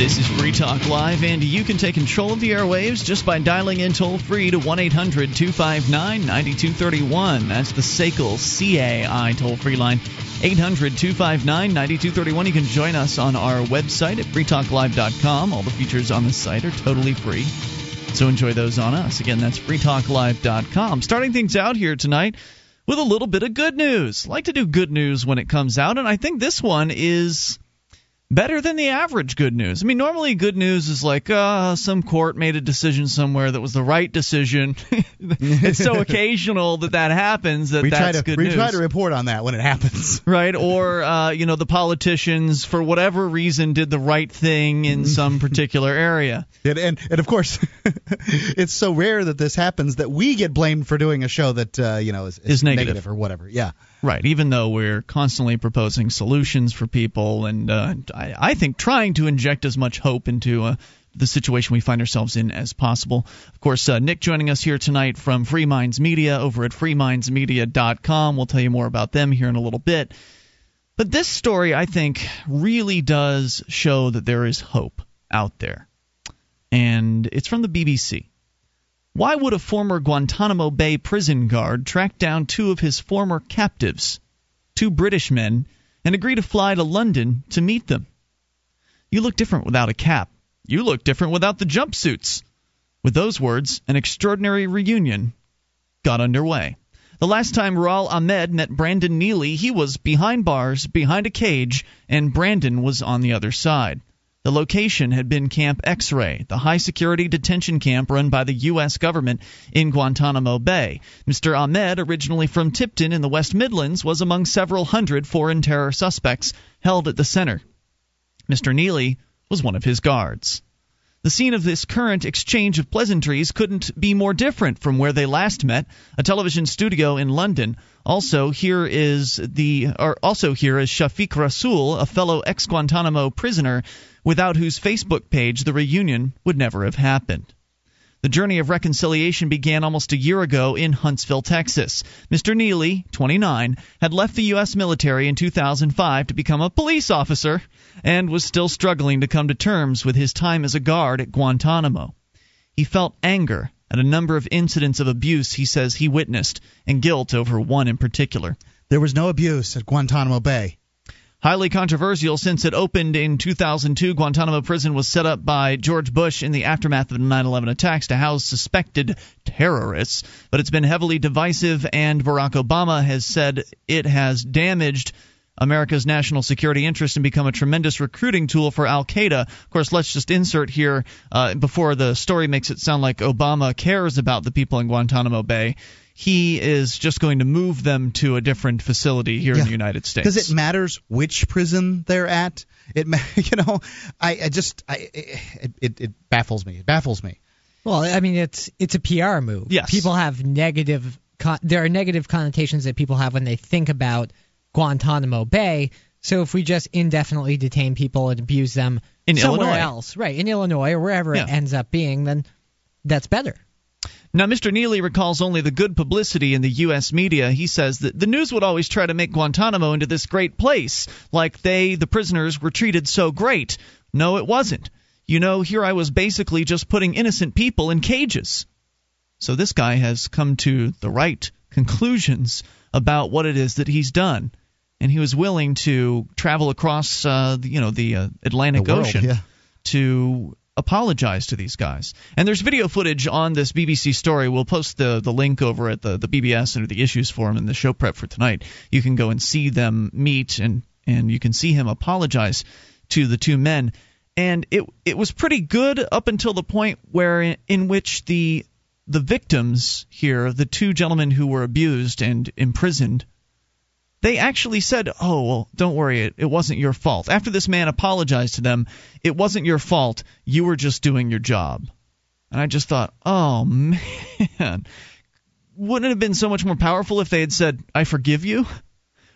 This is Free Talk Live, and you can take control of the airwaves just by dialing in toll free to 1 800 259 9231. That's the SACL CAI toll free line. 800 259 9231. You can join us on our website at freetalklive.com. All the features on the site are totally free. So enjoy those on us. Again, that's freetalklive.com. Starting things out here tonight with a little bit of good news. like to do good news when it comes out, and I think this one is better than the average good news. I mean, normally good news is like, uh, some court made a decision somewhere that was the right decision. it's so occasional that that happens that we that's try to good we news. try to report on that when it happens. Right, or uh, you know, the politicians for whatever reason did the right thing in some particular area. And and, and of course, it's so rare that this happens that we get blamed for doing a show that uh, you know is, Is negative. or whatever. Yeah. Right, even though we're constantly proposing solutions for people, and uh, I, I think trying to inject as much hope into uh, the situation we find ourselves in as possible. Of course, uh, Nick joining us here tonight from Free Minds Media over at freemindsmedia.com. We'll tell you more about them here in a little bit. But this story, I think, really does show that there is hope out there. And it's from the BBC. Why would a former Guantanamo Bay prison guard track down two of his former captives, two British men, and agree to fly to London to meet them? You look different without a cap. You look different without the jumpsuits. With those words, an extraordinary reunion got underway. The last time Ruhal Ahmed met Brandon Neely, he was behind bars, behind a cage, and Brandon was on the other side. The location had been Camp X Ray, the high security detention camp run by the U.S. government in Guantanamo Bay. Mr. Ahmed, originally from Tipton in the West Midlands, was among several hundred foreign terror suspects held at the center. Mr. Neely was one of his guards. The scene of this current exchange of pleasantries couldn't be more different from where they last met, a television studio in London. Also here is the or also here is Shafiq Rasul, a fellow ex-Guantanamo prisoner without whose Facebook page the reunion would never have happened. The journey of reconciliation began almost a year ago in Huntsville, Texas. Mr. Neely, 29, had left the U.S. military in 2005 to become a police officer and was still struggling to come to terms with his time as a guard at Guantanamo. He felt anger at a number of incidents of abuse he says he witnessed, and guilt over one in particular. There was no abuse at Guantanamo Bay. Highly controversial since it opened in 2002, Guantanamo prison was set up by George Bush in the aftermath of the 9 11 attacks to house suspected terrorists. But it's been heavily divisive, and Barack Obama has said it has damaged America's national security interest and become a tremendous recruiting tool for Al Qaeda. Of course, let's just insert here uh, before the story makes it sound like Obama cares about the people in Guantanamo Bay. He is just going to move them to a different facility here in the United States. Because it matters which prison they're at. It, you know, I, I just, I, it, it, it baffles me. It baffles me. Well, I mean, it's it's a PR move. Yes. People have negative. Con- there are negative connotations that people have when they think about Guantanamo Bay. So if we just indefinitely detain people and abuse them In somewhere Illinois. else, right, in Illinois or wherever Yeah. it ends up being, then that's better. Now, Mr. Neely recalls only the good publicity in the U.S. media. He says that the news would always try to make Guantanamo into this great place, like they, the prisoners, were treated so great. No, it wasn't. You know, here I was basically just putting innocent people in cages. So this guy has come to the right conclusions about what it is that he's done, and he was willing to travel across, uh, the- you know, the uh, Atlantic The world, Ocean yeah. to apologize to these guys. And there's video footage on this BBC story. We'll post the, the link over at the, the BBS under the issues forum in the show prep for tonight. You can go and see them meet and, and you can see him apologize to the two men. And it it was pretty good up until the point where in, in which the the victims here, the two gentlemen who were abused and imprisoned, they actually said, "Oh, well, don't worry, it, it wasn't your fault." After this man apologized to them, it wasn't your fault. You were just doing your job. And I just thought, "Oh man, wouldn't it have been so much more powerful if they had said, "I forgive you"?"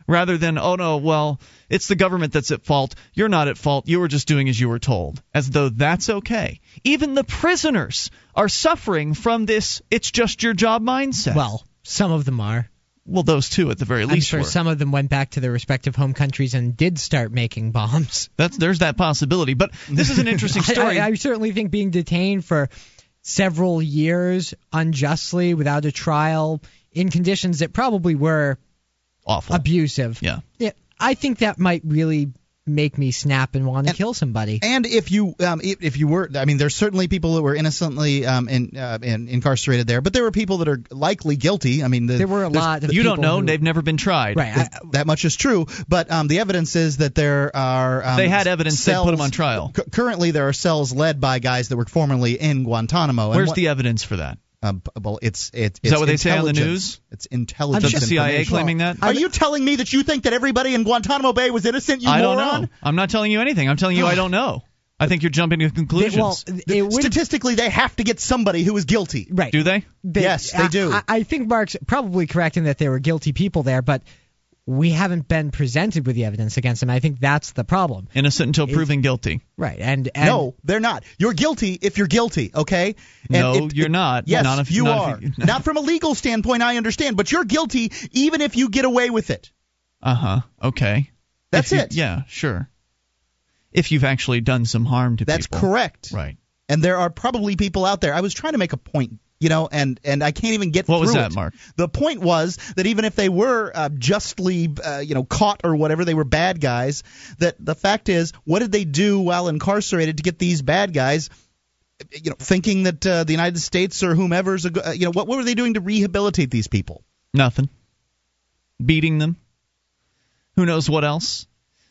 Rather than, oh no, well, it's the government that's at fault. You're not at fault. You were just doing as you were told. As though that's okay. Even the prisoners are suffering from this it's just your job mindset. Well, some of them are. Well, those two at the very I'm least sure were. some of them went back to their respective home countries and did start making bombs. That's there's that possibility. But this is an interesting I- story. I, I certainly think being detained for several years unjustly without a trial in conditions that probably were Awful. abusive. Yeah. Yeah, I think that might really make me snap and want to And- kill somebody. And if you um, if, if you were, I mean, there's certainly people that were innocently um, in, uh, in, incarcerated there, but there were people that are likely guilty. I mean, the, There were a lot of you don't know. who- They've never been tried. Right. I, that much is true, but um, the evidence is that there are. Um, They had evidence they put them on trial. cu- currently, there are cells led by guys that were formerly in Guantanamo. and Where's what- the evidence for that? Um, well, it's it, Is that it's what they say on the news? It's intelligence. Is that the CIA claiming that? Are you telling me that you think that everybody in Guantanamo Bay was innocent? You I don't know. I'm not telling you anything. I'm telling you I don't know. I think you're jumping to they, conclusions. well, Statistically, they have to get somebody who is guilty. right. Do they? They- Yes, they I- do. I, I think Mark's probably correct in that there were guilty people there, but we haven't been presented with the evidence against him. I think that's the problem. Innocent until proven guilty. Right. And, and No, they're not. You're guilty if you're guilty, okay? And No, you're not. Yes, Not if- you not are. if you- not from a legal standpoint, I understand, but you're guilty even if you get away with it. Uh huh. Okay. That's you- it. Yeah, sure. If you've actually done some harm to That's people. That's correct. Right. And there are probably people out there. I was trying to make a point, you know, and and I can't even get What through was that, it. Mark? The point was that even if they were uh, justly, uh, you know, caught or whatever, they were bad guys. That the fact is, what did they do while incarcerated to get these bad guys? You know, thinking that uh, the United States or whomever's, a, go- uh, you know, what what were they doing to rehabilitate these people? Nothing. Beating them. Who knows what else?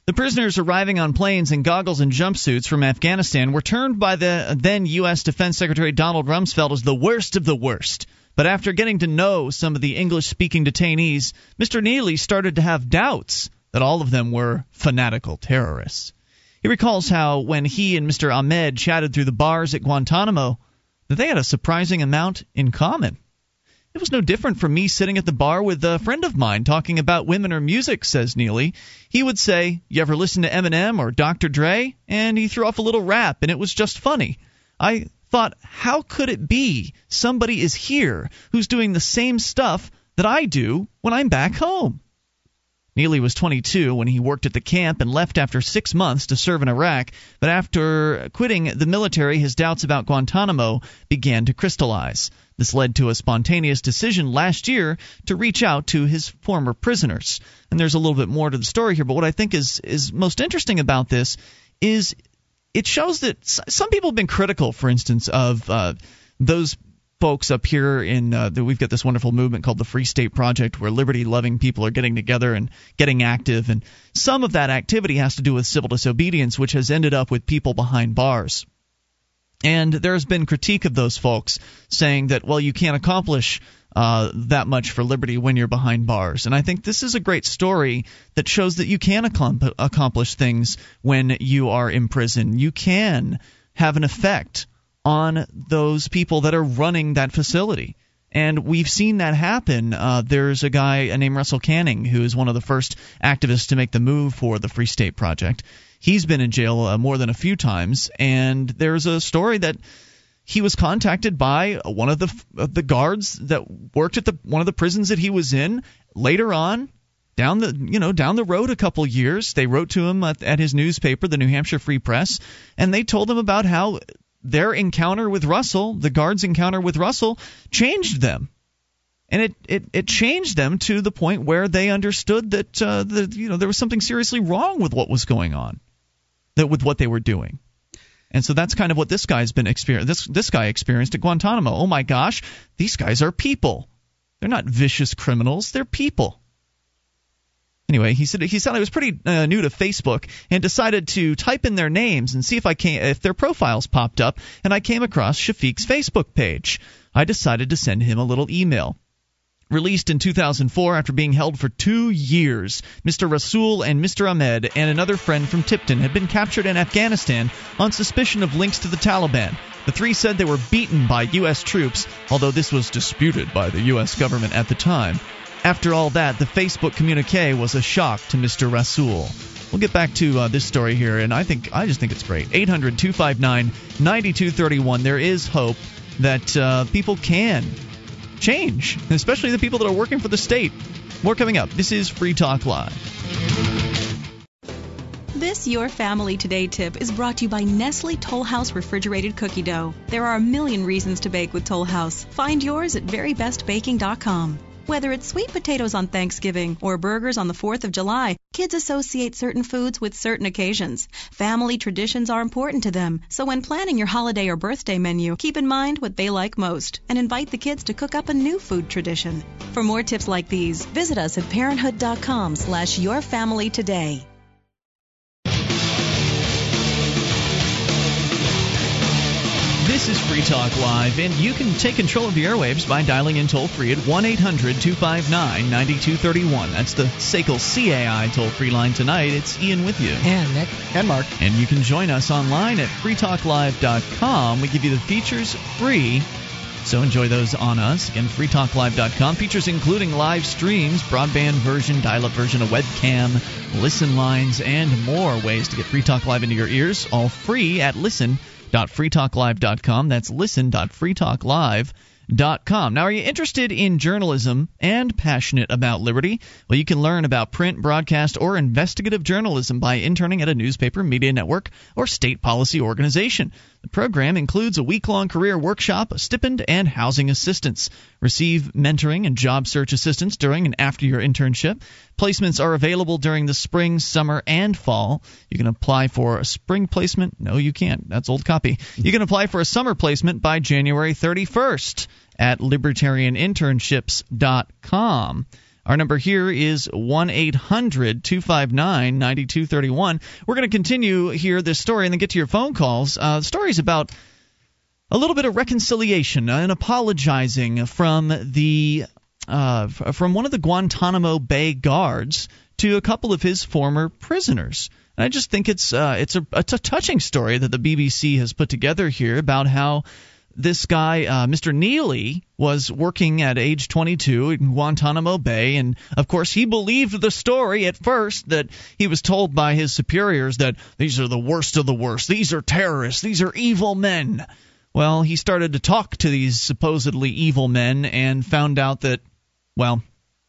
The prisoners arriving on planes in goggles and jumpsuits from Afghanistan were termed by the then U.S. Defense Secretary Donald Rumsfeld as the worst of the worst. But after getting to know some of the English speaking detainees, Mr. Neely started to have doubts that all of them were fanatical terrorists. He recalls how, when he and Mr. Ahmed chatted through the bars at Guantanamo, that they had a surprising amount in common. It was no different from me sitting at the bar with a friend of mine talking about women or music, says Neely. He would say, You ever listen to Eminem or Dr. Dre? And he threw off a little rap, and it was just funny. I thought, How could it be somebody is here who's doing the same stuff that I do when I'm back home? Neely was 22 when he worked at the camp and left after six months to serve in Iraq. But after quitting the military, his doubts about Guantanamo began to crystallize. This led to a spontaneous decision last year to reach out to his former prisoners. And there's a little bit more to the story here, but what I think is is most interesting about this is it shows that some people have been critical, for instance, of uh, those folks up here in uh, we've got this wonderful movement called the Free State Project, where liberty-loving people are getting together and getting active, and some of that activity has to do with civil disobedience, which has ended up with people behind bars. And there's been critique of those folks saying that, well, you can't accomplish uh, that much for liberty when you're behind bars. And I think this is a great story that shows that you can accom- accomplish things when you are in prison. You can have an effect on those people that are running that facility. And we've seen that happen. Uh, there's a guy named Russell Kanning who is one of the first activists to make the move for the Free State Project. He's been in jail uh, more than a few times, and there's a story that he was contacted by one of the uh, the guards that worked at the one of the prisons that he was in. Later on, down the you know down the road a couple years, they wrote to him at, at his newspaper, the New Hampshire Free Press, and they told him about how their encounter with Russell, the guards' encounter with Russell, changed them. And it, it, it changed them to the point where they understood that uh, the, you know there was something seriously wrong with what was going on, that with what they were doing. And so that's kind of what this guy's been experienced. This this guy experienced at Guantanamo. Oh my gosh, these guys are people. They're not vicious criminals. They're people. Anyway, he said he said I was pretty uh, new to Facebook and decided to type in their names and see if I came if their profiles popped up, and I came across Shafiq's Facebook page. I decided to send him a little email. Released in 2004 after being held for two years, Mr. Rasul and Mr. Ahmed and another friend from Tipton had been captured in Afghanistan on suspicion of links to the Taliban. The three said they were beaten by U.S. troops, although this was disputed by the U.S. government at the time. After all that, the Facebook communique was a shock to Mr. Rasul. We'll get back to uh, this story here, and I think I just think it's great. 800 259 9231. There is hope that uh, people can change, especially the people that are working for the state. More coming up. This is Free Talk Live. This Your Family Today tip is brought to you by Nestle Toll House refrigerated cookie dough. There are a million reasons to bake with Toll House. Find yours at verybestbaking.com. Whether it's sweet potatoes on Thanksgiving or burgers on the 4th of July, kids associate certain foods with certain occasions. Family traditions are important to them, so when planning your holiday or birthday menu, keep in mind what they like most and invite the kids to cook up a new food tradition. For more tips like these, visit us at parenthood.com slash yourfamilytoday. This is Free Talk Live, and you can take control of the airwaves by dialing in toll free at 1 800 259 9231. That's the SACL CAI toll free line tonight. It's Ian with you. And Nick. And Mark. And you can join us online at freetalklive.com. We give you the features free. So enjoy those on us. Again, freetalklive.com. Features including live streams, broadband version, dial up version, a webcam, listen lines, and more ways to get Free Talk Live into your ears. All free at listen.freetalklive.com. That's listen.freetalklive.com. Com. Now, are you interested in journalism and passionate about liberty? Well, you can learn about print, broadcast, or investigative journalism by interning at a newspaper, media network, or state policy organization. The program includes a week long career workshop, stipend, and housing assistance. Receive mentoring and job search assistance during and after your internship. Placements are available during the spring, summer, and fall. You can apply for a spring placement. No, you can't. That's old copy. You can apply for a summer placement by January 31st at libertarianinternships.com. Our number here is 1 800 259 9231. We're going to continue here this story and then get to your phone calls. Uh, the story is about a little bit of reconciliation and apologizing from the uh, from one of the Guantanamo Bay guards to a couple of his former prisoners. And I just think it's uh, it's a it's a touching story that the BBC has put together here about how this guy, uh, Mr. Neely, was working at age 22 in Guantanamo Bay, and of course he believed the story at first that he was told by his superiors that these are the worst of the worst, these are terrorists, these are evil men. Well, he started to talk to these supposedly evil men and found out that, well,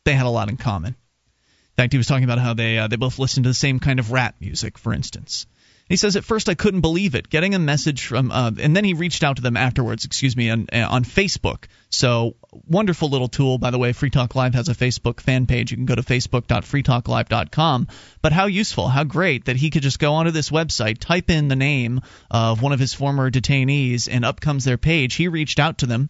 they had a lot in common. In fact, he was talking about how they uh, they both listened to the same kind of rap music, for instance. He says at first I couldn't believe it, getting a message from, uh, and then he reached out to them afterwards. Excuse me, on, on Facebook. So wonderful little tool, by the way. Free Talk Live has a Facebook fan page. You can go to facebook.freetalklive.com. But how useful, how great that he could just go onto this website, type in the name of one of his former detainees, and up comes their page. He reached out to them,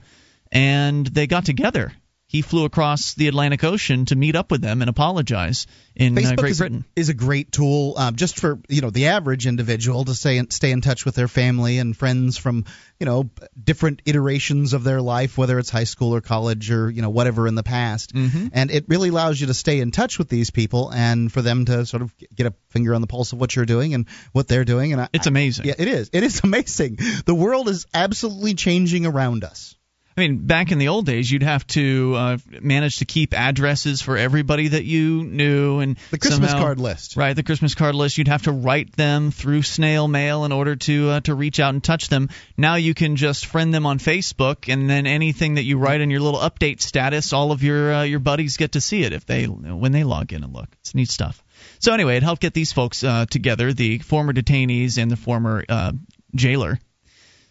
and they got together he flew across the Atlantic Ocean to meet up with them and apologize in uh, Great is Britain. Is a great tool um, just for you know the average individual to stay in, stay in touch with their family and friends from you know different iterations of their life, whether it's high school or college or you know whatever in the past. Mm-hmm. And it really allows you to stay in touch with these people and for them to sort of get a finger on the pulse of what you're doing and what they're doing. And it's I, amazing. Yeah, it is. It is amazing. The world is absolutely changing around us. I mean, back in the old days, you'd have to uh, manage to keep addresses for everybody that you knew, and the Christmas somehow, card list. Right, the Christmas card list. You'd have to write them through snail mail in order to uh, to reach out and touch them. Now you can just friend them on Facebook, and then anything that you write in your little update status, all of your uh, your buddies get to see it if they when they log in and look. It's neat stuff. So anyway, it helped get these folks uh, together, the former detainees and the former uh, jailer.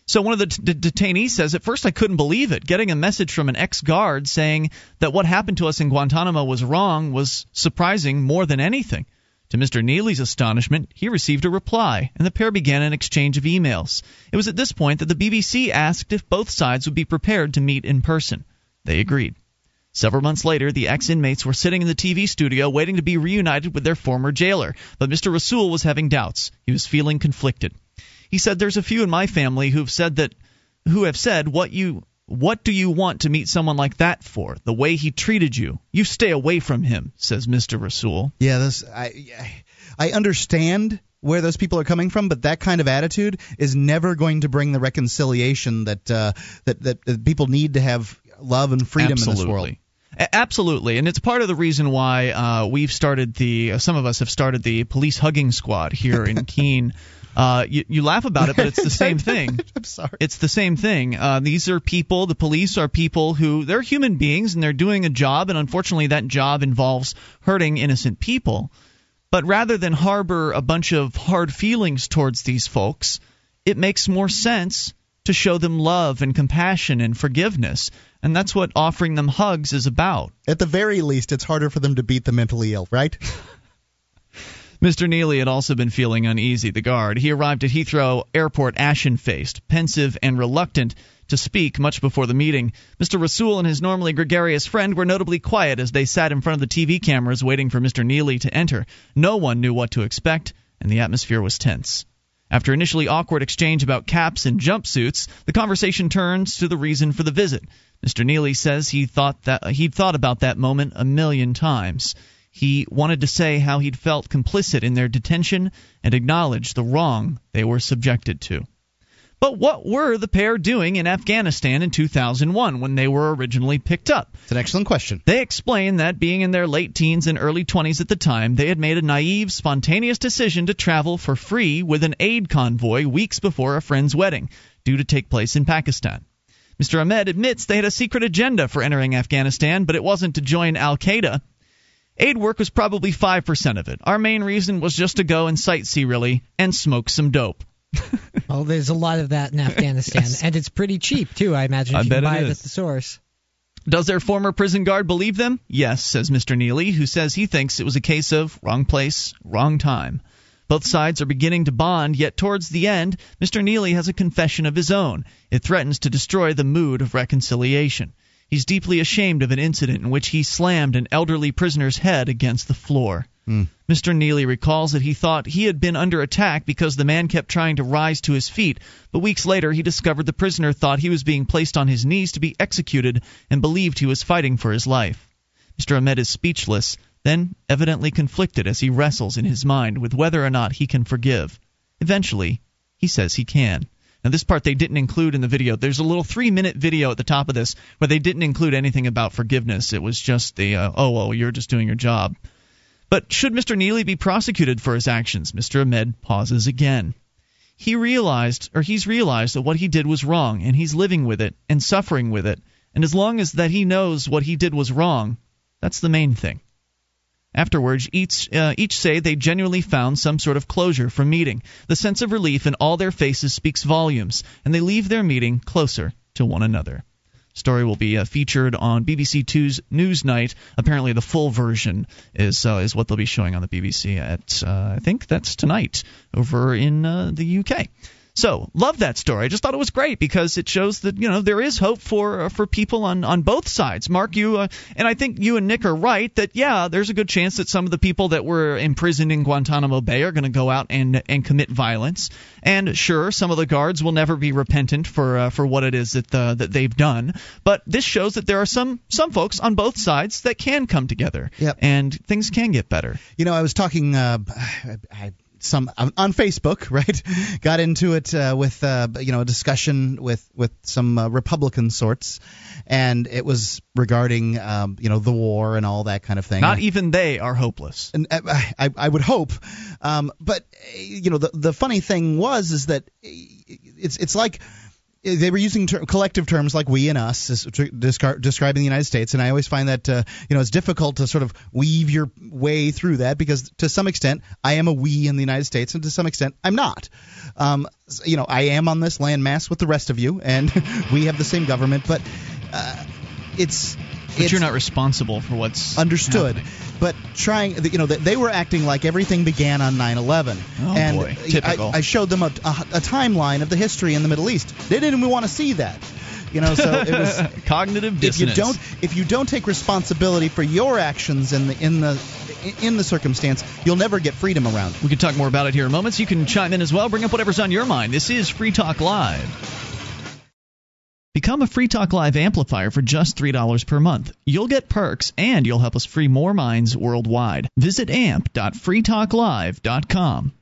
So one of the t- detainees says, At first I couldn't believe it. Getting a message from an ex guard saying that what happened to us in Guantanamo was wrong was surprising more than anything. To Mr. Neely's astonishment, he received a reply, and the pair began an exchange of emails. It was at this point that the BBC asked if both sides would be prepared to meet in person. They agreed. Several months later, the ex inmates were sitting in the TV studio waiting to be reunited with their former jailer, but Mr. Rasul was having doubts. He was feeling conflicted. He said there's a few in my family who've said that who have said what you what do you want to meet someone like that for? The way he treated you. You stay away from him, says Mr. Rasul. Yeah, this I I understand where those people are coming from, but that kind of attitude is never going to bring the reconciliation that uh, that, that, that people need to have love and freedom Absolutely. in this world. Absolutely, Absolutely. and it's part of the reason why uh, we've started the. Uh, some of us have started the police hugging squad here in Keene. Uh, you, you laugh about it, but it's the same thing. I'm sorry. It's the same thing. Uh, these are people, the police are people who, they're human beings and they're doing a job, and unfortunately, that job involves hurting innocent people. But rather than harbor a bunch of hard feelings towards these folks, it makes more sense to show them love and compassion and forgiveness. And that's what offering them hugs is about. At the very least, it's harder for them to beat the mentally ill, right? Mr. Neely had also been feeling uneasy, the guard. He arrived at Heathrow Airport ashen faced, pensive, and reluctant to speak much before the meeting. Mr. Rasul and his normally gregarious friend were notably quiet as they sat in front of the TV cameras waiting for Mr. Neely to enter. No one knew what to expect, and the atmosphere was tense. After initially awkward exchange about caps and jumpsuits, the conversation turns to the reason for the visit. Mr. Neely says he thought that he'd thought about that moment a million times. He wanted to say how he'd felt complicit in their detention and acknowledge the wrong they were subjected to. But what were the pair doing in Afghanistan in 2001 when they were originally picked up? It's an excellent question. They explained that being in their late teens and early 20s at the time, they had made a naive, spontaneous decision to travel for free with an aid convoy weeks before a friend's wedding, due to take place in Pakistan. Mr. Ahmed admits they had a secret agenda for entering Afghanistan, but it wasn't to join Al Qaeda. Aid work was probably 5% of it. Our main reason was just to go and sightsee, really, and smoke some dope. well, there's a lot of that in Afghanistan, Yes. and it's pretty cheap too. I imagine I if you bet can it buy it is. at the source. Does their former prison guard believe them? Yes, says Mr. Neely, who says he thinks it was a case of wrong place, wrong time. Both sides are beginning to bond, yet towards the end, Mr. Neely has a confession of his own. It threatens to destroy the mood of reconciliation. He's deeply ashamed of an incident in which he slammed an elderly prisoner's head against the floor. Hmm. Mr. Neely recalls that he thought he had been under attack because the man kept trying to rise to his feet, but weeks later he discovered the prisoner thought he was being placed on his knees to be executed and believed he was fighting for his life. Mr. Ahmed is speechless, then evidently conflicted as he wrestles in his mind with whether or not he can forgive. Eventually, he says he can. Now, this part they didn't include in the video. There's a little three minute video at the top of this where they didn't include anything about forgiveness. It was just the, uh, oh, well, you're just doing your job. But should Mr. Neely be prosecuted for his actions? Mr. Ahmed pauses again. He realized, or he's realized, that what he did was wrong, and he's living with it and suffering with it. And as long as that he knows what he did was wrong, that's the main thing. Afterwards, each, uh, each say they genuinely found some sort of closure from meeting. The sense of relief in all their faces speaks volumes, and they leave their meeting closer to one another. Story will be uh, featured on BBC Two's Newsnight. Apparently, the full version is uh, is what they'll be showing on the BBC at uh, I think that's tonight over in uh, the UK. So, love that story. I just thought it was great because it shows that you know there is hope for uh, for people on on both sides. Mark, you uh, and I think you and Nick are right that yeah, there's a good chance that some of the people that were imprisoned in Guantanamo Bay are going to go out and and commit violence. And sure, some of the guards will never be repentant for uh, for what it is that uh, that they've done. But this shows that there are some some folks on both sides that can come together, Yep. and things can get better. You know, I was talking uh, I, some on Facebook, right? Got into it uh, with uh, you know a discussion with with some uh, Republican sorts, and it was regarding um, you know the war and all that kind of thing. Not even they are hopeless. and I, I, I would hope. Um, but uh, you know, the the funny thing was is that uh, it's it's like uh, they were using ter- collective terms like we and us as descri- describing the United States, and I always find that uh, you know it's difficult to sort of weave your way through that because to some extent I am a we in the United States, and to some extent I'm not. Um, you know, I am on this landmass with the rest of you, and we have the same government, but uh, it's But you're not responsible for what's understood. happening. But trying, you know, they were acting like everything began on 9/11, Oh, and boy. Typical. I, I showed them a, a, a timeline of the history in the Middle East. They didn't even want to see that, you know. So it was. cognitive If you don't, if you don't take responsibility for your actions in the in the in the circumstance, you'll never get freedom around. We can talk more about it here in moments. You can chime in as well. Bring up whatever's on your mind. This is Free Talk Live. Become a Free Talk Live amplifier for just $3 per month. You'll get perks and you'll help us free more minds worldwide. Visit amp.freetalklive.com.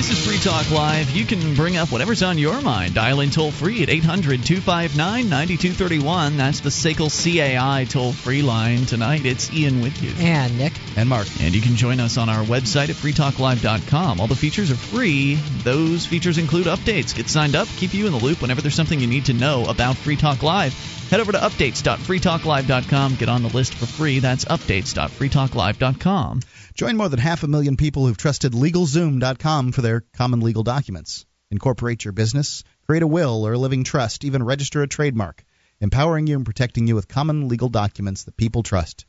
This is Free Talk Live. You can bring up whatever's on your mind. Dial in toll free at 800 259 9231. That's the SACL CAI toll free line. Tonight, it's Ian with you. And Nick. And Mark. And you can join us on our website at freetalklive.com. All the features are free. Those features include updates. Get signed up, keep you in the loop whenever there's something you need to know about Free Talk Live. Head over to updates.freetalklive.com. Get on the list for free. That's updates.freetalklive.com. Join more than half a million people who've trusted LegalZoom.com for their common legal documents. Incorporate your business, create a will or a living trust, even register a trademark, empowering you and protecting you with common legal documents that people trust.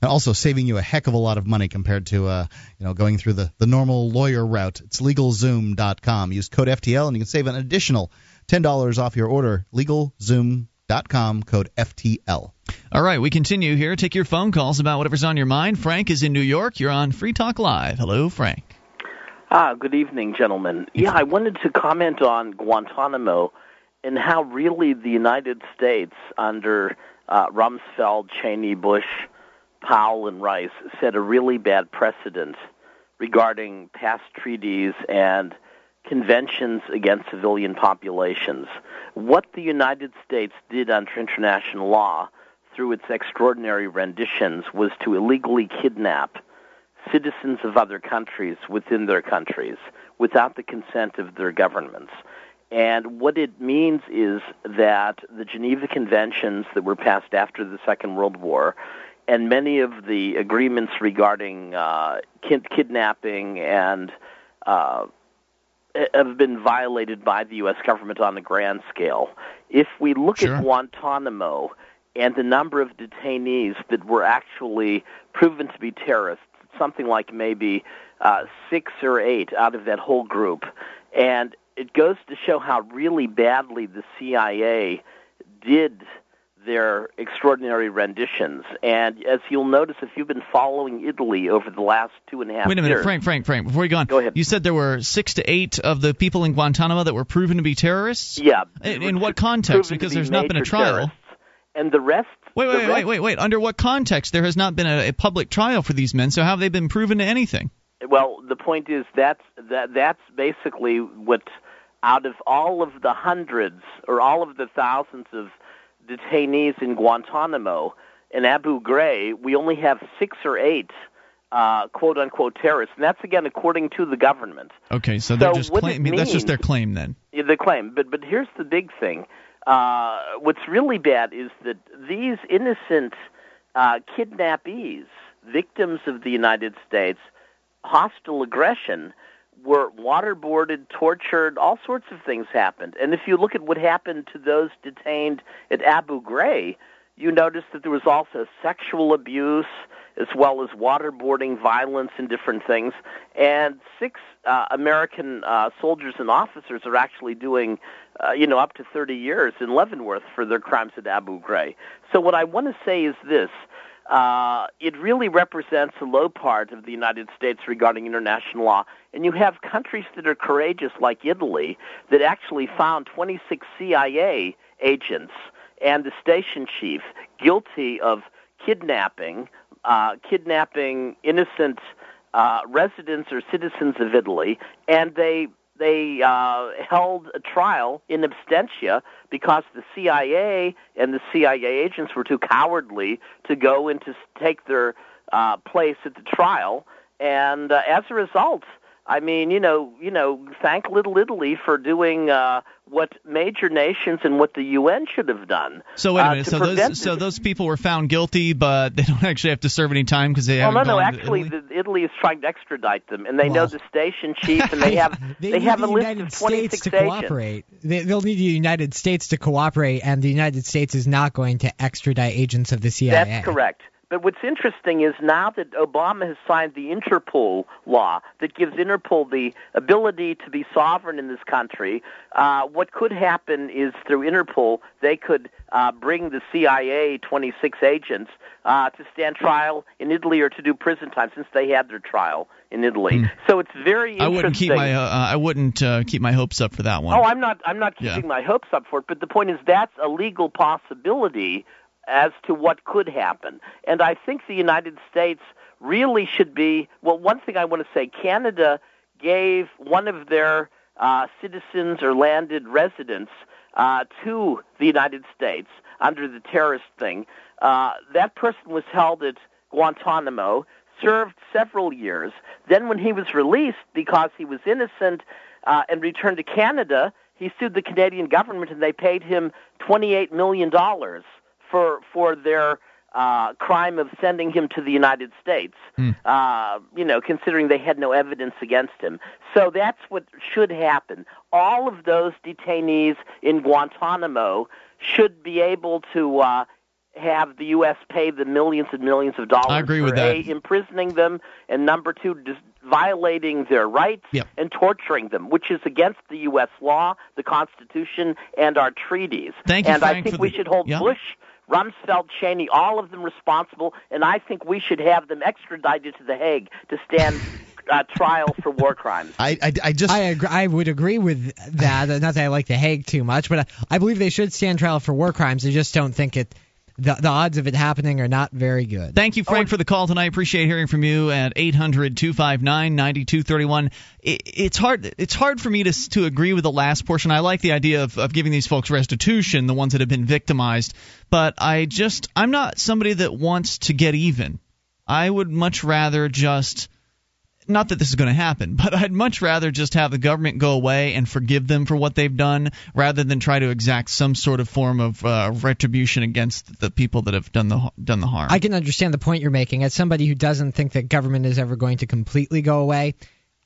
And also saving you a heck of a lot of money compared to uh, you know going through the, the normal lawyer route. It's LegalZoom.com. Use code FTL and you can save an additional $10 off your order. LegalZoom.com com code FTL. All right, we continue here. Take your phone calls about whatever's on your mind. Frank is in New York. You're on Free Talk Live. Hello, Frank. Ah, good evening, gentlemen. Yeah, I wanted to comment on Guantanamo and how really the United States, under uh, Rumsfeld, Cheney, Bush, Powell, and Rice, set a really bad precedent regarding past treaties and conventions against civilian populations. What the United States did under international law through its extraordinary renditions was to illegally kidnap citizens of other countries within their countries without the consent of their governments. And what it means is that the Geneva Conventions that were passed after the Second World War and many of the agreements regarding uh, kid- kidnapping and uh, have been violated by the U.S. government on the grand scale. If we look sure. at Guantanamo and the number of detainees that were actually proven to be terrorists, something like maybe uh, six or eight out of that whole group, and it goes to show how really badly the CIA did their extraordinary renditions. And as you'll notice, if you've been following Italy over the last two and a half Wait a minute, years, Frank, Frank, Frank. Before you go on, Go ahead. you said there were six to eight of the people in Guantanamo that were proven to be terrorists. yeah, In, in what context? Because be there's not been a trial. terrorists. And the rest. Wait, wait, rest wait, wait, wait. Under what context? There has not been a, a public trial for these men. So how have they been proven to anything? Well, the point is that's that that's basically what out of all of the hundreds or all of the thousands of detainees in Guantanamo and Abu Ghraib, we only have six or eight uh, quote unquote terrorists, and that's again according to the government. Okay, so they're So just what it claiming. That's just their claim then. Yeah, the claim. But but here's the big thing. Uh, what's really bad is that these innocent uh, kidnappees, victims of the United States hostile aggression, were waterboarded, tortured, all sorts of things happened. And if you look at what happened to those detained at Abu Ghraib, you notice that there was also sexual abuse as well as waterboarding, violence, and different things. And six uh, American uh, soldiers and officers are actually doing, uh, you know, up to 30 years in Leavenworth for their crimes at Abu Ghraib. So what I want to say is this. Uh, it really represents a low part of the United States regarding international law. And you have countries that are courageous, like Italy, that actually found 26 CIA agents and the station chief guilty of kidnapping, uh, kidnapping innocent uh, residents or citizens of Italy, and they they uh, held a trial in absentia because the CIA and the CIA agents were too cowardly to go and to take their uh, place at the trial, and uh, as a result, I mean, you know, you know, thank Little Italy for doing uh, what major nations and what the UN should have done. So wait a uh, minute. to So those so those people were found guilty, but they don't actually have to serve any time because they Well, haven't no, no. Actually, Italy? the, Italy is trying to extradite them, and they know the station chief, and they have they, they have the a list United of 26 States to agents. cooperate. They, they'll need the United States to cooperate, and the United States is not going to extradite agents of the CIA. That's correct. But what's interesting is now that Obama has signed the Interpol law that gives Interpol the ability to be sovereign in this country, uh, what could happen is through Interpol they could uh, bring the CIA 26 agents uh, to stand trial in Italy or to do prison time since they had their trial in Italy. So it's very interesting. I wouldn't keep my uh, I wouldn't uh, keep my hopes up for that one. Oh, I'm not. I'm not Yeah. keeping my hopes up for it. But the point is, that's a legal possibility as to what could happen. And I think the United States really should be. Well, one thing I want to say: Canada gave one of their uh, citizens or landed residents uh, to the United States under the terrorist thing. Uh, that person was held at Guantanamo, served several years. Then, when he was released because he was innocent uh, and returned to Canada, he sued the Canadian government, and they paid him twenty-eight million dollars for for their uh, crime of sending him to the United States. Hmm. Uh, you know, considering they had no evidence against him. So that's what should happen. All of those detainees in Guantanamo should be able to uh, have the U.S. pay the millions and millions of dollars I agree for with that. A, imprisoning them, and number two, dis- violating their rights Yep. and torturing them, which is against the U.S. law, the Constitution, and our treaties. Thank you, and I think we the- should hold yeah. Bush. Rumsfeld, Cheney, all of them responsible, and I think we should have them extradited to The Hague to stand uh, trial for war crimes. I, I, I just I agree, I would agree with that. Uh, Not that I like the Hague too much, but I, I believe they should stand trial for war crimes. I just don't think it. The, the odds of it happening are not very good. Thank you, Frank, oh. for the call tonight. Appreciate hearing from you at 800-259-9231. It, it's hard. It's hard for me to to agree with the last portion. I like the idea of, of giving these folks restitution, the ones that have been victimized. But I just I'm not somebody that wants to get even. I would much rather just not that this is going to happen, but I'd much rather just have the government go away and forgive them for what they've done rather than try to exact some sort of form of uh, retribution against the people that have done the done the harm. I can understand the point you're making. As somebody who doesn't think that government is ever going to completely go away,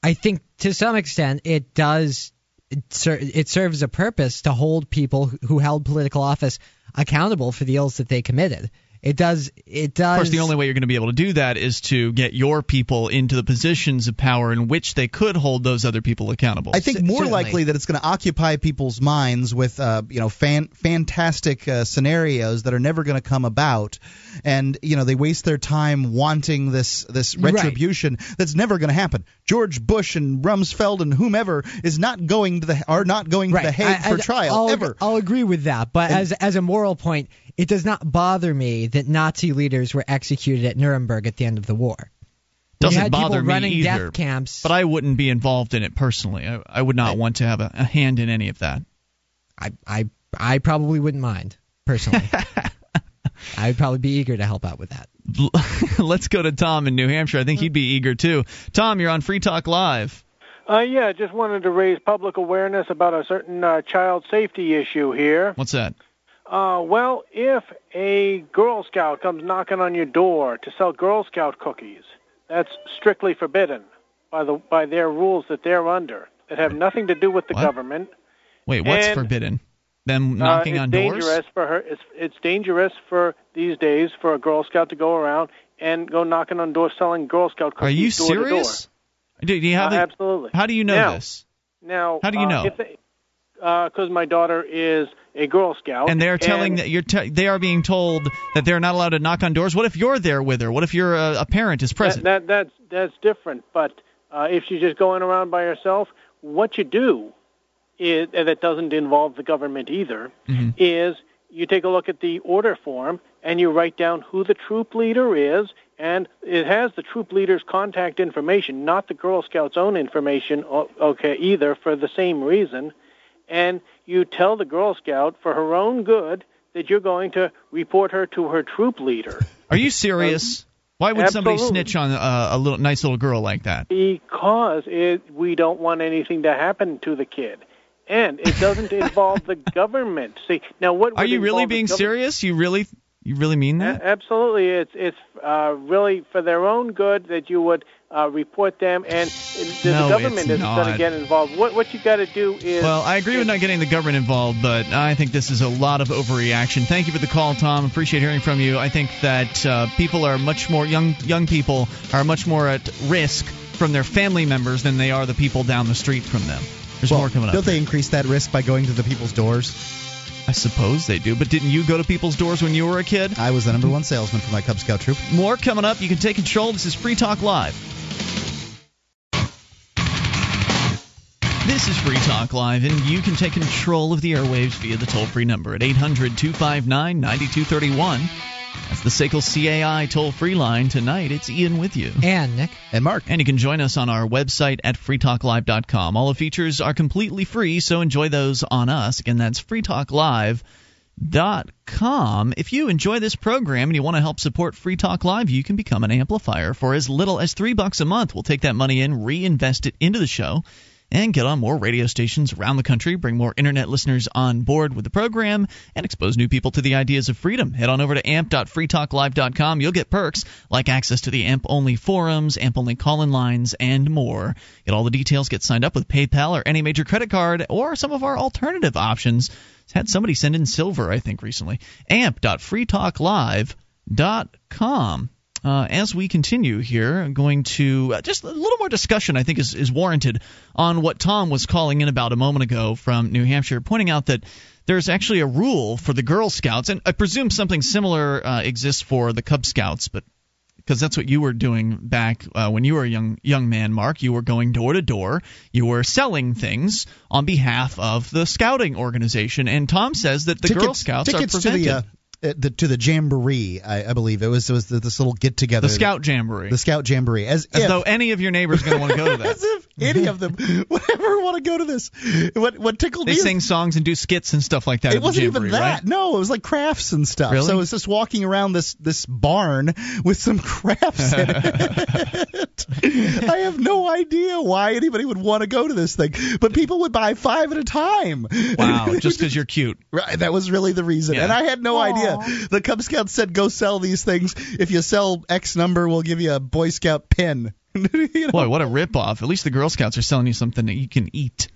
I think to some extent it does. It, ser- it serves a purpose to hold people who- who held political office accountable for the ills that they committed. It does. It does. Of course, the only way you're going to be able to do that is to get your people into the positions of power in which they could hold those other people accountable. I think more certainly. likely that it's going to occupy people's minds with uh, you know fan, fantastic uh, scenarios that are never going to come about, and you know they waste their time wanting this this Right. retribution that's never going to happen. George Bush and Rumsfeld and whomever is not going to the are not going right. to the Hague I- for I- trial I'll, ever. I'll agree with that, but as as a moral point, it does not bother me that Nazi leaders were executed at Nuremberg at the end of the war. Doesn't had bother people me running either. death camps. But I wouldn't be involved in it personally. I, I would not want to have a, a hand in any of that. I, I, I probably wouldn't mind personally. I would probably be eager to help out with that. Let's go to Tom in New Hampshire. I think he'd be eager too. Tom, you're on Free Talk Live. Uh, yeah, just wanted to raise public awareness about a certain uh, child safety issue here. What's that? Uh, well, if a Girl Scout comes knocking on your door to sell Girl Scout cookies, that's strictly forbidden by the by their rules that they're under that have nothing to do with the What? government. Wait, what's And- forbidden? Them knocking uh, it's on dangerous doors? for her. It's it's dangerous for these days for a Girl Scout to go around and go knocking on doors selling Girl Scout cookies. Are you door serious? Do, do you have Uh, the, absolutely. How do you know Now- this? Now, How do you uh, know? Because my daughter is a Girl Scout, And they're telling and that you're te- they are being told that they're not allowed to knock on doors. What if you're there with her? What if your uh, a parent is present? That, that that's that's different. But uh, if she's just going around by herself, what you do is and that doesn't involve the government either. Mm-hmm. Is you take a look at the order form and you write down who the troop leader is, and it has the troop leader's contact information, not the Girl Scouts' own information. Okay, either for the same reason, and you tell the Girl Scout for her own good that you're going to report her to her troop leader. Are you serious? Why would somebody snitch on a, a little nice little girl like that? because it, we don't want anything to happen to the kid, and it doesn't involve the government. See, now what Are you really being serious? You really you really mean A- that? Absolutely, it's it's uh, really for their own good that you would uh, report them, and the, No, government isn't going to get involved. What what you got to do is Well, I agree with not getting the government involved, but I think this is a lot of overreaction. Thank you for the call, Tom. Appreciate hearing from you. I think that uh, people are much more young young people are much more at risk from their family members than they are the people down the street from them. There's Well, more coming up. don't they increase that risk by going to the people's doors? I suppose they do, but didn't you go to people's doors when you were a kid? I was the number one salesman for my Cub Scout troop. More coming up. You can take control. This is Free Talk Live. This is Free Talk Live, and you can take control of the airwaves via the toll free number at 800 259 9231. That's the SACL CAI toll free line. Tonight, it's Ian with you. And Nick. And Mark. And you can join us on our website at freetalklive.com. All the features are completely free, so enjoy those on us. Again, that's freetalklive.com. If you enjoy this program and you want to help support Free Talk Live, you can become an amplifier for as little as three bucks a month. We'll take that money in, reinvest it into the show and get on more radio stations around the country, bring more internet listeners on board with the program, and expose new people to the ideas of freedom. Head on over to amp.freetalklive.com. You'll get perks like access to the AMP only forums, AMP only call in lines, and more. Get all the details, get signed up with PayPal or any major credit card, or some of our alternative options. Had somebody send in silver, I think, recently. amp.freetalklive.com. Uh, as we continue here, I'm going to uh, just a little more discussion, I think, is, is warranted on what Tom was calling in about a moment ago from New Hampshire, pointing out that there's actually a rule for the Girl Scouts, and I presume something similar uh, exists for the Cub Scouts, but because that's what you were doing back uh, when you were a young young man, Mark. You were going door to door. You were selling things on behalf of the scouting organization. And Tom says that the tickets, Girl Scouts tickets are prevented. To the, uh, Uh, the, to the jamboree, I, I believe it was. It was this little get together. the Scout Jamboree. The Scout Jamboree. As, as if, though any of your neighbors are going to want to go to that. as if any of them would ever want to go to this. What what tickled They me? is- sing songs and do skits and stuff like that. it wasn't Jamboree, even that. Right? No, it was like crafts and stuff. Really? So it was just walking around this this barn with some crafts in it. I have no idea why anybody would want to go to this thing, but people would buy five at a time. Wow, just because you're cute. Right, that was really the reason. Yeah. And I had no idea. The Cub Scouts said, go sell these things. If you sell X number, we'll give you a Boy Scout pin. You know? Boy, what a ripoff. At least the Girl Scouts are selling you something that you can eat.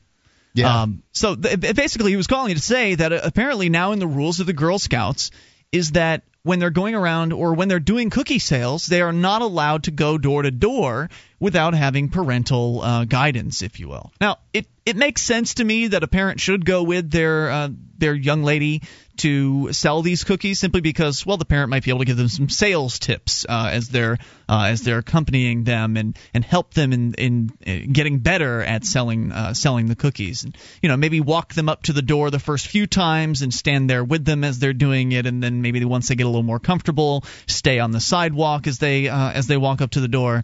Yeah. Um, so th- basically, he was calling to say that uh, apparently now in the rules of the Girl Scouts is that when they're going around or when they're doing cookie sales, they are not allowed to go door to door without having parental uh, guidance, if you will. Now, it it makes sense to me that a parent should go with their uh, their young lady to sell these cookies simply because well the parent might be able to give them some sales tips uh, as they're uh, as they're accompanying them and and help them in in uh, getting better at selling uh, selling the cookies. And you know maybe walk them up to the door the first few times and stand there with them as they're doing it. And then maybe once they get a little more comfortable stay on the sidewalk as they uh, as they walk up to the door.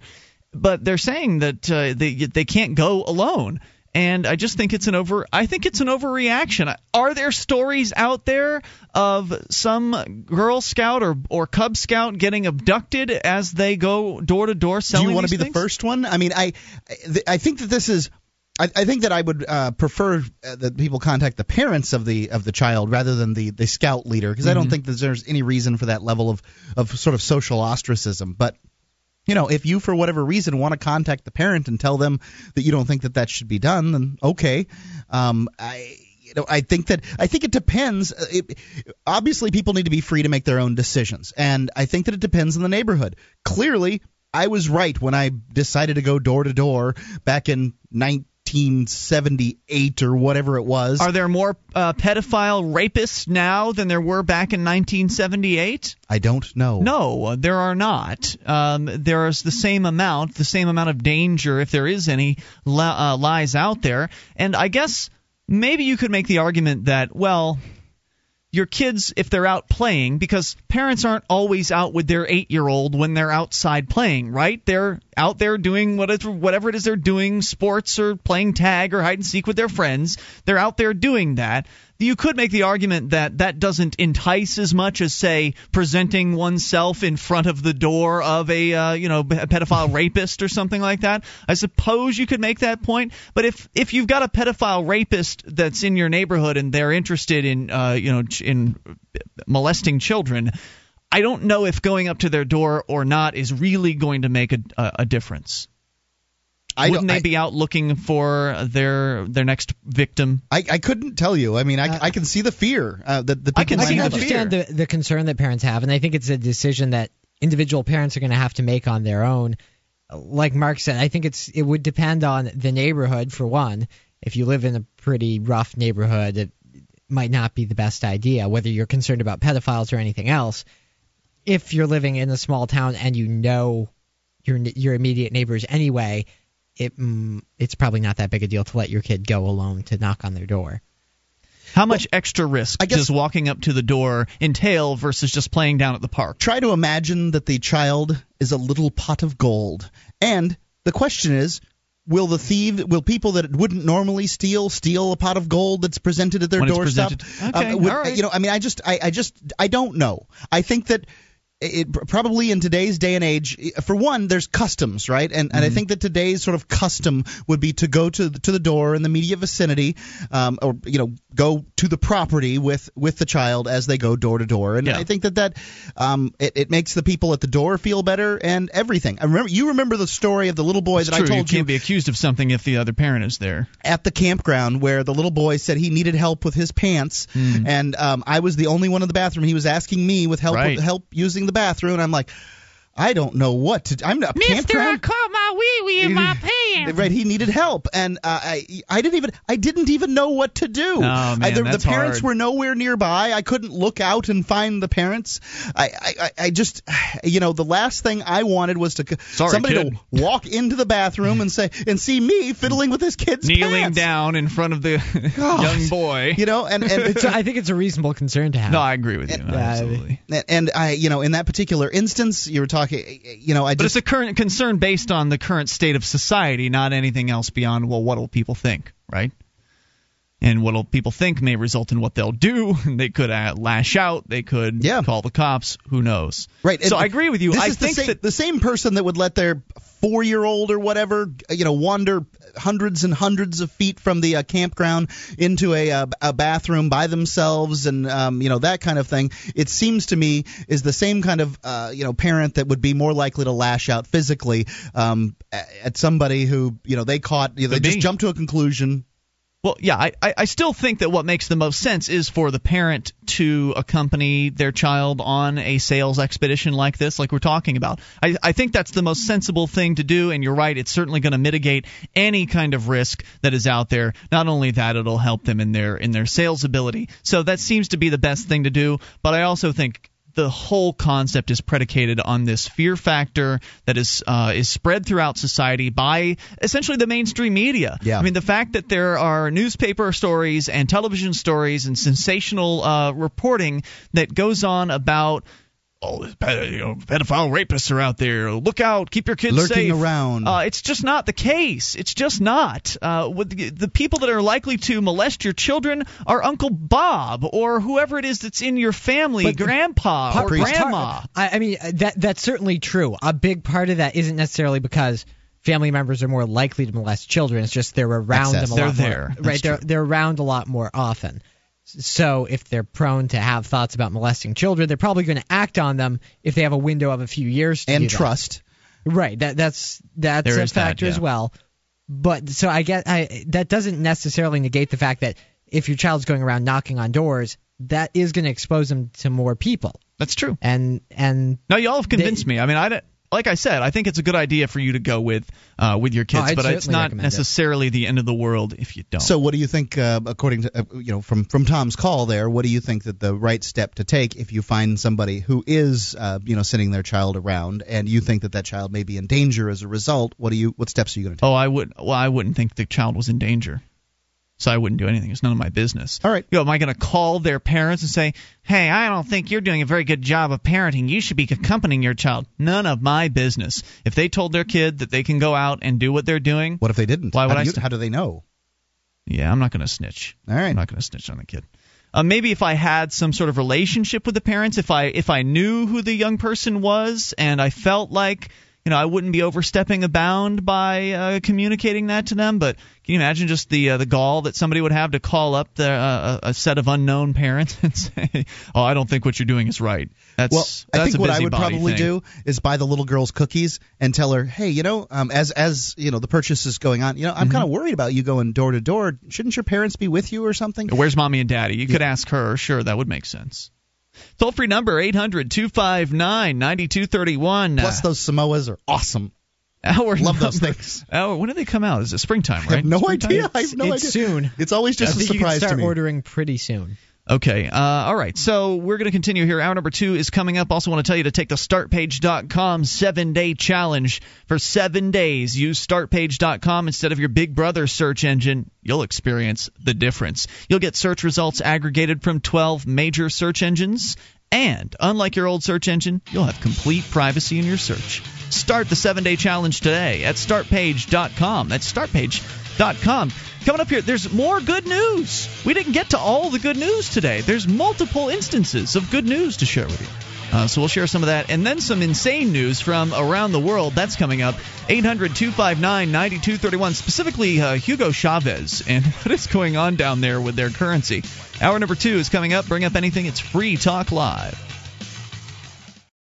But they're saying that uh, they they can't go alone and I just think it's an over. I think it's an overreaction. Are there stories out there of some Girl Scout or or Cub Scout getting abducted as they go door to door selling? Do you want to be things? the first one? I mean, I I- I think that this is. I, I think that I would uh, prefer uh, that people contact the parents of the of the child rather than the, the scout leader because I Mm-hmm. don't think that there's any reason for that level of, of sort of social ostracism. But you know, if you for whatever reason want to contact the parent and tell them that you don't think that that should be done, then okay. Um, I you know I think that I think it depends. Uh, It, obviously, people need to be free to make their own decisions, and I think that it depends on the neighborhood. Clearly, I was right when I decided to go door to door back in 1978 or whatever it was. Are there more uh, pedophile rapists now than there were back in 1978? I don't know. No, there are not. Um, there is the same amount, the same amount of danger, if there is any, li- uh, lies out there. And I guess maybe you could make the argument that, well, your kids, if they're out playing, because parents aren't always out with their eight year old when they're outside playing, right? They're out there doing whatever, it is they're doing, sports or playing tag or hide and seek with their friends. They're out there doing that. You could make the argument that that doesn't entice as much as, say, presenting oneself in front of the door of a, uh, you know, a pedophile rapist or something like that. I suppose you could make that point. But if if you've got a pedophile rapist that's in your neighborhood and they're interested in, uh, you know, in molesting children, I don't know if going up to their door or not is really going to make a, a, a difference. I Wouldn't don't, they be out looking for their their next victim? I, I couldn't tell you. I mean, I, I can see the fear uh, that the people I can might I can see have. understand the, the concern that parents have, and I think it's a decision that individual parents are going to have to make on their own. Like Mark said, I think it's it would depend on the neighborhood for one. If you live in a pretty rough neighborhood, it might not be the best idea. Whether you're concerned about pedophiles or anything else, if you're living in a small town and you know your your immediate neighbors anyway, it mm, it's probably not that big a deal to let your kid go alone to knock on their door. How much extra risk I guess- does walking up to the door entail versus just playing down at the park? Try to imagine that the child is a little pot of gold, and the question is. Will the thief? Will people that wouldn't normally steal steal a pot of gold that's presented at their When it's doorstep? presented. Okay, would- all right. You know, I mean, I just, I, I just, I don't know. I think that it probably in today's day and age for one there's customs right and and I think that today's sort of custom would be to go to the, to the door in the immediate vicinity um, or you know go to the property with with the child as they go door to door and Yeah. I think that that um, it, it makes the people at the door feel better and everything I remember you remember the story of the little boy It's that true. I told you you can't be accused of something if the other parent is there. at the campground where the little boy said he needed help with his pants, and um, I was the only one in the bathroom. He was asking me with help Right. with help using the bathroom, and I'm like, I don't know what to. I'm not campground. caught my wee wee in my pants. Right, he needed help, and uh, I I didn't even I didn't even know what to do. Oh, man, I, the, that's the parents hard. were nowhere nearby. I couldn't look out and find the parents. I I, I- I just you know the last thing I wanted was to Sorry, somebody kid. to walk into the bathroom and say and see me fiddling with this kid's Kneeling pants. down in front of the young boy. You know, and and So I think it's a reasonable concern to have. no, I agree with you. And- absolutely. and I, you know, in that particular instance, you were talking, you know, I But just it's a current concern based on the current state of society, not anything else beyond well, what will people think, right? And what people think may result in what they'll do. They could uh, lash out. They could Yeah. call the cops. Who knows? right. So and I agree with you. I think the same, that the same person that would let their four-year-old or whatever, you know, wander hundreds and hundreds of feet from the uh, campground into a, uh, a bathroom by themselves, and um, you know that kind of thing. It seems to me is the same kind of uh, you know parent that would be more likely to lash out physically um, at somebody who you know they caught. You know, they just jumped to a conclusion. Well, yeah, I, I still think that what makes the most sense is for the parent to accompany their child on a sales expedition like this, like we're talking about. I, I think that's the most sensible thing to do, and you're right, it's certainly going to mitigate any kind of risk that is out there. Not only that, it'll help them in their in their sales ability. So that seems to be the best thing to do. But I also think the whole concept is predicated on this fear factor that is uh, is spread throughout society by essentially the mainstream media. Yeah. I mean, the fact that there are newspaper stories and television stories and sensational uh, reporting that goes on about. Oh, there's ped- you know, pedophile rapists are out there. Look out! Keep your kids Lurking safe. around. Uh, it's just not the case. It's just not. Uh, the, the people that are likely to molest your children are Uncle Bob or whoever it is that's in your family, But- Grandpa Part- or part- Grandma. I, I mean, uh, that that's certainly true. A big part of that isn't necessarily because family members are more likely to molest children. It's just they're around Access. them a They're lot there. more. That's Right, they're they're around a lot more often. So if they're prone to have thoughts about molesting children, they're probably going to act on them if they have a window of a few years to and do that. trust. Right. That that's that's There a is that, factor as well. But so I get I that doesn't necessarily negate the fact that if your child's going around knocking on doors, that is going to expose them to more people. That's true. And and No, y'all have convinced me. I mean, I don't- like I said, I think it's a good idea for you to go with uh, with your kids, Oh, but it's not recommend it. necessarily the end of the world if you don't. So, what do you think, uh, according to uh, you know from from Tom's call there? What do you think that the right step to take if you find somebody who is uh, you know sending their child around and you think that that child may be in danger as a result? What do you what steps are you going to take? oh, I would. Well, I wouldn't think the child was in danger, so I wouldn't do anything. It's none of my business. All right. You know, am I going to call their parents and say, "Hey, I don't think you're doing a very good job of parenting. You should be accompanying your child." None of my business. If they told their kid that they can go out and do what they're doing, What if they didn't? Why would how I do, you, st- how do they know? Yeah, I'm not going to snitch. All right. I'm not going to snitch on the kid. Uh, maybe if I had some sort of relationship with the parents, if I if I knew who the young person was, and I felt like you know I wouldn't be overstepping a bound by uh, communicating that to them. But can you imagine just the uh, the gall that somebody would have to call up the, uh, a a set of unknown parents and say, "Oh, I don't think what you're doing is right." That's Well, that's I think what I would probably thing. do is buy the little girl's cookies and tell her, hey, you know, um, as as you know the purchase is going on, you know, I'm Mm-hmm. kind of worried about you going door to door. Shouldn't your parents be with you or something? Where's mommy and daddy? You could ask her. Sure, that would make sense. Toll free number 800 259 9231. Plus, those Samoas are awesome. Our Love those things. Oh, when do they come out? Is it springtime, right? I have no Springtime? idea. I have no it's idea. soon. It's always just a think you can surprise start to me. ordering pretty soon. Okay. Uh, all right. So we're going to continue here. Hour number two is coming up. Also, want to tell you to take the StartPage.com seven day challenge for seven days. Use StartPage.com instead of your Big Brother search engine. You'll experience the difference. You'll get search results aggregated from 12 major search engines. And unlike your old search engine, you'll have complete privacy in your search. Start the seven day challenge today at StartPage.com. That's StartPage.com. Coming up here, there's more good news. We didn't get to all the good news today. There's multiple instances of good news to share with you. Uh, so we'll share some of that and then some insane news from around the world. That's coming up. 800 259 9231, specifically uh, Hugo Chavez and what is going on down there with their currency. Hour number two is coming up. Bring up anything. It's Free Talk Live.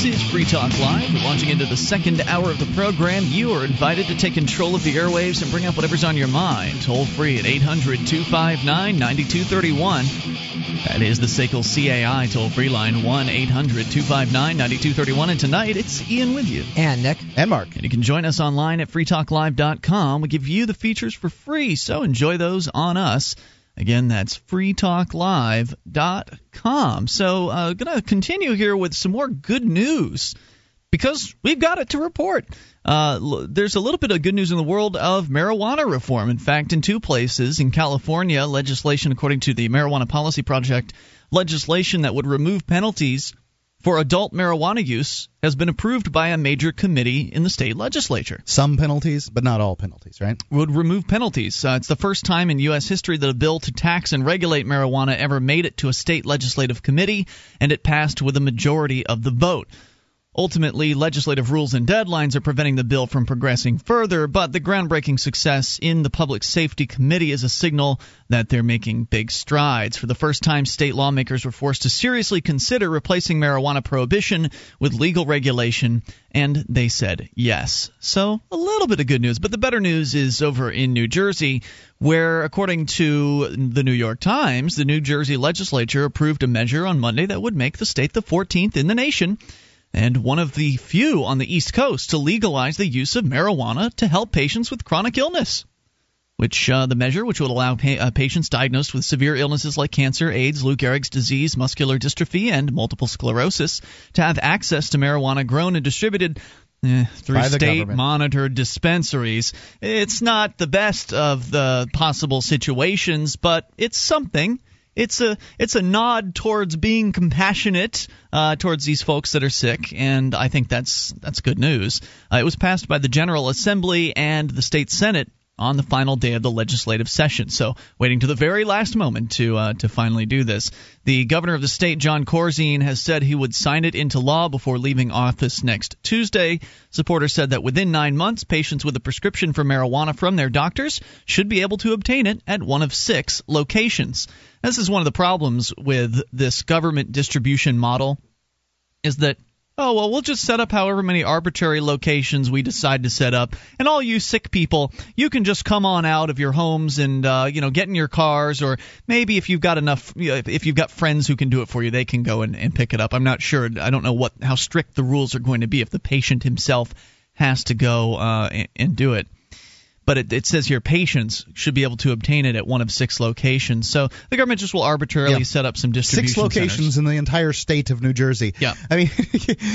This is Free Talk Live. We're launching into the second hour of the program. You are invited to take control of the airwaves and bring up whatever's on your mind. Toll free at 800 259 9231. That is the SACL CAI toll free line 1 800 259 9231. And tonight it's Ian with you. And Nick. And Mark. And you can join us online at freetalklive.com. We give you the features for free, so enjoy those on us. Again, that's freetalklive.com. So, uh, going to continue here with some more good news because we've got it to report. Uh, there's a little bit of good news in the world of marijuana reform. In fact, in two places, in California, legislation, according to the Marijuana Policy Project, legislation that would remove penalties for adult marijuana use has been approved by a major committee in the state legislature. Some penalties, but not all penalties, right? Would remove penalties. Uh, it's the first time in U.S. history that a bill to tax and regulate marijuana ever made it to a state legislative committee, and it passed with a majority of the vote. Ultimately, legislative rules and deadlines are preventing the bill from progressing further, but the groundbreaking success in the Public Safety Committee is a signal that they're making big strides. For the first time, state lawmakers were forced to seriously consider replacing marijuana prohibition with legal regulation, and they said yes. So, a little bit of good news, but the better news is over in New Jersey, where, according to the New York Times, the New Jersey legislature approved a measure on Monday that would make the state the 14th in the nation and one of the few on the East Coast to legalize the use of marijuana to help patients with chronic illness. Which uh, the measure, which would allow pa- uh, patients diagnosed with severe illnesses like cancer, AIDS, Lou Gehrig's disease, muscular dystrophy, and multiple sclerosis, to have access to marijuana grown and distributed Eh, through state monitored dispensaries. It's not the best of the possible situations, but it's something it's a it's a nod towards being compassionate uh, towards these folks that are sick, and I think that's that's good news. Uh, it was passed by the General Assembly and the state Senate on the final day of the legislative session. So, waiting to the very last moment to uh, to finally do this. The governor of the state, Jon Corzine, has said he would sign it into law before leaving office next Tuesday. Supporters said that within nine months, patients with a prescription for marijuana from their doctors should be able to obtain it at one of six locations. This is one of the problems with this government distribution model, is that oh well we'll just set up however many arbitrary locations we decide to set up. And all you sick people you can just come on out of your homes and uh, you know get in your cars or maybe if you've got enough you know, if you've got friends who can do it for you they can go and, and pick it up. I'm not sure. I don't know what how strict the rules are going to be if the patient himself has to go uh, and, and do it but it, it says here patients should be able to obtain it at one of six locations. So the government just will arbitrarily Yeah. set up some distribution Six locations centers. in the entire state of New Jersey. Yeah. I mean,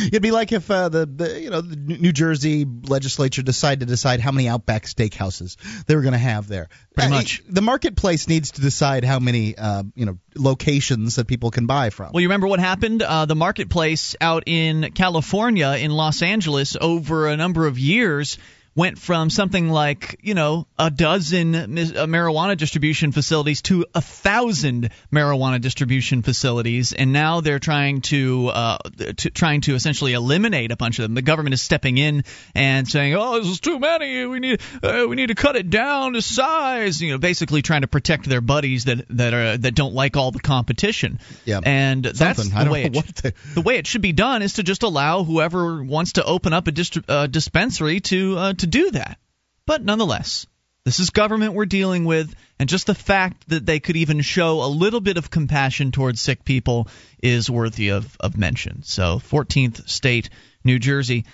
it'd be like if uh, the, the you know the New Jersey legislature decided to decide how many Outback steakhouses they were going to have there. Pretty Uh, much. The marketplace needs to decide how many uh, you know locations that people can buy from. Well, you remember what happened? Uh, the marketplace out in California, in Los Angeles, over a number of years, went from something like you know a dozen mis- uh, marijuana distribution facilities to a thousand marijuana distribution facilities, and now they're trying to, uh, to trying to essentially eliminate a bunch of them. The government is stepping in and saying, "Oh, this is too many. We need uh, we need to cut it down to size." You know, basically trying to protect their buddies that that are that don't like all the competition. Yeah. and that's the way it to- the way it should be done is to just allow whoever wants to open up a distri- uh, dispensary to uh, to do that. But nonetheless, this is government we're dealing with, and just the fact that they could even show a little bit of compassion towards sick people is worthy of, of mention. So, 14th state, New Jersey.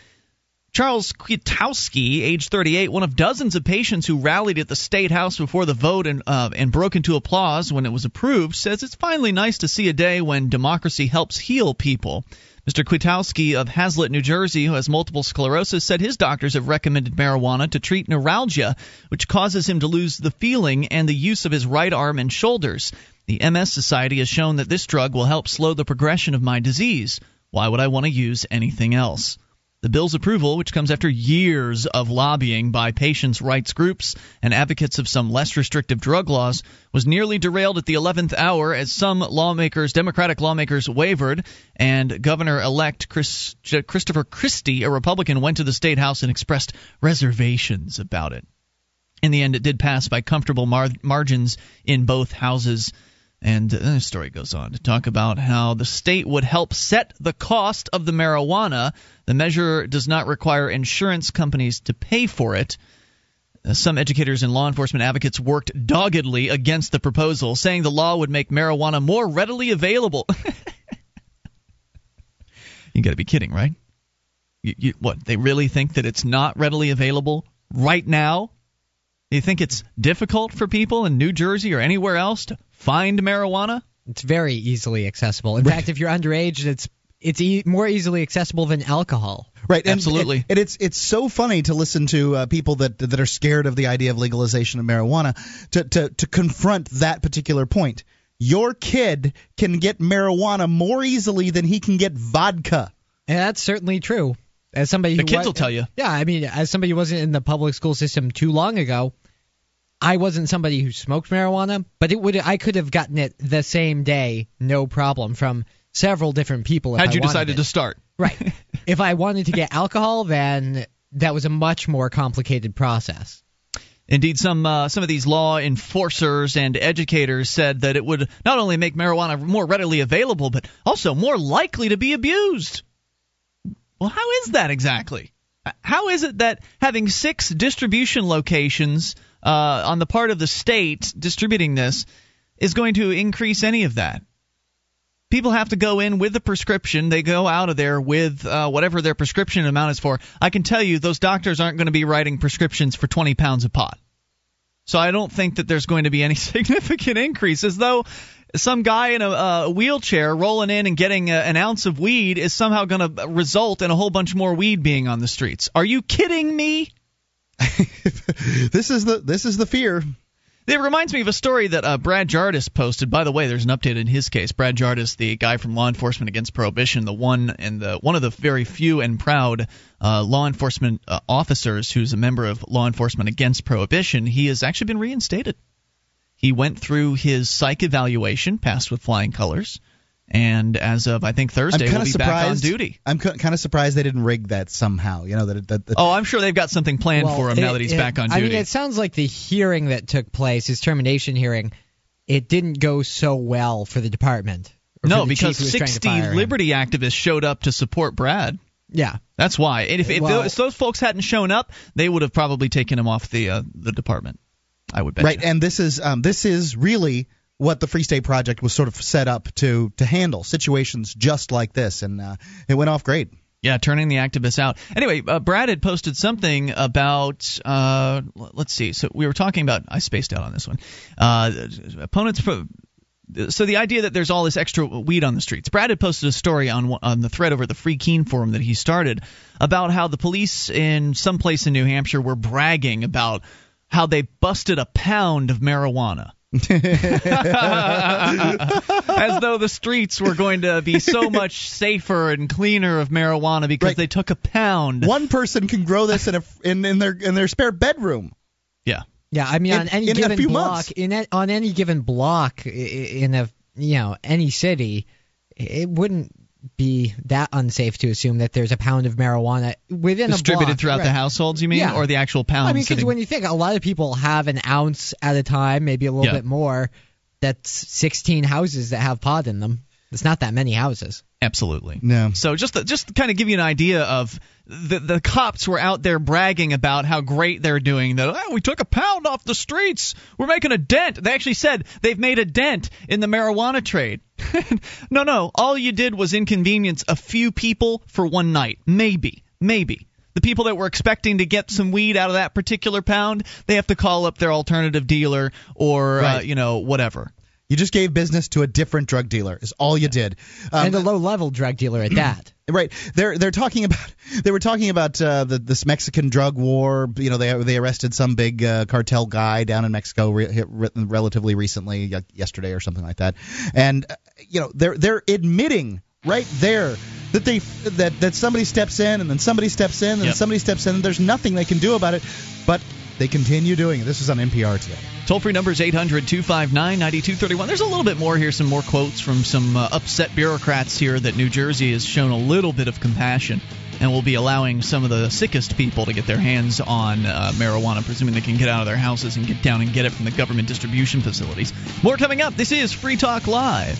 Charles Kwiatkowski, age 38, one of dozens of patients who rallied at the state house before the vote and uh, and broke into applause when it was approved, says it's finally nice to see a day when democracy helps heal people. Mr. Kwiatkowski of Hazlet, New Jersey, who has multiple sclerosis, said his doctors have recommended marijuana to treat neuralgia, which causes him to lose the feeling and the use of his right arm and shoulders. The MS Society has shown that this drug will help slow the progression of my disease. Why would I want to use anything else? The bill's approval, which comes after years of lobbying by patients' rights groups and advocates of some less restrictive drug laws, was nearly derailed at the 11th hour as some lawmakers, Democratic lawmakers, wavered, and Governor-elect Chris, Christopher Christie, a Republican, went to the state house and expressed reservations about it. In the end, it did pass by comfortable mar- margins in both houses. And uh, the story goes on to talk about how the state would help set the cost of the marijuana. The measure does not require insurance companies to pay for it. Uh, Some educators and law enforcement advocates worked doggedly against the proposal, saying the law would make marijuana more readily available. you got to be kidding, right? You, you, what? They really think that it's not readily available right now? You think it's difficult for people in New Jersey or anywhere else to find marijuana? It's very easily accessible. In fact, if you're underage, it's it's e- more easily accessible than alcohol. Right, and, Absolutely. And, and it's it's so funny to listen to uh, people that that are scared of the idea of legalization of marijuana to, to to confront that particular point. Your kid can get marijuana more easily than he can get vodka. And that's certainly true. As somebody The who kids wa- will tell you. Yeah, I mean, as somebody who wasn't in the public school system too long ago, I wasn't somebody who smoked marijuana, but it would I could have gotten it the same day, no problem, from several different people. Had you decided it. to start? Right. if I wanted to get alcohol, then that was a much more complicated process. Indeed, some uh, some of these law enforcers and educators said that it would not only make marijuana more readily available, but also more likely to be abused. Well, how is that exactly? How is it that having six distribution locations uh, on the part of the state distributing this is going to increase any of that? People have to go in with a prescription. They go out of there with uh, whatever their prescription amount is for. I can tell you those doctors aren't going to be writing prescriptions for 20 pounds of pot. So I don't think that there's going to be any significant increase, as though some guy in a, a wheelchair rolling in and getting a, an ounce of weed is somehow going to result in a whole bunch more weed being on the streets. Are you kidding me? this is the this is the fear. It reminds me of a story that uh, Brad Jardis posted. By the way, there's an update in his case. Brad Jardis, the guy from Law Enforcement Against Prohibition, the one and the one of the very few and proud uh, law enforcement uh, officers who's a member of Law Enforcement Against Prohibition, he has actually been reinstated. He went through his psych evaluation, passed with flying colors, and as of I think Thursday, I'm will kind be of back on surprised. duty. I'm kind of surprised they didn't rig that somehow. You know that that, that Oh, I'm sure they've got something planned Well, for him now that he's it- back on I duty. I mean, it sounds like the hearing that took place, his termination hearing, it didn't go so well for the department. no, the because chief who was trying to 60 fire him. liberty activists showed up to support Brad. Yeah. That's why. And if, if Well- those, those folks hadn't shown up, they would have probably taken him off the uh, the department. I would bet. right, and this is um, this is really what the Free State Project was sort of set up to to handle situations just like this, and uh, it went off great. Yeah, turning the activists out. Anyway, uh, Brad had posted something about. Uh, let's see. So we were talking about. I spaced out on this one. Uh, opponents. So the idea that there's all this extra weed on the streets. Brad had posted a story on on the thread over the Free Keene forum that he started about how the police in some place in New Hampshire were bragging about how they busted a pound of marijuana. As though the streets were going to be so much safer and cleaner of marijuana because Right. they took a pound. One person can grow this in a in, in their in their spare bedroom. Yeah. Yeah, I mean, In- on any in a given few block, months. in a, on any given block i- i- in a you know any city, it wouldn't be that unsafe to assume that there's a pound of marijuana within a Distributed block. throughout the households, you mean, Yeah. or the actual pound? I mean, because when you think a lot of people have an ounce at a time, maybe a little Yeah. bit more. That's 16 houses that have pot in them. It's not that many houses. Absolutely. No. So just to, just to kind of give you an idea of the the cops were out there bragging about how great they're doing. That oh, we took a pound off the streets. We're making a dent. They actually said they've made a dent in the marijuana trade. no, no. All you did was inconvenience a few people for one night. Maybe, maybe. The people that were expecting to get some weed out of that particular pound, they have to call up their alternative dealer or uh, you know whatever. You just gave business to a different drug dealer. Is all you did. Um, and a low level drug dealer at that. Right. They're they're talking about they were talking about uh, the this Mexican drug war. You know, they they arrested some big uh, cartel guy down in Mexico re- re- relatively recently, yesterday or something like that. And uh, you know, they're they're admitting right there that they that that somebody steps in and then somebody steps in and Yep. somebody steps in and there's nothing they can do about it, but they continue doing it. This is on NPR today. Toll free number is 800 259 9231. There's a little bit more here, some more quotes from some uh, upset bureaucrats here that New Jersey has shown a little bit of compassion and will be allowing some of the sickest people to get their hands on uh, marijuana, presuming they can get out of their houses and get down and get it from the government distribution facilities. More coming up. This is Free Talk Live.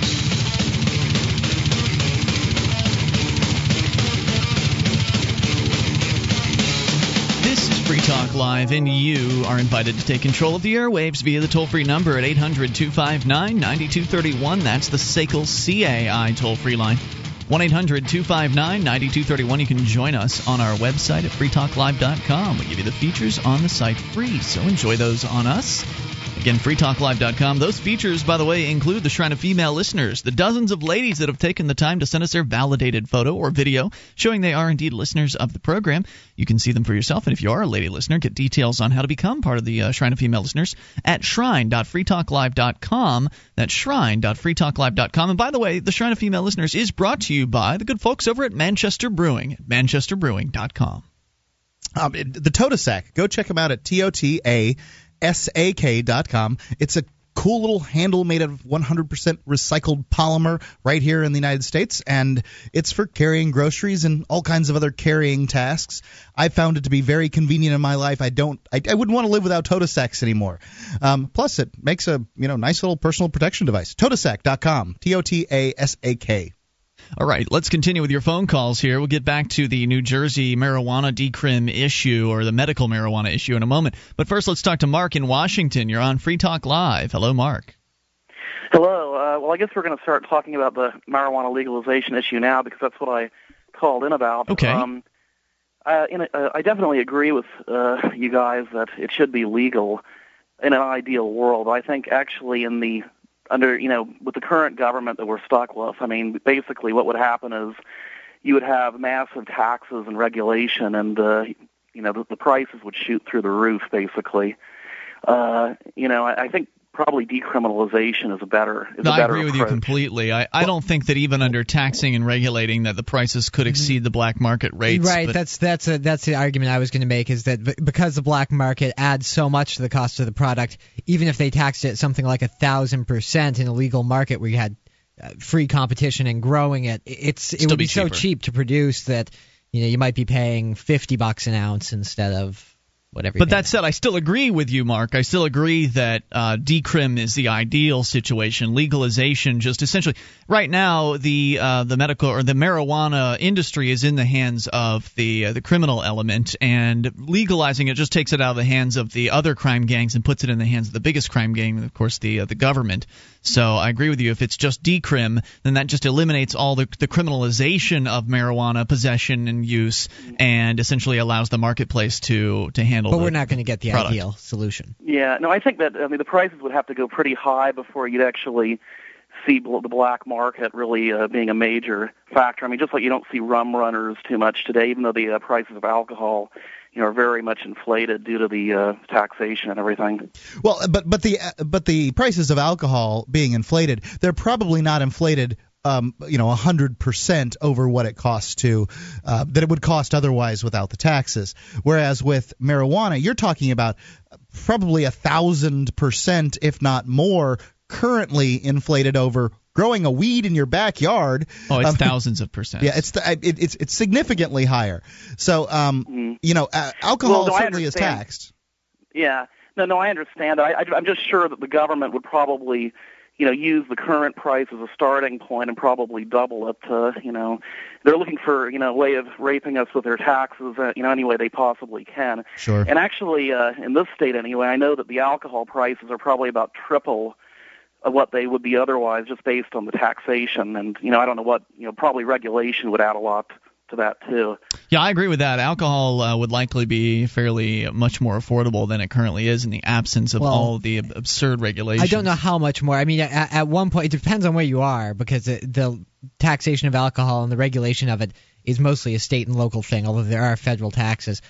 Talk Live, and you are invited to take control of the airwaves via the toll free number at 800 259 9231. That's the SACL CAI toll free line. 1 800 259 9231. You can join us on our website at freetalklive.com. We give you the features on the site free, so enjoy those on us. Again, freetalklive.com. Those features, by the way, include the Shrine of Female Listeners, the dozens of ladies that have taken the time to send us their validated photo or video showing they are indeed listeners of the program. You can see them for yourself, and if you are a lady listener, get details on how to become part of the uh, Shrine of Female Listeners at shrine.freetalklive.com. That's shrine.freetalklive.com. And by the way, the Shrine of Female Listeners is brought to you by the good folks over at Manchester Brewing at manchesterbrewing.com. Um, the Totasak. Go check them out at t o t a s a k dot com. It's a cool little handle made of 100% recycled polymer right here in the United States, and it's for carrying groceries and all kinds of other carrying tasks. I found it to be very convenient in my life. I don't, I, I wouldn't want to live without Totasaks anymore. Um, plus, it makes a you know nice little personal protection device. Totasak.com. T o t a s a k. All right, let's continue with your phone calls here. We'll get back to the New Jersey marijuana decrim issue or the medical marijuana issue in a moment. But first, let's talk to Mark in Washington. You're on Free Talk Live. Hello, Mark. Hello. Uh, well, I guess we're going to start talking about the marijuana legalization issue now because that's what I called in about. Okay. Um, uh, in a, uh, I definitely agree with uh, you guys that it should be legal in an ideal world. I think actually in the under you know with the current government that we're stuck with, I mean basically what would happen is you would have massive taxes and regulation, and uh, you know the, the prices would shoot through the roof basically. Uh, you know, I, I think probably decriminalization is a better is No, a I better I agree with you completely. I, I don't think that even under taxing and regulating that the prices could exceed the black market rates. right. but- That's that's a, that's the argument I was going to make is that b- because the black market adds so much to the cost of the product, even if they taxed it something like a thousand percent in a legal market where you had uh, free competition and growing it, it's it Still would be be, so cheap to produce that you know you might be paying fifty bucks an ounce instead of whatever. But that said, I still agree with you, Mark. I still agree that uh, decrim is the ideal situation. Legalization, just essentially, right now, the uh, the medical or the marijuana industry is in the hands of the uh, the criminal element, and legalizing it just takes it out of the hands of the other crime gangs and puts it in the hands of the biggest crime gang, of course, the uh, the government. So I agree with you. If it's just decrim, then that just eliminates all the, the criminalization of marijuana possession and use, and essentially allows the marketplace to to handle. But the we're not going to get the product. ideal solution. Yeah, no, I think that I mean the prices would have to go pretty high before you'd actually see bl- the black market really uh, being a major factor. I mean, just like you don't see rum runners too much today, even though the uh, prices of alcohol, you know, are very much inflated due to the uh, taxation and everything. Well, but but the uh, but the prices of alcohol being inflated, they're probably not inflated. Um, you know, a hundred percent over what it costs to uh, that it would cost otherwise without the taxes. Whereas with marijuana, you're talking about probably a thousand percent, if not more, currently inflated over growing a weed in your backyard. Oh, it's Um, thousands of percent. Yeah, it's the, it, it's it's significantly higher. So, um, you know, uh, alcohol Well, no, certainly is taxed. Yeah, no, no, I understand. I, I, I'm just sure that the government would probably, you know, use the current price as a starting point and probably double it. To, you know, they're looking for, you know, a way of raping us with their taxes, uh, you know, any way they possibly can. Sure. And actually, uh, in this state anyway, I know that the alcohol prices are probably about triple of what they would be otherwise, just based on the taxation. And you know, I don't know what, you know, probably regulation would add a lot to that too. Yeah, I agree with that. Alcohol uh, would likely be fairly much more affordable than it currently is in the absence of Well, all the ab- absurd regulations. I don't know how much more. I mean, at, at one point, it depends on where you are because the, the taxation of alcohol and the regulation of it is mostly a state and local thing, although there are federal taxes.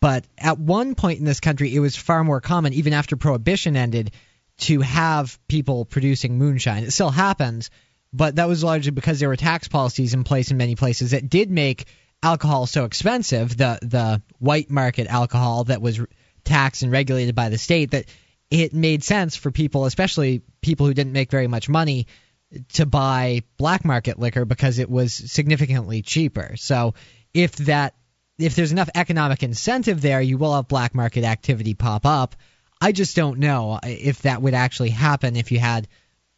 But at one point in this country, it was far more common, even after prohibition ended, to have people producing moonshine. It still happens, but that was largely because there were tax policies in place in many places that did make alcohol so expensive, the the white market alcohol that was taxed and regulated by the state, that it made sense for people, especially people who didn't make very much money, to buy black market liquor because it was significantly cheaper. So if that if there's enough economic incentive there, you will have black market activity pop up. I just don't know if that would actually happen if you had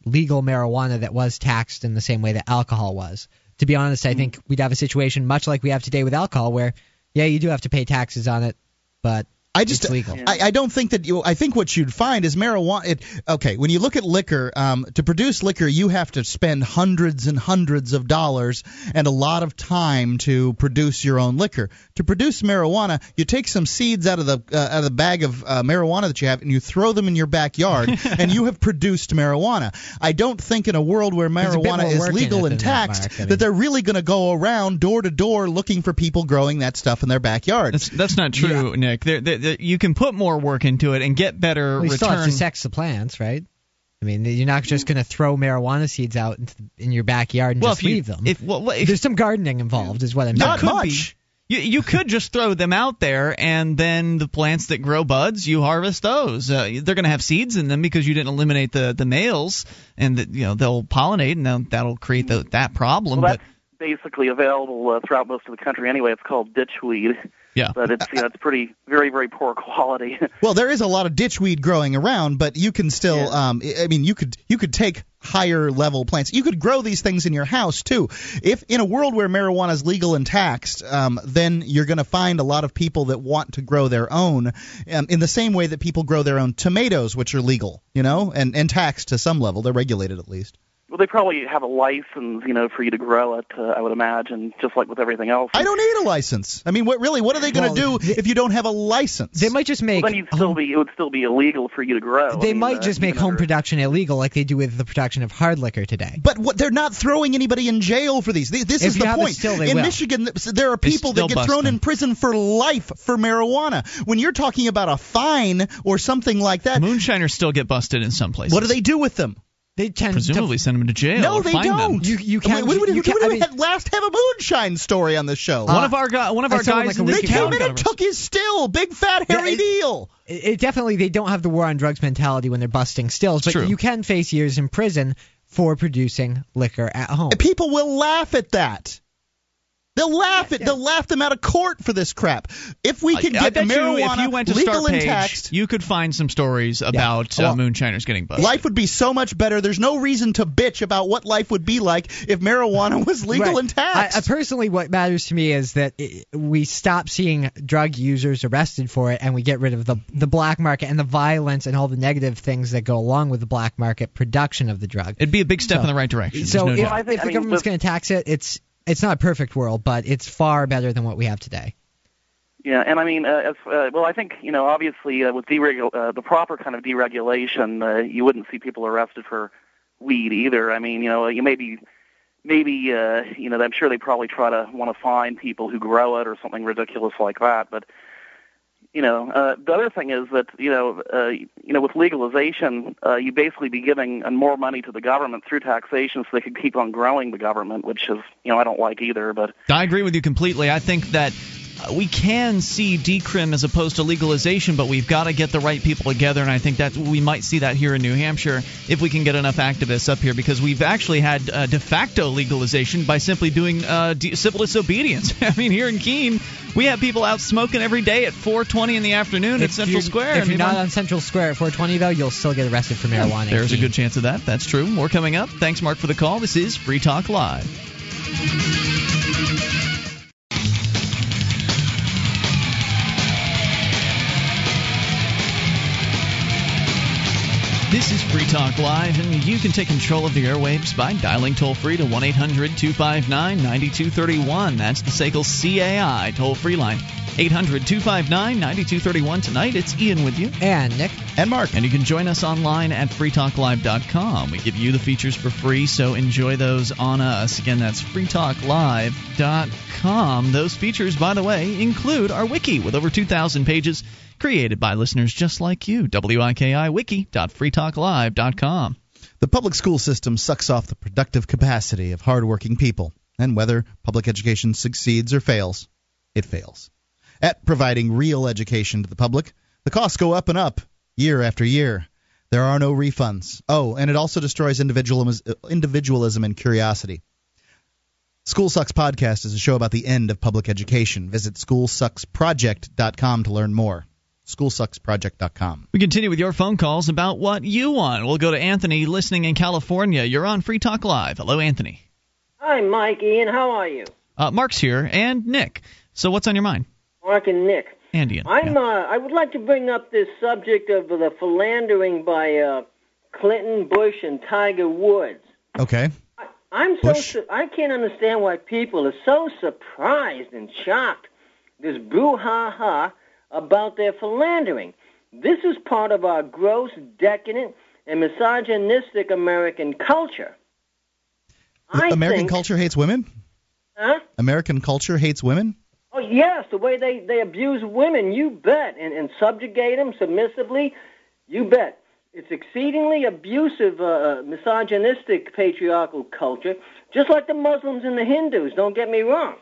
legal marijuana that was taxed in the same way that alcohol was. To be honest, I mm-hmm. think we'd have a situation much like we have today with alcohol, where yeah, you do have to pay taxes on it, but I just it's legal. I, I don't think that you. I think what you'd find is marijuana. It, okay, when you look at liquor, um, to produce liquor, you have to spend hundreds and hundreds of dollars and a lot of time to produce your own liquor. To produce marijuana, you take some seeds out of the uh, out of the bag of uh, marijuana that you have, and you throw them in your backyard, and you have produced marijuana. I don't think in a world where There's a bit marijuana is legal and than that, taxed I mean- that they're really going to go around door to door looking for people growing that stuff in their backyard. That's that's not true, Nick. There, there, there- you can put more work into it and get better Well, you still have to sex the plants, right? I mean, you're not just going to throw marijuana seeds out into the, in your backyard and well, just if you, leave them. If, well, if, There's some gardening involved, is what I'm Not saying. could be. You, you could just throw them out there, and then the plants that grow buds, you harvest those. Uh, they're going to have seeds in them because you didn't eliminate the the males, and that you know they'll pollinate, and then that'll create the, that problem. Well, but basically available uh, throughout most of the country anyway. It's called ditchweed. Yeah. But it's you know it's pretty very very poor quality. Well, there is a lot of ditchweed growing around, but you can still. Um, I I mean, you could you could take higher level plants. You could grow these things in your house too. If in a world where marijuana is legal and taxed, um, then you're going to find a lot of people that want to grow their own, um, in the same way that people grow their own tomatoes, which are legal, you know, and and taxed to some level. They're regulated at least. Well, they probably have a license, you know, for you to grow it. Uh, I would imagine, just like with everything else. I don't need a license. I mean, what really? What are they going to Well, do if you don't have a license? They might just make. Well, then you'd still be it would still be illegal for you to grow. I they mean, might uh, just make home under- production illegal, like they do with the production of hard liquor today. But what, they're not throwing anybody in jail for these. Th- This If is you the have point. still, they in will. Michigan, there are people that get bust thrown them. in prison for life for marijuana. When you're talking about a fine or something like that, moonshiners still get busted in some places. what do they do with them? They tend Presumably send them to jail. no, or they fine don't. Them. You- you can't- When, when, when, you can't- when I we mean- had last have a moonshine story on the show? one of our guy, one of our guys like in they ago. came in and took his still, big fat hairy it- deal. It, it definitely they don't have the war on drugs mentality when they're busting stills, but True. you can face years in prison for producing liquor at home. People will laugh at that. They'll laugh at. They'll laugh them out of court for this crap. If we could I, I get bet marijuana you, if you went to legal Startpage, and taxed, you could find some stories about Well, uh, moonshiners getting busted. life would be so much better. There's no reason to bitch about what life would be like if marijuana was legal Right. and taxed. I, I personally, what matters to me is that i we stop seeing drug users arrested for it, and we get rid of the the black market and the violence and all the negative things that go along with the black market production of the drug. It'd be a big step So- in the right direction. So no if, doubt. I think- I the mean, government's going to tax it, it's it's not a perfect world, but it's far better than what we have today. Yeah, and I mean, uh, as, uh, well, I think you know, obviously, uh, with deregul- uh, the proper kind of deregulation, uh, you wouldn't see people arrested for weed either. I mean, you know, you maybe, maybe, uh, you know, I'm sure they probably try to want to find people who grow it or something ridiculous like that. But, you know, uh, the other thing is that you know, uh, you know, with legalization, uh, you basically be giving more money to the government through taxation, so they could keep on growing the government, which is, you know, I don't like either. But I agree with you completely. I think that we can see decrim as opposed to legalization, but we've got to get the right people together, and I think that we might see that here in New Hampshire if we can get enough activists up here, because we've actually had uh, de facto legalization by simply doing uh, de- civil disobedience. I mean, here in Keene, we have people out smoking every day at 4:20 in the afternoon at Central Square. If you're not on Central Square at 420 though, you'll still get arrested for marijuana. There's a good chance of that. That's true. More coming up. Thanks, Mark, for the call. This is Free Talk Live. This is Free Talk Live, and you can take control of the airwaves by dialing toll free to 1 800 259 9231. That's the SACL CAI toll free line. 800 259 9231. Tonight, it's Ian with you. And Nick. and Mark. And you can join us online at freetalklive.com. We give you the features for free, so enjoy those on us. Again, that's freetalklive.com. Those features, by the way, include our wiki with over 2,000 pages created by listeners just like you. wikiwiki.freetalklive.com. The public school system sucks off the productive capacity of hardworking people, and whether public education succeeds or fails, it fails. At providing real education to the public, the costs go up and up year after year. There are no refunds. Oh, and it also destroys individualism, and curiosity. School Sucks Podcast is a show about the end of public education. Visit schoolsucksproject.com to learn more. Schoolsucksproject.com. We continue with your phone calls about what you want. We'll go to Anthony listening in California. You're on Free Talk Live. Hello, Anthony. Hi, Mike. Ian, how are you? Uh, Mark's here, and Nick. So, what's on your mind? Mark and Nick. And Ian. I'm. yeah. Uh, I would like to bring up this subject of the philandering by uh, Clinton, Bush, and Tiger Woods. Okay. I'm so. Bush? Su- I can't understand why people are so surprised and shocked. This brouhaha about their philandering. This is part of our gross, decadent, and misogynistic American culture. I American think, culture hates women? Huh? American culture hates women? Oh yes, the way they they abuse women, you bet, and and subjugate them submissively, you bet. It's exceedingly abusive, uh, misogynistic, patriarchal culture, just like the Muslims and the Hindus. Don't get me wrong.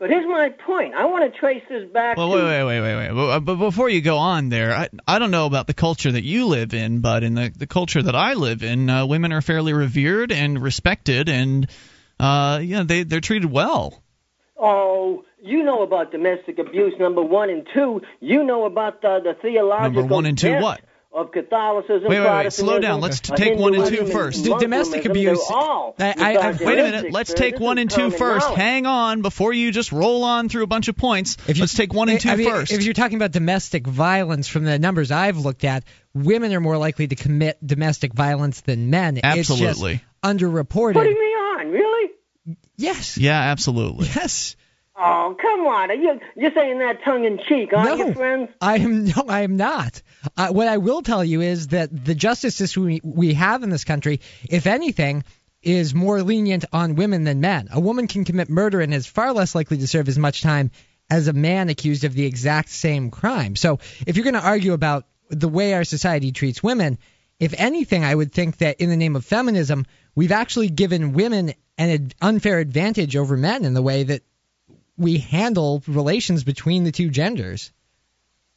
But here's my point. I want to trace this back Well, wait, wait, wait, wait, wait. But, but before you go on there, I, I don't know about the culture that you live in, but in the, the culture that I live in, uh, women are fairly revered and respected, and uh, you know they they're treated well. Oh, you know about domestic abuse, number one and two. You know about the, the theological Number one and two what? Of Catholicism. Wait, wait, wait. Slow down. Let's take one and two first. D- domestic abuse- I- I- I- Wait a minute. Let's take one and two first. knowledge. Hang on before you just roll on through a bunch of points. Let's take one and two I mean, first. If you're talking about domestic violence, from the numbers I've looked at, women are more likely to commit domestic violence than men. Absolutely. It's just underreported. Putting me on, really? Yes. yeah, absolutely. Yes. Oh, come on. Are you, you're saying that tongue in cheek, aren't No. you, friends? I am no, I am not. Uh, what I will tell you is that the justice system we, we have in this country, if anything, is more lenient on women than men. A woman can commit murder and is far less likely to serve as much time as a man accused of the exact same crime. So, if you're going to argue about the way our society treats women, if anything, I would think that in the name of feminism, we've actually given women an ad- unfair advantage over men in the way that we handle relations between the two genders.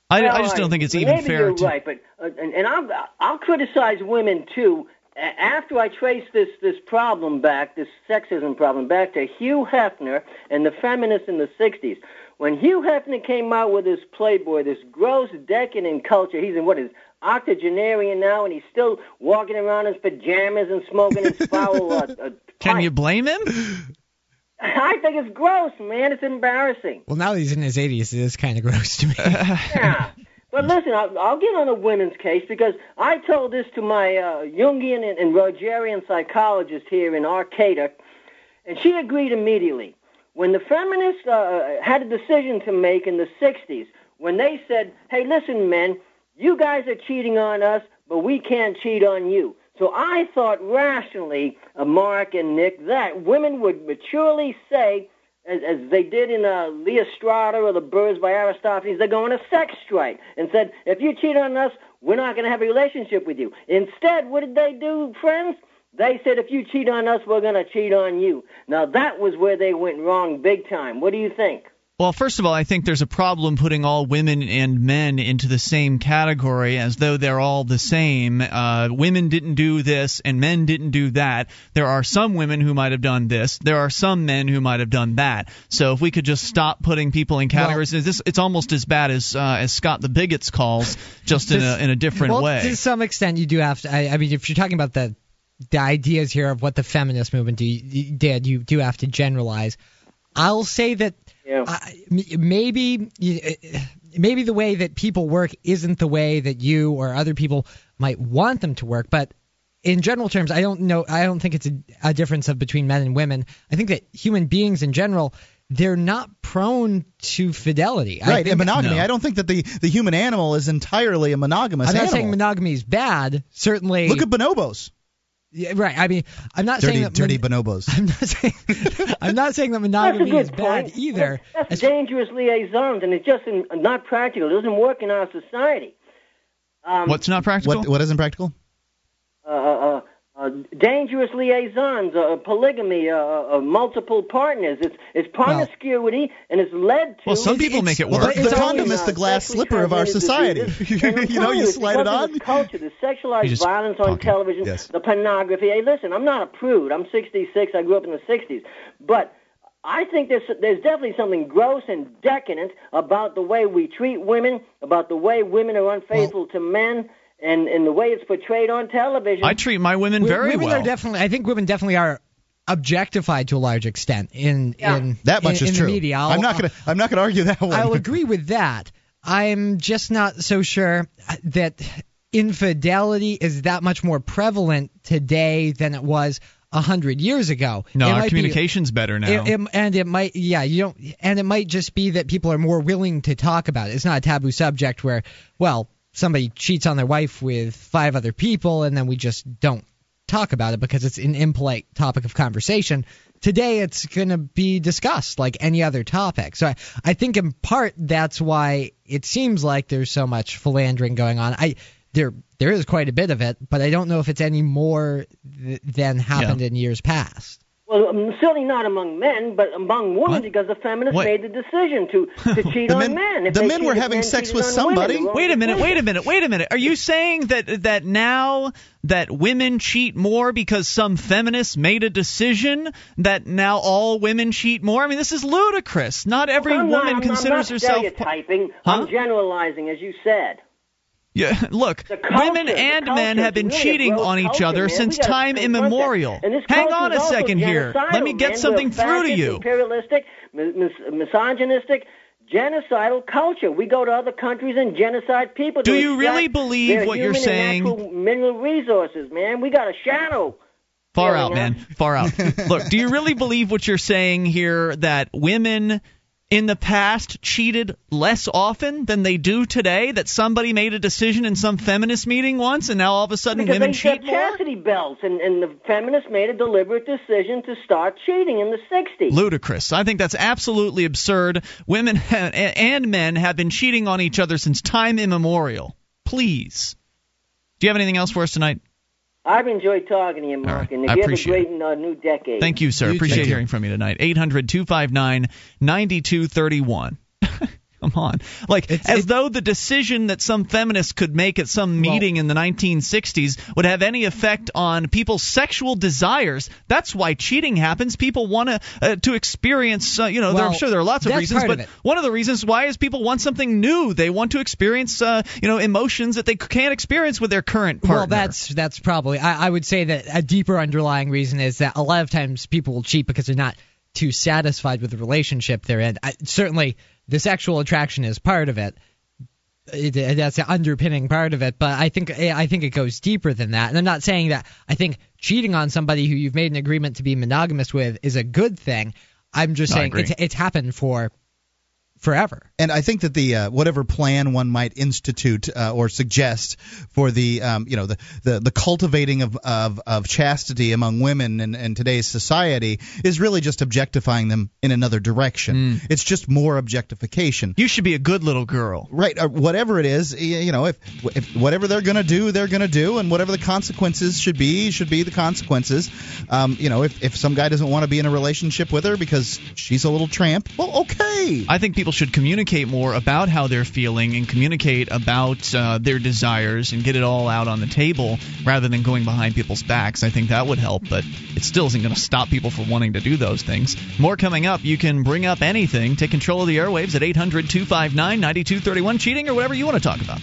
I, I just don't think it's even maybe even you're to. right, but uh, and, and I'll I'll criticize women too after I trace this this problem back, this sexism problem back to Hugh Hefner and the feminists in the '60s. When Hugh Hefner came out with his Playboy, this gross, decadent culture, he's in what is octogenarian now, and he's still walking around in his pajamas and smoking his foul. Uh, uh, Can you blame him? I think it's gross, man. It's embarrassing. Well, now that he's in his 80s, it is kind of gross to me. Yeah. But listen, I'll, I'll get on a women's case because I told this to my uh, Jungian and, and Rogerian psychologist here in Arcata, and she agreed immediately. When the feminists uh, had a decision to make in the 60s, when they said, hey, listen, men, you guys are cheating on us, but we can't cheat on you. So I thought rationally, uh, Mark and Nick, that women would maturely say, as, as they did in uh, Lysistrata or the Birds by Aristophanes, they're going a sex strike and said, if you cheat on us, we're not going to have a relationship with you. Instead, what did they do, friends? They said, if you cheat on us, we're going to cheat on you. Now, that was where they went wrong big time. What do you think? Well, first of all, I think there's a problem putting all women and men into the same category as though they're all the same. Uh, women didn't do this and men didn't do that. There are some women who might have done this. There are some men who might have done that. So if we could just stop putting people in categories, well, this it's almost as bad as uh, as Scott the Bigot's calls, just in a in a different well, way. To some extent, you do have to. I, I mean, if you're talking about the the ideas here of what the feminist movement do, did, you do have to generalize. I'll say that yeah. uh, maybe maybe the way that people work isn't the way that you or other people might want them to work, but in general terms, I don't know. I don't think it's a, a difference of between men and women. I think that human beings in general they're not prone to fidelity. Right, and monogamy. no. I don't think that the, the human animal is entirely a monogamous I'm not animal. saying monogamy is bad. Certainly. Look at bonobos. Yeah, right. I mean, I'm not dirty, saying that dirty mon- bonobos. I'm not saying I'm not saying that That's a monogamy good is bad point. either. That's, that's dangerous liaisons, and it's just in, not practical. It doesn't work in our society. Um, What's not practical? What what isn't practical? uh, uh, uh, dangerous liaisons, uh, polygamy, uh, uh, multiple partners. It's it's promiscuity, and it's led to. Well, some people make it Well, work. the, the condom is the glass slipper of our society. you know, you slide it on. The culture, the sexualized violence on talking. television, Yes. the pornography. Hey, listen, I'm not a prude. I'm 66. I grew up in the 60s, but. I think there's there's definitely something gross and decadent about the way we treat women, about the way women are unfaithful to men, and, and the way it's portrayed on television. I treat my women W- very women well. are definitely. I think women definitely are objectified to a large extent in Yeah. in That much in, is in true. media. I'll, I'm not gonna I'm not gonna argue that one. I'll agree with that. I'm just not so sure that infidelity is that much more prevalent today than it was a hundred years ago. no, our might be- communication's better now. It, it- and it might, yeah, you don't, and it might just be that people are more willing to talk about it. It's not a taboo subject where, well, somebody cheats on their wife with five other people, and then we just don't talk about it because it's an impolite topic of conversation. Today, it's going to be discussed like any other topic. So I, I think in part that's why it seems like there's so much philandering going on. I there there is quite a bit of it, but I don't know if it's any more th- than happened in years past. Well, um, certainly not among men, but among women, What? because the feminists What? made the decision to, to cheat The on men- men. If the men were having men sex with on women. somebody. Wait a minute, wait a minute, wait a minute. Are you saying that that now that women cheat more because some feminists made a decision that now all women cheat more? I mean, this is ludicrous. Not every I'm woman not, considers I'm not herself. stereotyping. Huh? I'm generalizing, as you said. Yeah, look, culture, women and men have been cheating on each culture, other man. since time immemorial. Hang on a second here. Let me get man. something through to you. Imperialistic, mis- mis- misogynistic, genocidal culture. We go to other countries and genocide people. Do you really believe what you're saying? Mineral resources, man. We got a shadow. Far out, man. Far out. Look, do you really believe what you're saying here that women in the past cheated less often than they do today? That somebody made a decision in some feminist meeting once and now all of a sudden Because women they cheat more? chastity belts, and, and the feminists made a deliberate decision to start cheating in the 60s. Ludicrous. I think that's absolutely absurd. Women and men have been cheating on each other since time immemorial. Please. Do you have anything else for us tonight? I've enjoyed talking to you, Mark, right. and I you have a appreciate great uh, new decade. Thank you, sir. You Appreciate too. hearing from you tonight. 800 259 9231. Come on. Like, It's- as it- though the decision that some feminists could make at some meeting in the 1960s would have any effect on people's sexual desires. That's why cheating happens. People want to uh, to experience, uh, you know, there, I'm sure there are lots of reasons, but of one of the reasons why is people want something new. They want to experience, uh, you know, emotions that they can't experience with their current partner. Well, that's that's probably. I, I would say that a deeper underlying reason is that a lot of times people will cheat because they're not too satisfied with the relationship they're in. I, certainly, the sexual attraction is part of it. It- That's the underpinning part of it, but I think I think it goes deeper than that. And I'm not saying that I think cheating on somebody who you've made an agreement to be monogamous with is a good thing. I'm just I saying it's it's happened for forever. And I think that the uh, whatever plan one might institute uh, or suggest for the um, you know the, the, the cultivating of, of, of chastity among women in, in today's society is really just objectifying them in another direction. It's just more objectification. you should be a good little girl. Right, or whatever it is, you know, if, if whatever they're going to do, they're going to do, and whatever the consequences should be, should be the consequences. Um, you know, if, if some guy doesn't want to be in a relationship with her because she's a little tramp, well, okay. I think people should communicate more about how they're feeling and communicate about uh, their desires and get it all out on the table rather than going behind people's backs. I think that would help, but it still isn't going to stop people from wanting to do those things. More coming up. You can bring up anything. Take control of the airwaves at 800 259 9231, cheating or whatever you want to talk about.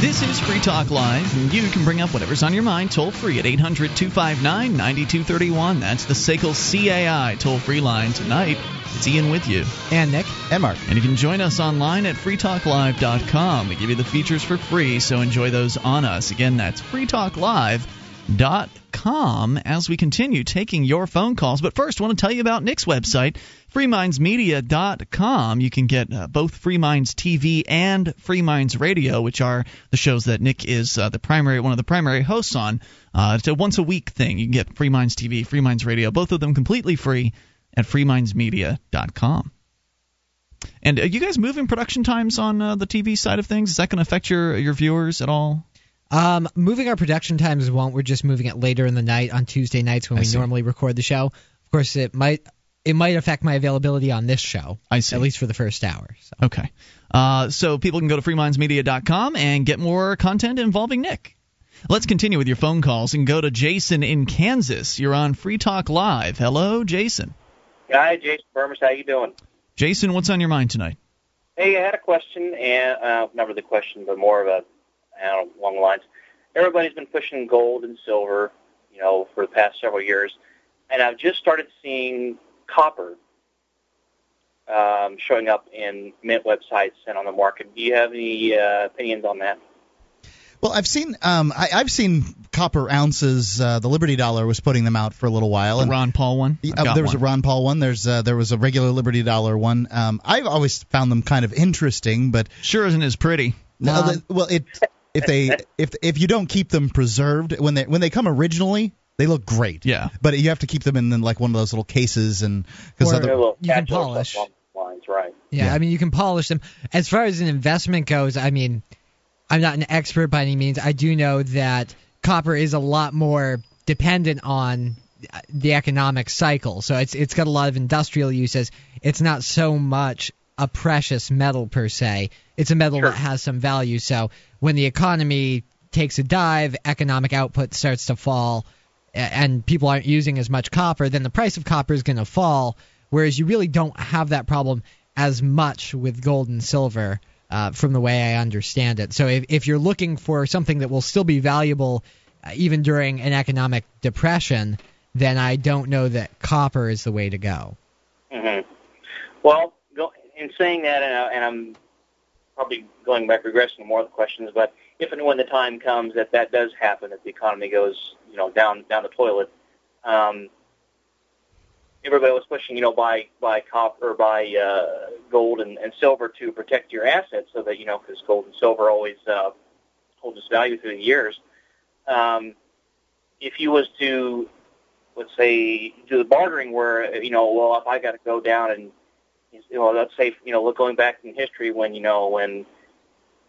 This is Free Talk Live, and you can bring up whatever's on your mind toll free at 800 259 9231. That's the SACL CAI toll free line tonight. It's Ian with you. And Nick, And Mark. And you can join us online at freetalklive.com. We give you the features for free, so enjoy those on us. Again, that's freetalklive.com as we continue taking your phone calls. But first, I want to tell you about Nick's website, freemindsmedia.com. You can get uh, both Free Minds TV and Free Minds Radio, which are the shows that Nick is uh, the primary one of the primary hosts on. Uh, it's a once a week thing. You can get Free Minds TV, Free Minds Radio, both of them completely free at freemindsmedia.com. And are you guys moving production times on uh, the TV side of things? Is that going to affect your your viewers at all? Um, moving our production times won't. We're just moving it later in the night on Tuesday nights when I we see. normally record the show. Of course, it might it might affect my availability on this show. I see. At least for the first hour. So. Okay. Uh, so people can go to freemindsmedia.com and get more content involving Nick. Let's continue with your phone calls and go to Jason in Kansas. You're on Free Talk Live. Hello, Jason. Hi, Jason Burmis. How you doing? Jason, what's on your mind tonight? Hey, I had a question, and uh, not really a question, but more of a I along the lines. Everybody's been pushing gold and silver, you know, for the past several years, and I've just started seeing copper um, showing up in mint websites and on the market. Do you have any uh, opinions on that? Well, I've seen um, I, I've seen copper ounces. Uh, the Liberty Dollar was putting them out for a little while. The and Ron Paul one? Uh, there was one. a Ron Paul one. There's uh, there was a regular Liberty Dollar one. Um, I've always found them kind of interesting, but Sure isn't as pretty. no, Um, well, it if they if if you don't keep them preserved when they when they come originally, they look great. Yeah. But you have to keep them in, like one of those little cases and because Or- other You can polish. something lines, right? Yeah, Yeah. I mean you can polish them. As far as an investment goes, I mean, I'm not an expert by any means. I do know that copper is a lot more dependent on uh, the economic cycle. So it's it's got a lot of industrial uses. It's not so much a precious metal per se. It's a metal Sure. that has some value. So when the economy takes a dive, economic output starts to fall, and people aren't using as much copper, then the price of copper is going to fall. Whereas you really don't have that problem as much with gold and silver, uh, from the way I understand it. So if, if you're looking for something that will still be valuable uh, even during an economic depression, then I don't know that copper is the way to go. hmm Well, go, in saying that, and, I, and I'm probably going back, regressing more of the questions, but if and when the time comes that that does happen, that the economy goes, you know, down down the toilet, um, everybody was pushing, you know, buy buy copper, or buy uh, gold and, and silver to protect your assets, so that you know, because gold and silver always uh, hold its value through the years. Um, if you was to let's say do the bartering where you know well if I got to go down and you know let's say you know look going back in history when you know when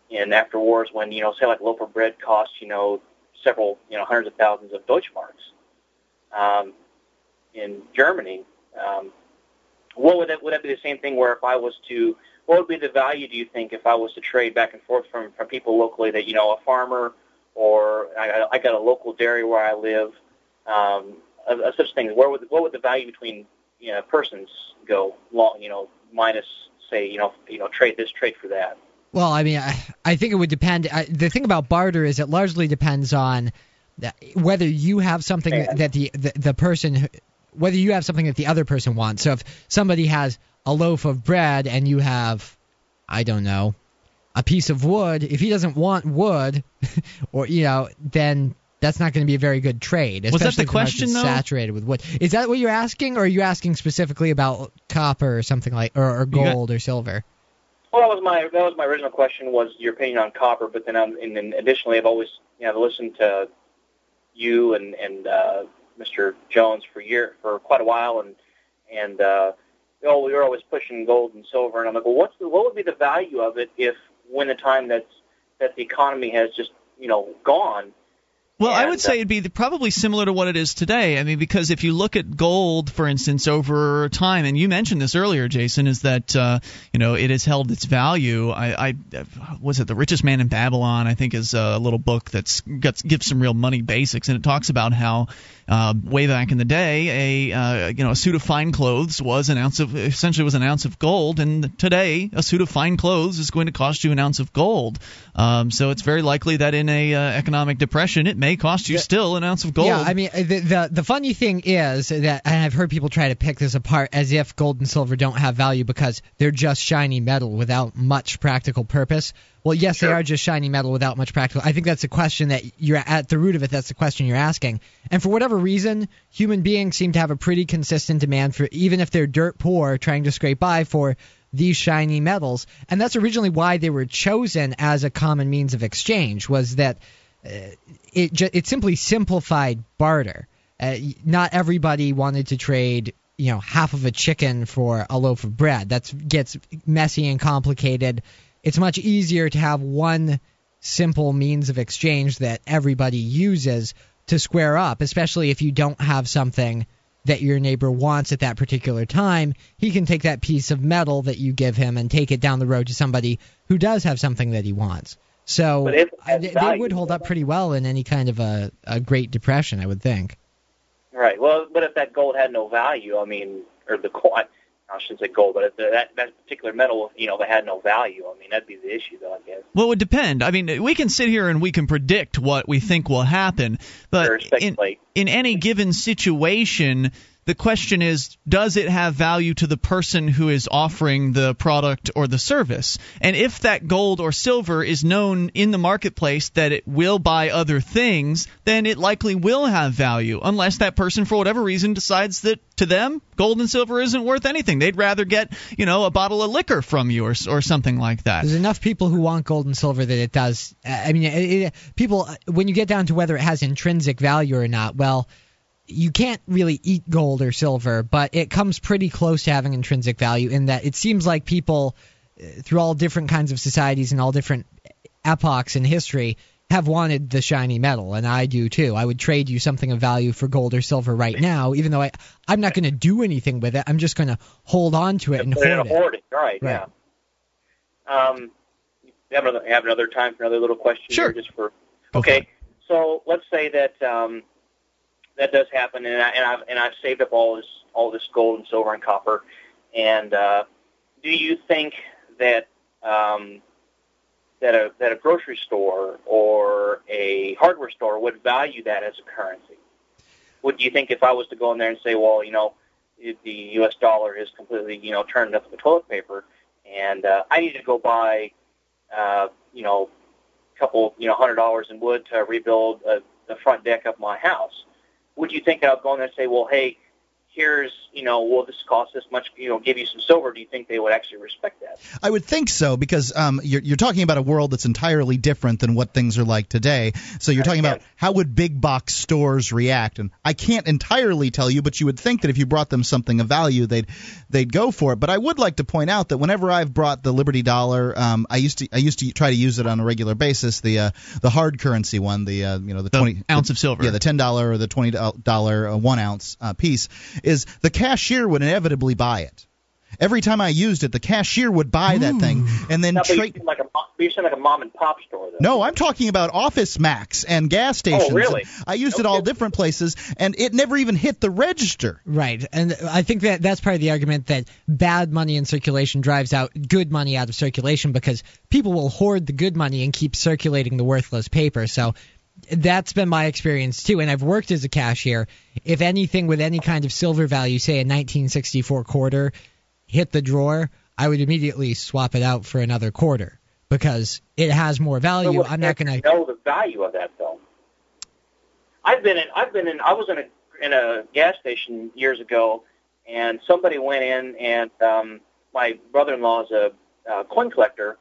in after wars when you know say like loaf of bread cost you know several you know hundreds of thousands of Deutschmarks um, in Germany Um, what would that would that be the same thing where if I was to what would be the value do you think if I was to trade back and forth from from people locally that you know a farmer or I, I got a local dairy where I live um, of, of such things? Where would what would the value between you know persons go long you know minus say you know you know trade this trade for that Well, I mean, I, I think it would depend. I, the thing about barter is it largely depends on whether you have something that the, the the person whether you have something that the other person wants. So if somebody has a loaf of bread and you have I don't know, a piece of wood, if he doesn't want wood or you know, then that's not going to be a very good trade. Was that the especially if the market's question, though? Saturated with wood. Is that what you're asking, or are you asking specifically about copper or something like, or, or You got- gold or silver? Well, that was my that was my original question was your opinion on copper, but then I'm, and then additionally, I've always you know listened to you and and uh, Mr. Jones for year for quite a while, and and uh, you know, we were always pushing gold and silver, and I'm like, well, what's the, what would be the value of it if when the time that's that the economy has just you know gone, Well, I And, would say it'd be probably similar to what it is today. I mean, because if you look at gold, for instance, over time, and you mentioned this earlier, Jason, is that uh, you know it has held its value. I, I was it the richest man in Babylon? I think is a little book that's got gives some real money basics, and it talks about how uh, way back in the day, a uh, you know a suit of fine clothes was an ounce of essentially was an ounce of gold, and today a suit of fine clothes is going to cost you an ounce of gold. Um, so it's very likely that in a uh, economic depression, it may cost you still an ounce of gold. Yeah, I mean the, the the funny thing is that and I've heard people try to pick this apart as if gold and silver don't have value because they're just shiny metal without much practical purpose. Well, yes, they are just shiny metal without much practical. I think that's a question that you're at the root of it. That's the question you're asking. And for whatever reason, human beings seem to have a pretty consistent demand for even if they're dirt poor, trying to scrape by for these shiny metals. And that's originally why they were chosen as a common means of exchange. Was that it ju- it simply simplified barter. Uh, not everybody wanted to trade, you know, half of a chicken for a loaf of bread. That gets messy and complicated. It's much easier to have one simple means of exchange that everybody uses to square up, especially if you don't have something that your neighbor wants at that particular time. He can take that piece of metal that you give him and take it down the road to somebody who does have something that he wants. So But if it uh, they, they would hold up pretty well in any kind of a, a Great Depression, I would think. right? Well, but if that gold had no value, I mean, or the gold, I shouldn't say gold, but if the, that that particular metal, you know, that had no value, I mean, that'd be the issue, though, I guess. Well, it would depend. I mean, we can sit here and we can predict what we think will happen, but in, in any given situation, the question is, does it have value to the person who is offering the product or the service? And if that gold or silver is known in the marketplace that it will buy other things, then it likely will have value, unless that person, for whatever reason, decides that to them, gold and silver isn't worth anything. They'd rather get, you know, a bottle of liquor from you or, or something like that. There's enough people who want gold and silver that it does. I mean, it, it, people, when you get down to whether it has intrinsic value or not, well, you can't really eat gold or silver, but it comes pretty close to having intrinsic value in that it seems like people, uh, through all different kinds of societies and all different epochs in history, have wanted the shiny metal, and I do too. I would trade you something of value for gold or silver right now, even though I, I'm not going to do anything with it. I'm just going to hold on to it and Put it hoard it. right? Right. Yeah. Um, have another have another time for another little question Sure. just for okay. So let's say that um, that does happen, and I and I've and I've saved up all this all this gold and silver and copper, and uh, do you think that um, that a that a grocery store or a hardware store would value that as a currency? Would you think if I was to go in there and say, well, you know, the U.S. dollar is completely, you know, turned up to toilet paper, and uh, I need to go buy, uh, you know, a couple, you know, hundred dollars in wood to rebuild uh, the front deck of my house. Would you think of going and say, well, hey, here's, you know, well, this costs this much, you know, give you some silver? Do you think they would actually respect that? I would think so because um, you're, you're talking about a world that's entirely different than what things are like today. So you're talking about how would big box stores react, and I can't entirely tell you, but you would think that if you brought them something of value, they'd they'd go for it. But I would like to point out that whenever I've brought the Liberty Dollar, um, I used to I used to try to use it on a regular basis. The uh, the hard currency one, the uh, you know the, The twenty ounce of silver. yeah, the ten dollar or the twenty dollar uh, one ounce uh, piece. Is the cashier would inevitably buy it. Every time I used it, the cashier would buy that thing hmm. and then No, trade. like a you seem like a mom and pop store though. No, I'm talking about Office Max and gas oh, stations. Oh, really? I used it all different places, and it never even hit the register. Right, and I think that that's part of the argument that bad money in circulation drives out good money out of circulation because people will hoard the good money and keep circulating the worthless paper. So that's been my experience too, and I've worked as a cashier. If anything with any kind of silver value, say a 1964 quarter, hit the drawer, I would immediately swap it out for another quarter because it has more value. What I'm not going to. know the value of that though. I've been in. I've been in. I was in a in a gas station years ago, and somebody went in, and um, my brother-in-law is a uh, coin collector,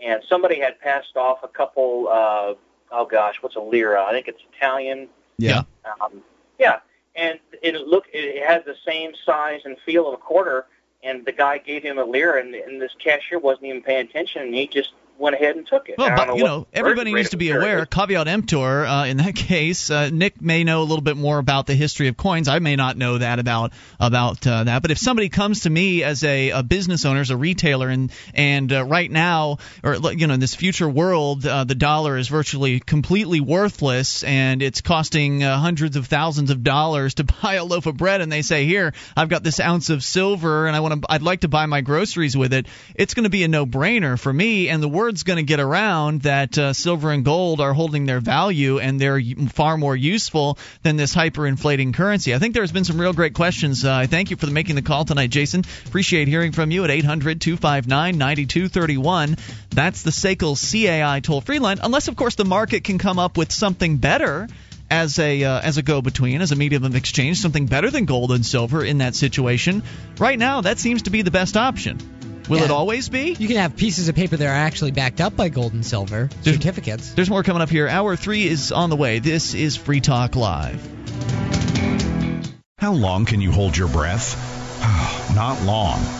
and somebody had passed off a couple. Uh, oh gosh, what's a lira? I think it's Italian. Yeah. Um, yeah, and it look it has the same size and feel of a quarter, and the guy gave him a lira, and, and this cashier wasn't even paying attention, and he just went ahead and took it. Well, but, know you know, everybody needs to be aware. Caveat emptor. Uh, in that case, uh, Nick may know a little bit more about the history of coins. I may not know that about about uh, that. But if somebody comes to me as a, a business owner, as a retailer, and and uh, right now, or you know, in this future world, uh, the dollar is virtually completely worthless, and it's costing uh, hundreds of thousands of dollars to buy a loaf of bread, and they say, "Here, I've got this ounce of silver, and I want to, I'd like to buy my groceries with it." It's going to be a no-brainer for me, and the word's going to get around that uh, silver and gold are holding their value, and they're far more useful than this hyperinflating currency. I think there's been some real great questions. Uh, I thank you for making the call tonight, Jason. Appreciate hearing from you at 800-259-9231. That's the SACL CAI toll-free line, unless of course the market can come up with something better as a uh, as a go between, as a medium of exchange, something better than gold and silver in that situation. Right now, that seems to be the best option. Will it always be? You can have pieces of paper that are actually backed up by gold and silver certificates. There's more coming up here. Hour three is on the way. This is Free Talk Live. How long can you hold your breath? Not long.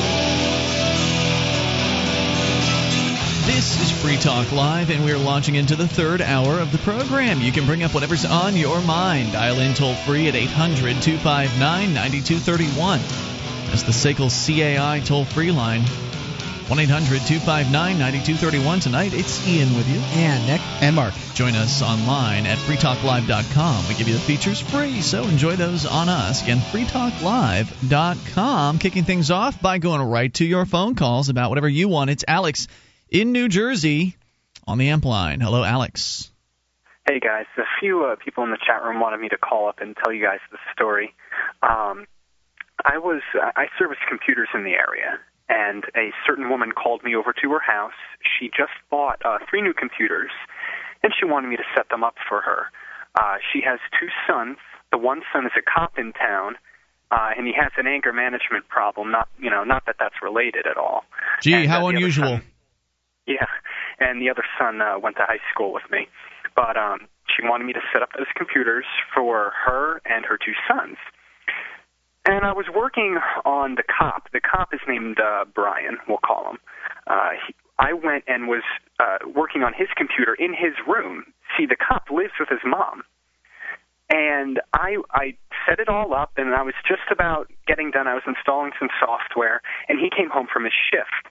This is Free Talk Live, and we're launching into the third hour of the program. You can bring up whatever's on your mind. Dial in toll free at 800 259 9231. That's the SACL CAI toll free line. 1 800 259 9231. Tonight, it's Ian with you. And Nick. And Mark. Join us online at freetalklive.com. We give you the features free, so enjoy those on us. Again, freetalklive.com. Kicking things off by going right to your phone calls about whatever you want. It's Alex in New Jersey on the amp line. Hello, Alex. Hey guys, a few uh, people in the chat room wanted me to call up and tell you guys the story. Um, I was I service computers in the area, and a certain woman called me over to her house. She just bought uh, three new computers, and she wanted me to set them up for her. Uh, she has two sons. The one son is a cop in town, uh, and he has an anger management problem. Not you know not that that's related at all. Gee, And, uh, how other unusual. son- yeah, and the other son uh, went to high school with me, but um, she wanted me to set up those computers for her and her two sons. And I was working on the cop. The cop is named uh, Brian. We'll call him. Uh, he, I went and was uh, working on his computer in his room. See, the cop lives with his mom. And I I set it all up, and I was just about getting done. I was installing some software, and he came home from his shift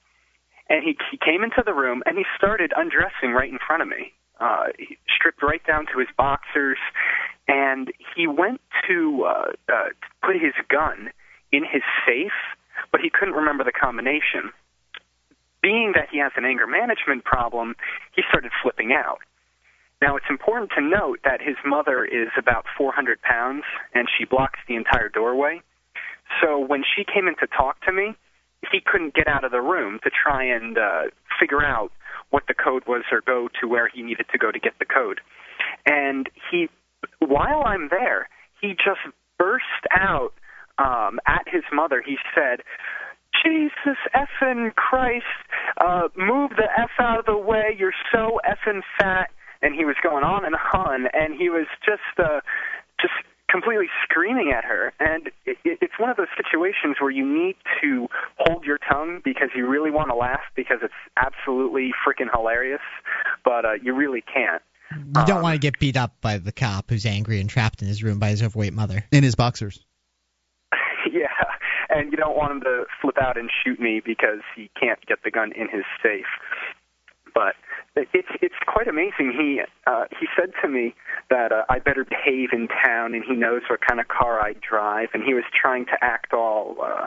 and he he came into the room and he started undressing right in front of me. Uh, he stripped right down to his boxers, and he went to uh, uh, put his gun in his safe, but he couldn't remember the combination. Being that he has an anger management problem, he started flipping out. Now, it's important to note that his mother is about 400 pounds and she blocks the entire doorway. So when she came in to talk to me, he couldn't get out of the room to try and uh, figure out what the code was or go to where he needed to go to get the code. And he, while I'm there, he just burst out um, at his mother. He said, Jesus effing Christ, uh, move the F out of the way. You're so effing fat. And he was going on and on, and he was just, uh, just completely screaming at her. And it, it, it's one of those situations where you need to hold your tongue because you really want to laugh because it's absolutely freaking hilarious, but uh, you really can't. You don't want to get beat up by the cop who's angry and trapped in his room by his overweight mother. In his boxers. yeah, and you don't want him to flip out and shoot me because he can't get the gun in his safe. But it's it's quite amazing. He uh, he said to me that uh, I better behave in town, and he knows what kind of car I drive, and he was trying to act all uh,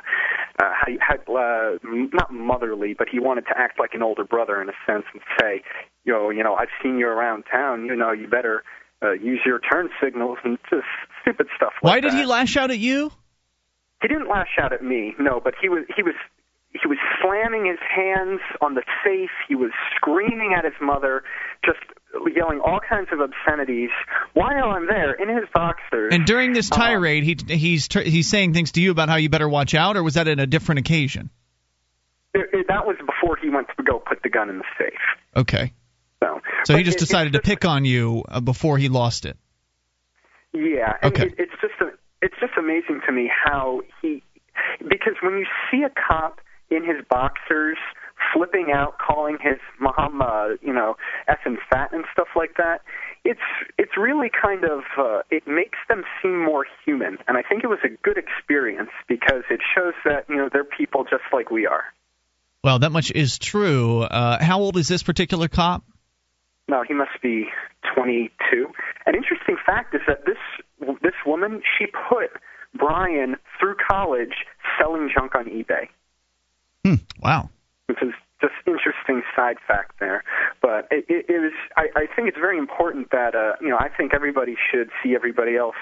uh, how, how uh, not motherly, but he wanted to act like an older brother in a sense and say, you know, you know, I've seen you around town. You know, you better uh, use your turn signals and just stupid stuff. Like Why did that. he lash out at you? He didn't lash out at me, no, but he was he was he was slamming his hands on the safe. He was screaming at his mother, just yelling all kinds of obscenities while I'm there in his boxers. And during this Uh, tirade, he he's he's saying things to you about how you better watch out, or was that at a different occasion? it, it, that was before he went to go put the gun in the safe. Okay. So, So he just it- decided to pick on you uh, before he lost it. Yeah, and Okay. it, it's just a, it's just amazing to me how he because when you see a cop in his boxers flipping out, calling his mom, uh, you know, effing fat and stuff like that, it's it's really kind of uh, it makes them seem more human, and I think it was a good experience because it shows that you know they're people just like we are. Well, that much is true. Uh, how old is this particular cop? No, he must be 22. An interesting fact is that this this woman she put Brian through college selling junk on eBay. Wow. Which is just interesting side fact there. But it, it, it was I, I think it's very important that uh, you know I think everybody should see everybody else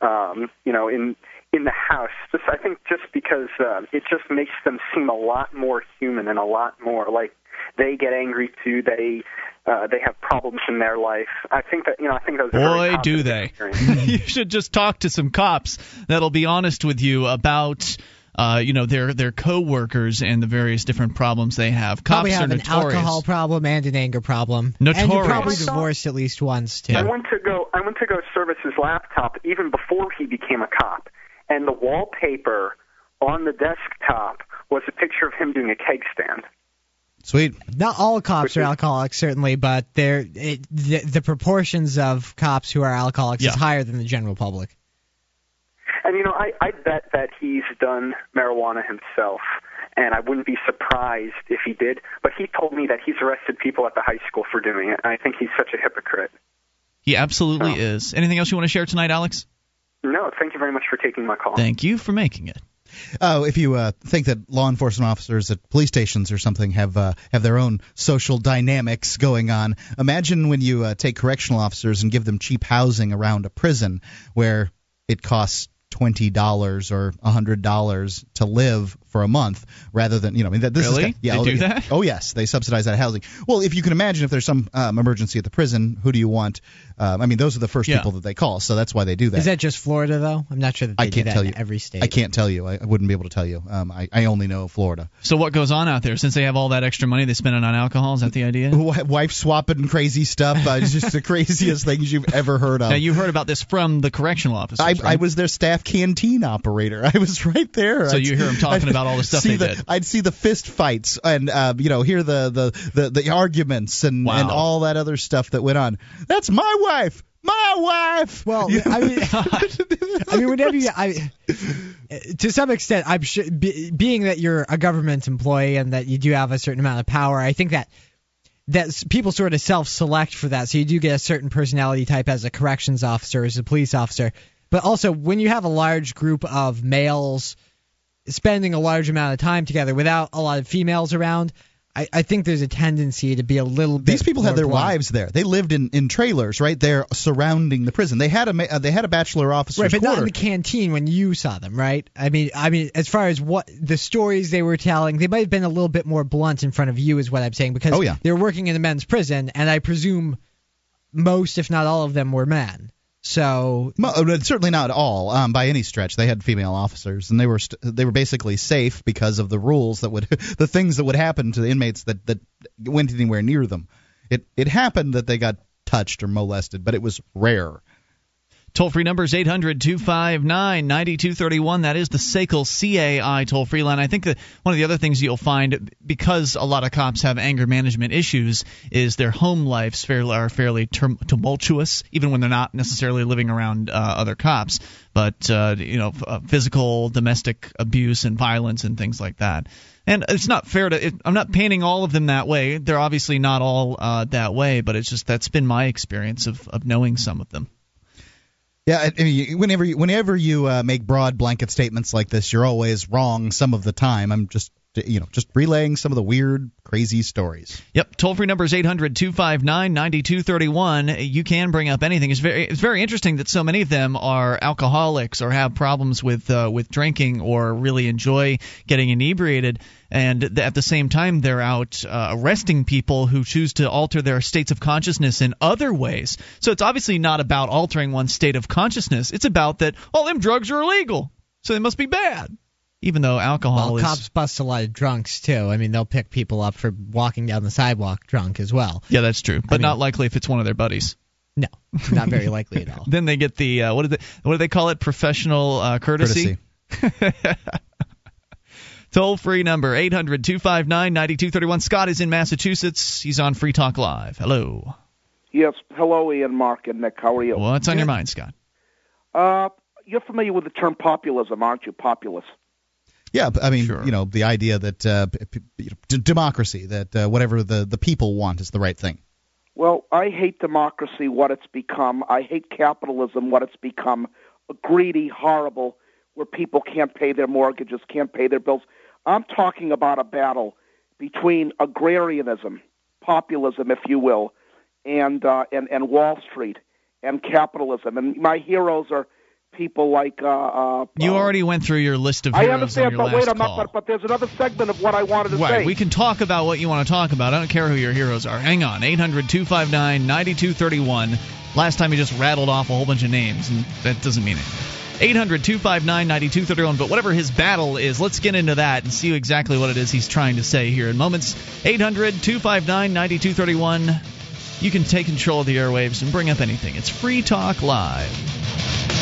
um, you know in in the house. Just I think just because uh, it just makes them seem a lot more human and a lot more like they get angry too. They uh, they have problems in their life. I think that you know I think those Boy, do they. you should just talk to some cops that'll be honest with you about uh, you know their their coworkers and the various different problems they have. Cops Probably have are an notorious. alcohol problem and an anger problem. And you're Notorious. probably divorced at least once too. I went to go. I went to go service his laptop even before he became a cop, and the wallpaper on the desktop was a picture of him doing a keg stand. Sweet. Not all cops are alcoholics, certainly, but they're it, the, the proportions of cops who are alcoholics Yeah. is higher than the general public. And you know, I, I bet that he's done marijuana himself, and I wouldn't be surprised if he did. But he told me that he's arrested people at the high school for doing it, and I think he's such a hypocrite. He absolutely is. Anything else you want to share tonight, Alex? No, thank you very much for taking my call. Thank you for making it. Oh, if you uh, think that law enforcement officers at police stations or something have uh, have their own social dynamics going on, imagine when you uh, take correctional officers and give them cheap housing around a prison where it costs twenty dollars or a hundred dollars to live for a month, rather than you know. I mean, that, this Really? is yeah. They oh, do yeah. that? Oh yes, they subsidize that housing. Well, if you can imagine, if there's some um, emergency at the prison, who do you want? Um, I mean, those are the first Yeah. people that they call, so that's why they do that. Is that just Florida though? I'm not sure that they I do can't that tell in you. every state. I can't tell you. I, I wouldn't be able to tell you. Um, I, I only know Florida. So what goes on out there? Since they have all that extra money they spend it on alcohol, is that the idea? W- Wife swapping and crazy stuff. Uh, it's just the craziest things you've ever heard of. Now you heard about this from the correctional officers. I, right? I was their staff canteen operator. I was right there. So I'd- you hear 'em talking I'd about all the stuff see they the, did. I'd see the fist fights and uh, you know hear the the, the, the arguments and, Wow. and all that other stuff that went on. That's my wife. My wife. Well, I mean, I mean, whenever you, I, to some extent, I'm sure, be, being that you're a government employee and that you do have a certain amount of power, I think that that people sort of self-select for that. So you do get a certain personality type as a corrections officer, as a police officer. But also, when you have a large group of males spending a large amount of time together without a lot of females around. I, I think there's a tendency to be a little bit. These people had their blunt. wives there. They lived in, in trailers right there surrounding the prison. They had a uh, they had a bachelor officer's Right, but not in the canteen when you saw them, right? I mean, I mean, as far as what the stories they were telling, they might have been a little bit more blunt in front of you, is what I'm saying, because Oh, yeah. they were working in a men's prison, and I presume most, if not all of them, were men. So uh, certainly not all um, by any stretch. They had female officers, and they were st- they were basically safe because of the rules that would the things that would happen to the inmates that that went anywhere near them. It it happened that they got touched or molested, but it was rare. Toll free number is 800 259 9231. That is the SACL CAI toll free line. I think that one of the other things you'll find, because a lot of cops have anger management issues, is their home lives fairly, are fairly tumultuous, even when they're not necessarily living around uh, other cops. But, uh, you know, uh, physical, domestic abuse and violence and things like that. And it's not fair to. It, I'm not painting all of them that way. They're obviously not all uh, that way, but it's just that's been my experience of, of knowing some of them. Yeah, I mean, whenever you, whenever you uh, make broad blanket statements like this, you're always wrong some of the time. I'm just you know just relaying some of the weird, crazy stories. Yep, toll free number is 800 259 9231. You can bring up anything. It's very it's very interesting that so many of them are alcoholics or have problems with uh, with drinking or really enjoy getting inebriated. And at the same time, they're out uh, arresting people who choose to alter their states of consciousness in other ways. So it's obviously not about altering one's state of consciousness. It's about that all them drugs are illegal, so they must be bad. Even though alcohol well, is cops bust a lot of drunks too. I mean, they'll pick people up for walking down the sidewalk drunk as well. yeah, that's true, but mean- not likely if it's one of their buddies. No, not very likely at all. then they get the uh, what do they what do they call it professional uh, courtesy. Toll free number 800 259 9231. Scott is in Massachusetts. He's on Free Talk Live. Hello. Yes. Hello, Ian, Mark, and Nick. How are you? What's on your mind, Scott? Uh, you're familiar with the term populism, aren't you? Populist. Yeah, I mean, you know, the idea that uh, p- p- you know, d- democracy, that uh, whatever the the people want is the right thing. Well, I hate democracy, what it's become. I hate capitalism, what it's become. A greedy, horrible, where people can't pay their mortgages, can't pay their bills. I'm talking about a battle between agrarianism, populism, if you will, and uh, and and Wall Street and capitalism. And my heroes are people like. Uh, uh, You already went through your list of heroes. I understand, but wait, I'm call. not. But, but there's another segment of what I wanted to Right, say. we can talk about what you want to talk about. I don't care who your heroes are. Hang on, 800 259 9231. Last time you just rattled off a whole bunch of names, and that doesn't mean anything. 800 259 9231. But whatever his battle is, let's get into that and see exactly what it is he's trying to say here in moments. 800 259 9231. You can take control of the airwaves and bring up anything. It's Free Talk Live.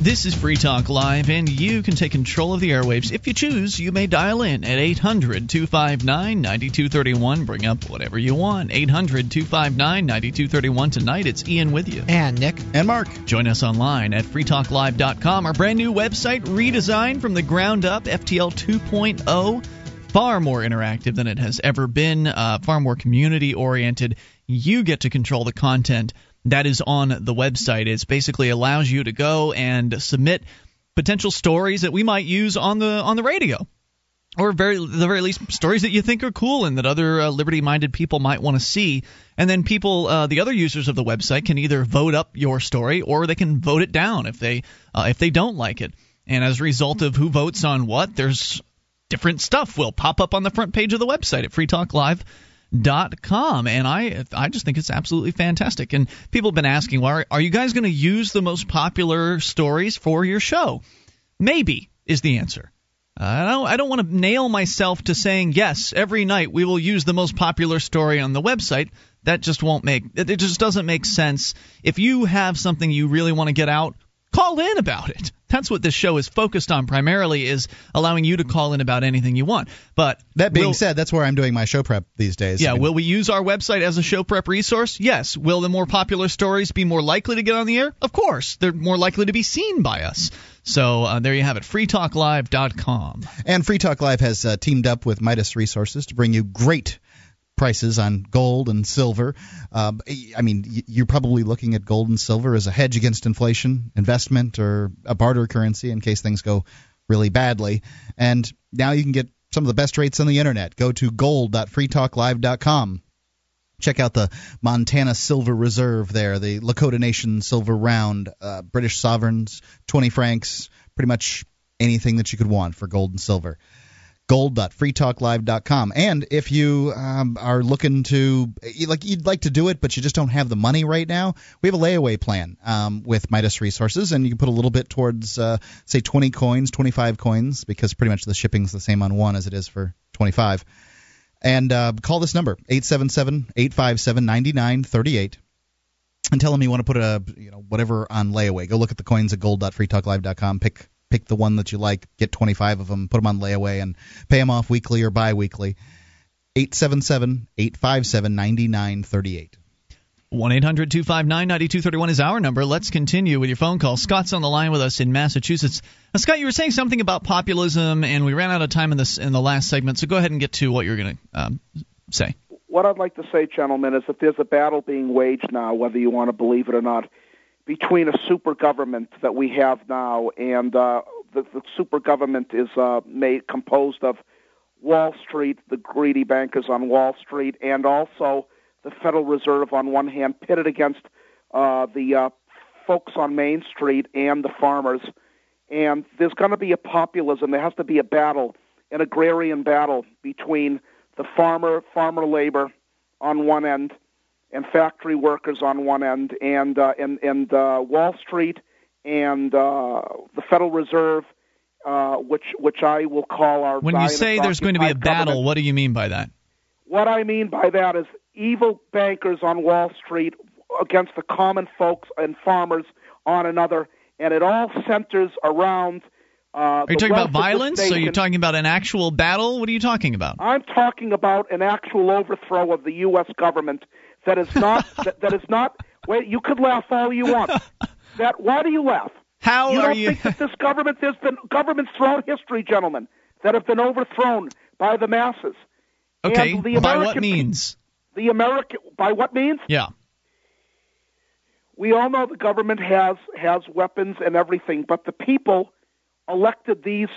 This is Free Talk Live, and you can take control of the airwaves. If you choose, you may dial in at 800 259 9231. Bring up whatever you want. 800 259 9231. Tonight, it's Ian with you. And Nick. And Mark. Join us online at freetalklive.com. Our brand new website, redesigned from the ground up, FTL 2.0. Far more interactive than it has ever been, uh, far more community oriented. You get to control the content that is on the website. It basically allows you to go and submit potential stories that we might use on the on the radio, or very the very least stories that you think are cool and that other uh, liberty-minded people might want to see. And then people, uh, the other users of the website, can either vote up your story or they can vote it down if they uh, if they don't like it. And as a result of who votes on what, there's different stuff will pop up on the front page of the website at Free Talk Live dot com and i i just think it's absolutely fantastic and people have been asking well, are, are you guys going to use the most popular stories for your show maybe is the answer I don't, I don't want to nail myself to saying yes every night we will use the most popular story on the website. That just won't make it just doesn't make sense. If you have something you really want to get out, call in about it. That's what this show is focused on primarily is allowing you to call in about anything you want. But that being will, said, that's where I'm doing my show prep these days. Yeah, I mean, will we use our website as a show prep resource? Yes. Will the more popular stories be more likely to get on the air? Of course. They're more likely to be seen by us. So uh, there you have it, freetalklive.com. And Free Talk Live has uh, teamed up with Midas Resources to bring you great prices on gold and silver. Uh, I mean, you're probably looking at gold and silver as a hedge against inflation, investment, or a barter currency in case things go really badly. And now you can get some of the best rates on the internet. Go to gold.freetalklive.com. Check out the Montana Silver Reserve there, the Lakota Nation Silver Round, uh, British Sovereigns, 20 francs, pretty much anything that you could want for gold and silver gold.freetalklive.com. And if you um, are looking to like you'd like to do it, but you just don't have the money right now, we have a layaway plan um, with Midas Resources, and you can put a little bit towards uh, say 20 coins, 25 coins, because pretty much the shipping's the same on one as it is for 25. And uh, call this number 877-857-9938 and tell them you want to put a you know whatever on layaway. Go look at the coins at gold.freetalklive.com. Pick pick the one that you like, get 25 of them, put them on layaway, and pay them off weekly or bi-weekly. 877-857-9938. 1-800-259-9231 is our number. Let's continue with your phone call. Scott's on the line with us in Massachusetts. Now, Scott, you were saying something about populism, and we ran out of time in this in the last segment, so go ahead and get to what you're going to um, say. What I'd like to say, gentlemen, is that there's a battle being waged now, whether you want to believe it or not, between a super government that we have now and uh, the, the super government is uh, made composed of Wall Street, the greedy bankers on Wall Street, and also the Federal Reserve on one hand, pitted against uh, the uh, folks on Main Street and the farmers. And there's going to be a populism. There has to be a battle, an agrarian battle between the farmer, farmer labor on one end, and factory workers on one end, and uh, and and uh, Wall Street and uh, the Federal Reserve, uh, which which I will call our. When you say there's going to be a battle, government. what do you mean by that? What I mean by that is evil bankers on Wall Street against the common folks and farmers on another, and it all centers around. Uh, Are you talking about violence? Are you talking about an actual battle? What are you talking about? I'm talking about an actual overthrow of the U.S. government that is not that, that is not. Wait, you could laugh all you want. That why do you laugh? How you are don't you? think that this government? There's been governments throughout history, gentlemen, that have been overthrown by the masses. Okay, and the by what means? The American by what means? Yeah. We all know the government has has weapons and everything, but the people elected these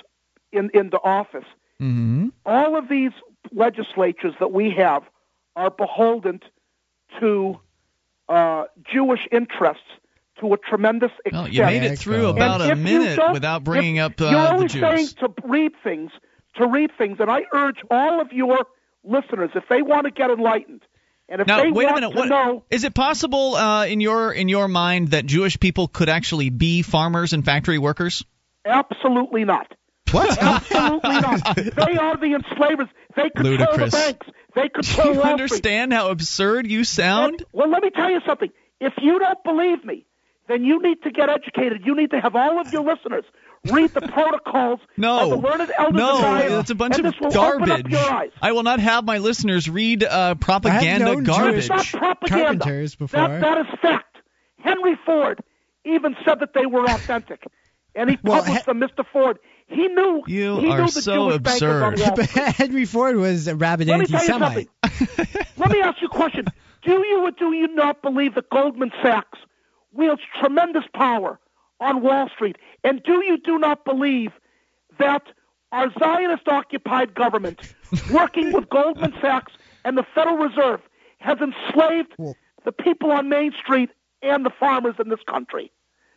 in into office. Mm-hmm. All of these legislatures that we have are beholden to uh, Jewish interests to a tremendous extent. Well, you made it through about And a minute without bringing if- up uh, You're the only Jews. saying to read things, to read things, and I urge all of your listeners, if they want to get enlightened, and if now, they wait a want minute. to What, know, is it possible uh, in your in your mind that Jewish people could actually be farmers and factory workers? absolutely not. What? Absolutely not. They are the enslavers. They control Ludicrous. the banks. They Do control you Wall Street. understand how absurd you sound? Well, let me tell you something. If you don't believe me, then you need to get educated. You need to have all of your listeners read the protocols No, of the learned elders no, of Zion, it's a bunch of this will Open up garbage. I will not have my listeners read uh, propaganda known garbage. That's not propaganda. carpenters before. That, that is fact. Henry Ford even said that they were authentic, and he Well, published them. Mr. Ford, he knew. You he are knew the so Jewish absurd. Wall But Street. Henry Ford was a rabid Let me tell you anti-Semite. something. Let me ask you a question. Do you or do you not believe that Goldman Sachs wields tremendous power on Wall Street? And do you do not believe that our Zionist occupied government, working with Goldman Sachs and the Federal Reserve, has enslaved the people on Main Street and the farmers in this country?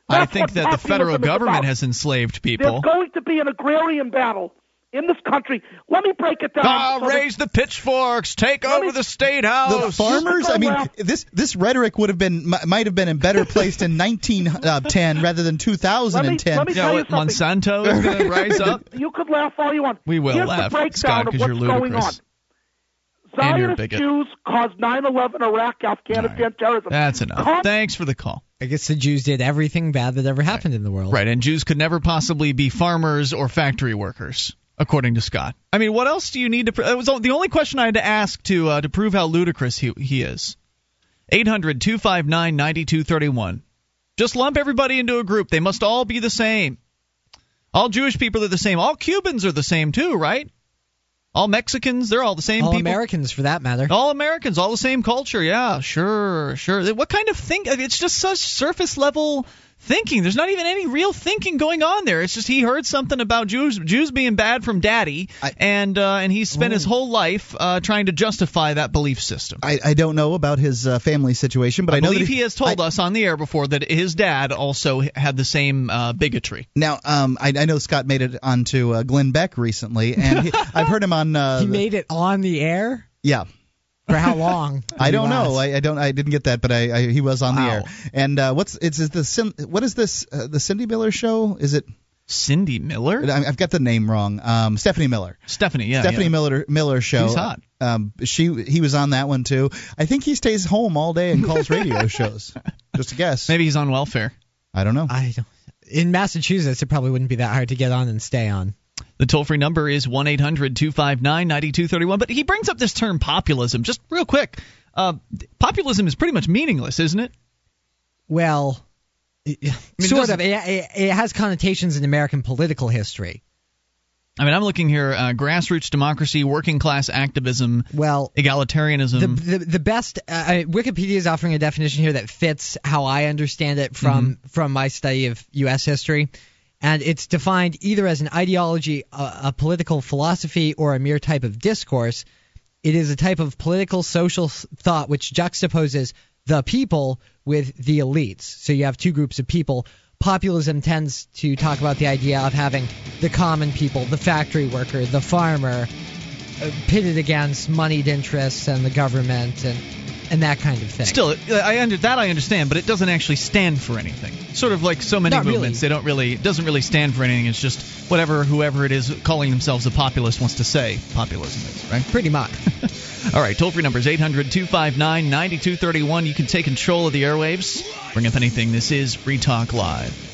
I think that the federal government about. has enslaved people. There's going to be an agrarian battle in this country. Let me break it down. Ah, so that- raise the pitchforks, take over the state house. The farmers. I mean, this this rhetoric would have been might have been in better placed in 1910 rather than 2010. let me tell you something. Monsanto is going to rise up. You could laugh all you want. We will Here's laugh, the breakdown Scott, of 'cause what's you're going on. ludicrous. And you're a Zionist bigot. Jews caused 9/11, Iraq, Afghanistan terrorism. That's enough. Con- Thanks for the call. I guess the Jews did everything bad that ever happened in the world. Right, and Jews could never possibly be farmers or factory workers, according to Scott. I mean, what else do you need to? Pr- it was the only question I had to ask to uh, to prove how ludicrous he he is. 800-259-9231. Just lump everybody into a group. They must all be the same. All Jewish people are the same. All Cubans are the same too, right? All Mexicans, they're all the same people. All people. Americans, for that matter. All Americans, all the same culture. Yeah, sure, sure. What kind of mean, it's just such surface level thinking. There's not even any real thinking going on there. It's just he heard something about Jews Jews being bad from daddy, and uh, and he spent his whole life uh, trying to justify that belief system. I, I don't know about his uh, family situation, but I, know believe that he has told us on the air before that his dad also had the same uh, bigotry. Now, um, I, I know Scott made it onto uh, Glenn Beck recently, and he, I've heard him on. Uh, he made it on the air. yeah. For how long? I don't You know. I, I don't. I didn't get that, but I, I he was on the air. And uh, what's it's, it's the Cin- what is this? Uh, the Cindy Miller show? Is it? Cindy Miller? I- I've got the name wrong. Um, Stephanie Miller. Stephanie, yeah, Stephanie yeah. Miller Miller show. She's hot. Um, she he was on that one too. I think he stays home all day and calls radio shows. Just a guess. Maybe he's on welfare. I don't know. I don't. In Massachusetts, it probably wouldn't be that hard to get on and stay on. The toll free number is 1 800 259 9231. But he brings up this term populism just real quick. Uh, populism is pretty much meaningless, isn't it? Well, it- it sort of. It, it, it has connotations in American political history. I mean, I'm looking here uh, grassroots democracy, working class activism, well, egalitarianism. The, the, the best uh, I- Wikipedia is offering a definition here that fits how I understand it from from my study of U.S. history, and it's defined either as an ideology, a, a political philosophy, or a mere type of discourse. It is a type of political social thought which juxtaposes the people with the elites. So you have two groups of people. Populism tends to talk about the idea of having the common people, the factory worker, the farmer, uh, pitted against moneyed interests and the government and and that kind of thing. Still, I under that I understand, but it doesn't actually stand for anything. Sort of like so many Not really. movements, they don't really it doesn't really stand for anything. It's just whatever whoever it is calling themselves a populist wants to say populism is, right? Pretty much. All right, toll free number is 800 259 9231. You can take control of the airwaves. Bring up anything. This is Free Talk Live.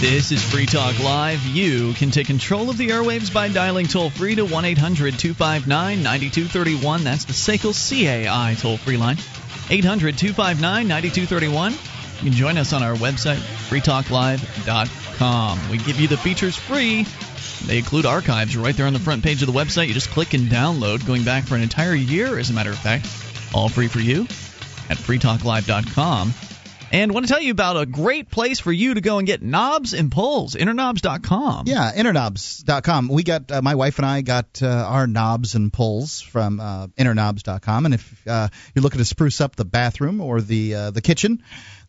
This is Free Talk Live. You can take control of the airwaves by dialing toll free to 1 800 259 9231. That's the SACL CAI toll free line. 800 259 9231. You can join us on our website, freetalklive.com. We give you the features free. They include archives right there on the front page of the website. You just click and download, going back for an entire year, as a matter of fact. All free for you at freetalklive.com. And want to tell you about a great place for you to go and get knobs and pulls. Interknobs.com. Yeah, interknobs.com. We got uh, my wife and I got uh, our knobs and pulls from uh, interknobs.com, and if uh, you're looking to spruce up the bathroom or the uh, the kitchen,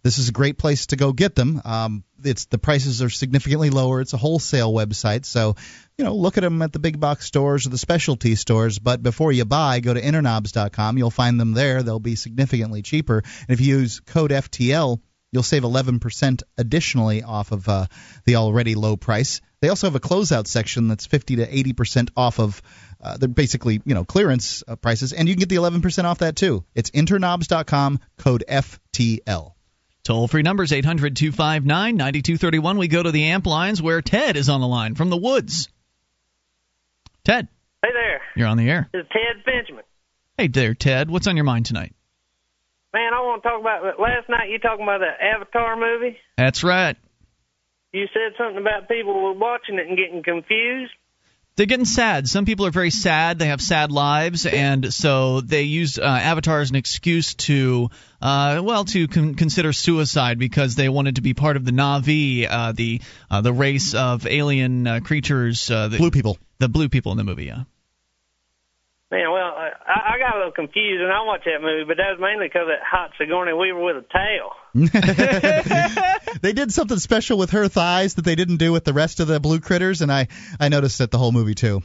this is a great place to go get them. Um, it's the prices are significantly lower. It's a wholesale website, so you know look at them at the big box stores or the specialty stores. But before you buy, go to interknobs.com. You'll find them there. They'll be significantly cheaper. And if you use code FTL, you'll save 11% additionally off of uh, the already low price. They also have a closeout section that's 50 to 80% off of. Uh, they're basically you know clearance uh, prices, and you can get the 11% off that too. It's interknobs.com, code FTL. Toll free numbers 800 259 9231. We go to the amp lines where Ted is on the line from the woods. Ted, Hey there, you're on the air. this is Ted Benjamin. Hey there, Ted. What's on your mind tonight? Man, I want to talk about last night. You talking about the Avatar movie? That's right. You said something about people were watching it and getting confused. They're getting sad. Some people are very sad. They have sad lives, and so they use uh, Avatar as an excuse to, uh, well, to con- consider suicide because they wanted to be part of the Na'vi, uh, the uh, the race of alien uh, creatures, uh, the, Blue people. the blue people in the movie. Yeah. Man, well, I, I got a little confused and I watched that movie, but that was mainly because of hot Sigourney Weaver with a tail. they did something special with her thighs that they didn't do with the rest of the blue critters, and I I noticed that the whole movie too.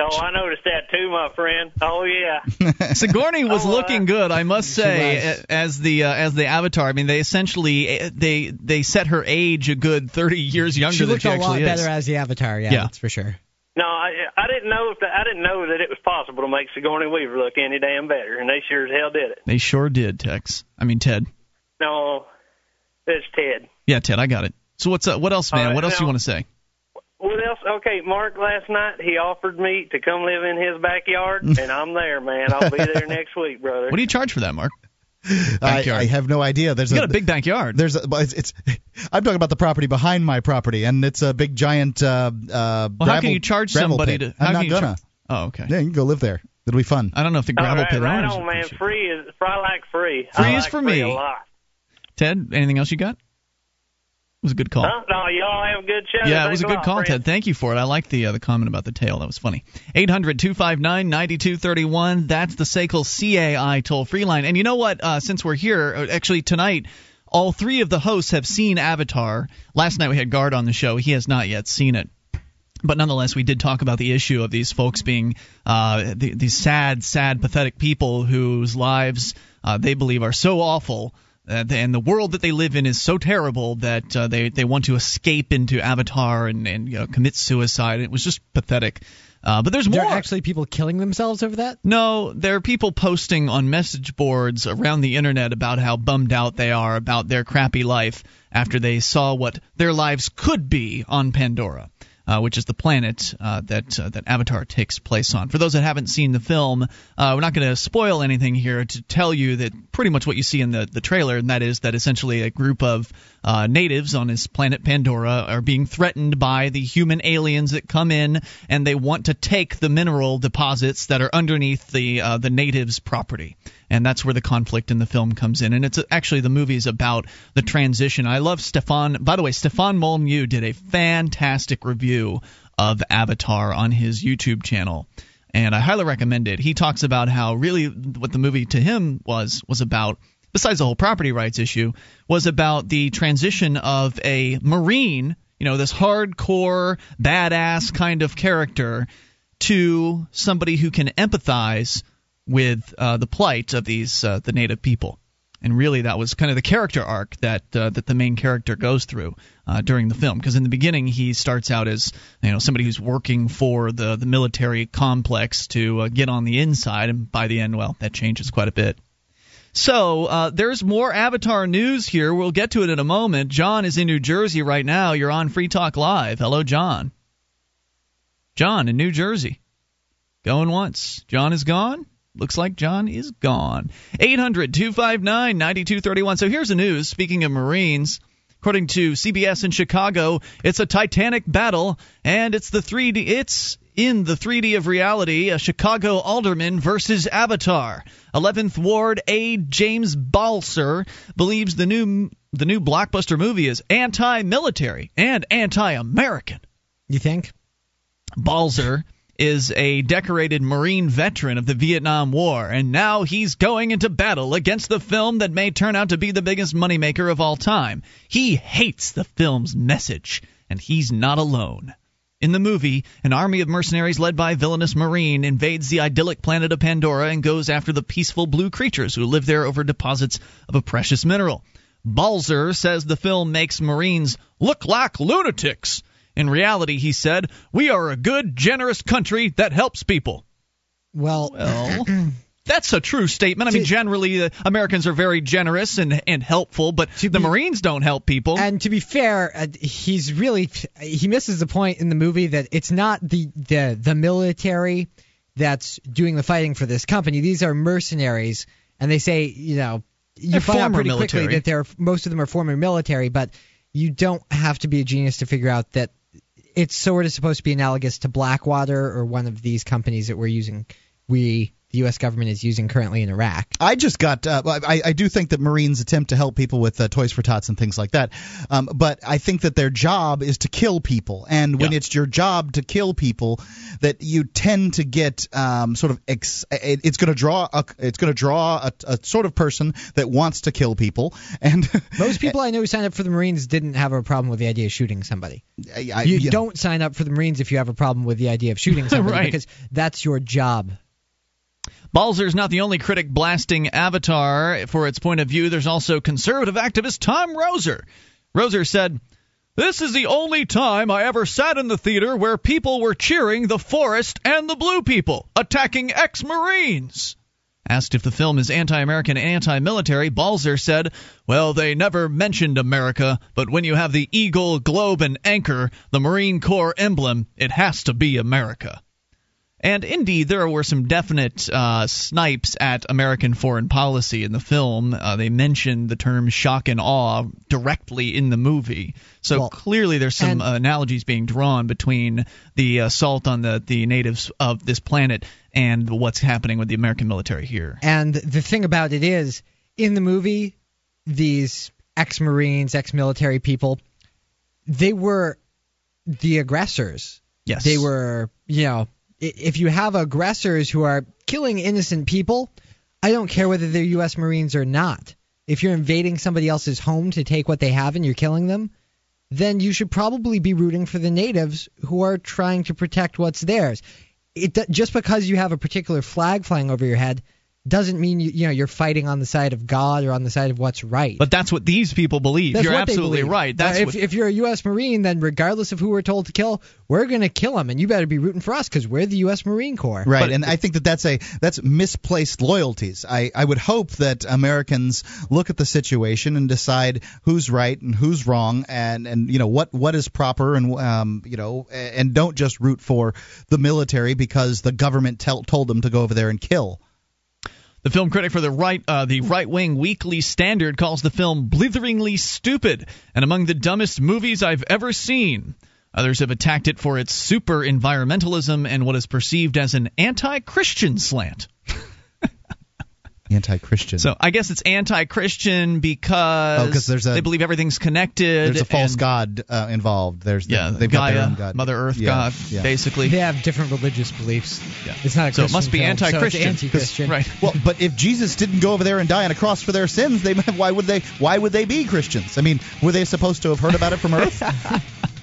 Oh, I noticed that too, my friend. Oh yeah. Sigourney was Oh, uh, looking good, I must say, as the uh, as the Avatar. I mean, they essentially uh, they they set her age a good 30 years younger she than looked she looked a actually lot better as the Avatar. Yeah, Yeah. that's for sure. No, I I didn't know if that, I didn't know that it was possible to make Sigourney Weaver look any damn better, and they sure as hell did it. They sure did, Tex. I mean, Ted. No, it's Ted. Yeah, Ted, I got it. So what's uh, what else, man? All right, what else you want to say? What else? Okay, Mark. Last night he offered me to come live in his backyard, and I'm there, man. I'll be there next week, brother. What do you charge for that, Mark? I, I have no idea. There's You got a big backyard. There's a, it's, it's I'm talking about the property behind my property, and it's a big giant. Uh, uh, Well, how can you charge somebody pit. to? How I'm can not you gonna. char- Oh, okay. Yeah, you can go live there. It'll be fun. I don't know if the gravel right, pit right owners. on, man. Free is. I like free. Free I is like for free me. A lot. Ted, anything else you got? It was a good call. Huh? No, y'all have a good show. Yeah, it was a good lot, call, friend. Ted. Thank you for it. I like the uh, the comment about the tail. That was funny. 800-259-9231. That's the SACL CAI toll free line. And you know what? Uh, since we're here, uh, actually tonight, all three of the hosts have seen Avatar. Last night we had Guard on the show. He has not yet seen it. But nonetheless, we did talk about the issue of these folks being uh, the, these sad, sad, pathetic people whose lives uh, they believe are so awful uh, and the world that they live in is so terrible that uh, they they want to escape into Avatar and and you know, commit suicide. It was just pathetic. Uh, but there's more. There are actually people killing themselves over that. No, there are people posting on message boards around the internet about how bummed out they are about their crappy life after they saw what their lives could be on Pandora. Uh, which is the planet uh, that uh, that Avatar takes place on. For those that haven't seen the film, uh, we're not going to spoil anything here to tell you that pretty much what you see in the, the trailer, and that is that essentially a group of uh, natives on this planet Pandora are being threatened by the human aliens that come in, and they want to take the mineral deposits that are underneath the uh, the natives' property and that's where the conflict in the film comes in. And it's actually the movie is about the transition. I love Stefan. By the way, Stefan Molyneux did a fantastic review of Avatar on his YouTube channel. And I highly recommend it. He talks about how really what the movie to him was was about besides the whole property rights issue was about the transition of a marine, you know, this hardcore badass kind of character to somebody who can empathize with uh, the plight of these uh, the native people. And really, that was kind of the character arc that uh, that the main character goes through uh, during the film. Because in the beginning, he starts out as you know somebody who's working for the the military complex to uh, get on the inside, and by the end, well, that changes quite a bit. So uh, there's more Avatar news here. We'll get to it in a moment. John is in New Jersey right now. You're on Free Talk Live. Hello, John. John in New Jersey. Going once. John is gone. Looks like John is gone. 800 259 9231. So here's the news. Speaking of Marines, according to CBS in Chicago, it's a titanic battle, and it's the 3D. It's in the 3D of reality, a Chicago alderman versus Avatar. 11th Ward aide James Balcer believes the new the new blockbuster movie is anti-military and anti-American. You think? Balcer is a decorated Marine veteran of the Vietnam War, and now he's going into battle against the film that may turn out to be the biggest moneymaker of all time. He hates the film's message, and he's not alone. In the movie, an army of mercenaries led by a villainous Marine invades the idyllic planet of Pandora and goes after the peaceful blue creatures who live there over deposits of a precious mineral. Balcer says the film makes Marines look like lunatics. In reality, he said, we are a good, generous country that helps people. Well, well that's a true statement. I mean, generally, uh, Americans are very generous and, and helpful, but the Marines don't help people. And to be fair, uh, he's really he misses the point in the movie that it's not the the the military that's doing the fighting for this company. These are mercenaries, and they say you know you They're find out pretty military. quickly that they're most of them are former military, but you don't have to be a genius to figure out that it's sort of supposed to be analogous to Blackwater or one of these companies that we're using. We the U.S. government is using currently in Iraq. I just got. Uh, I, I do think that Marines attempt to help people with uh, Toys for Tots and things like that, um, but I think that their job is to kill people, and when Yeah. it's your job to kill people, that you tend to get um, sort of. Ex- it, it's going to draw. A, it's going to draw a, a sort of person that wants to kill people, and Most people I know who signed up for the Marines didn't have a problem with the idea of shooting somebody. I- you yeah. don't sign up for the Marines if you have a problem with the idea of shooting somebody Right. because that's your job. Balcer's not the only critic blasting Avatar for its point of view. There's also conservative activist Tom Roeser. Roeser said, This is the only time I ever sat in the theater where people were cheering the forest and the blue people, attacking ex Marines. Asked if the film is anti American and anti military, Balcer said, Well, they never mentioned America, but when you have the eagle, globe, and anchor, the Marine Corps emblem, it has to be America. And indeed, there were some definite uh, snipes at American foreign policy in the film. Uh, they mentioned the term shock and awe directly in the movie. So Well, clearly, there's some and- uh, analogies being drawn between the assault on the, the natives of this planet and what's happening with the American military here. And the thing about it is, in the movie, these ex-Marines, ex-military people, they were the aggressors. Yes. They were, you know, if you have aggressors who are killing innocent people, I don't care whether they're U.S. Marines or not. If you're invading somebody else's home to take what they have and you're killing them, then you should probably be rooting for the natives who are trying to protect what's theirs. It just because you have a particular flag flying over your head doesn't mean you, you know you're fighting on the side of God or on the side of what's right. But that's what these people believe. That's You're what they absolutely believe. right. That's Uh, if, what, if you're a U.S. Marine, then regardless of who we're told to kill, we're going to kill them, and you better be rooting for us because we're the U.S. Marine Corps. Right, and I think that that's a that's misplaced loyalties. I I would hope that Americans look at the situation and decide who's right and who's wrong, and and you know what what is proper, and um you know and don't just root for the military because the government tell, told them to go over there and kill. The film critic for the right, uh, the right-wing Weekly Standard calls the film blitheringly stupid and among the dumbest movies I've ever seen. Others have attacked it for its super environmentalism and what is perceived as an anti-Christian slant. Anti-Christian. So I guess it's anti-Christian because Oh, 'cause there's a- they believe everything's connected. There's a false and- god uh, involved. There's the, Yeah, they've got their Gaia, own god. Mother Earth Yeah, god, yeah. basically. They have different religious beliefs. Yeah. It's not a So it must be film, so it's anti-Christian. anti-Christian. Right. Well, but if Jesus didn't go over there and die on a cross for their sins, they why would they why would they be Christians? I mean, were they supposed to have heard about it from Earth?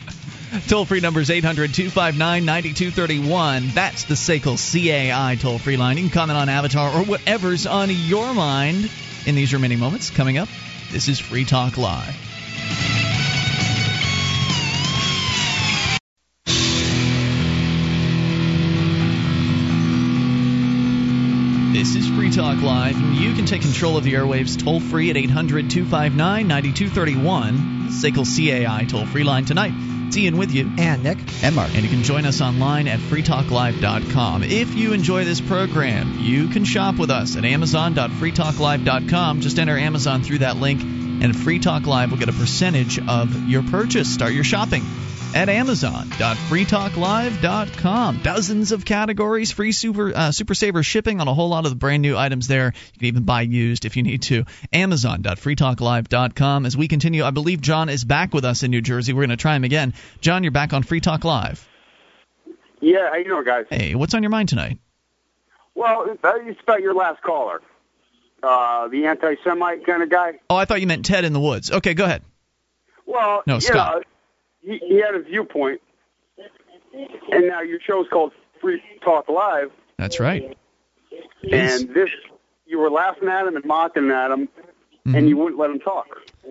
Toll free number is 800 259 9231. That's the SACL CAI toll free line. You can comment on Avatar or whatever's on your mind in these remaining moments. Coming up, this is Free Talk Live. This is Free Talk Live, and you can take control of the airwaves toll free at 800 259 9231. SACL CAI toll free line tonight. It's Ian with you. And Nick. and Mark. And you can join us online at freetalklive.com. If you enjoy this program, you can shop with us at amazon.freetalklive.com. Just enter Amazon through that link, and Free Talk Live will get a percentage of your purchase. Start your shopping at amazon.freetalklive.com. Dozens of categories, free super uh, super saver shipping on a whole lot of the brand new items there. You can even buy used if you need to. Amazon.freetalklive.com. As we continue, I believe John is back with us in New Jersey. We're going to try him again. John, you're back on Free Talk Live. Yeah, how you doing, guys? Hey, what's on your mind tonight? Well, it's about your last caller, uh, the anti-Semite kind of guy. Oh, I thought you meant Ted in the woods. Okay, go ahead. Well, No, Scott. He, he had a viewpoint, and now your show's called Free Talk Live, That's right. and this you were laughing at him and mocking at him, and you wouldn't let him talk.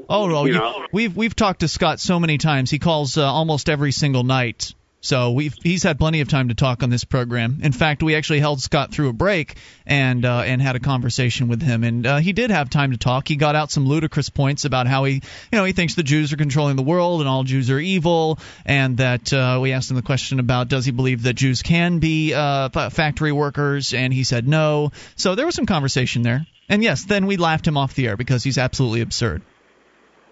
Oh no, You you- we've we've talked to Scott so many times. He calls uh, almost every single night. So we've he's had plenty of time to talk on this program. In fact, we actually held Scott through a break and uh, and had a conversation with him, and uh, he did have time to talk. He got out some ludicrous points about how he you know he thinks the Jews are controlling the world and all Jews are evil, and that uh, we asked him the question about does he believe that Jews can be uh, factory workers, and he said no. So there was some conversation there, and yes, then we laughed him off the air because he's absolutely absurd.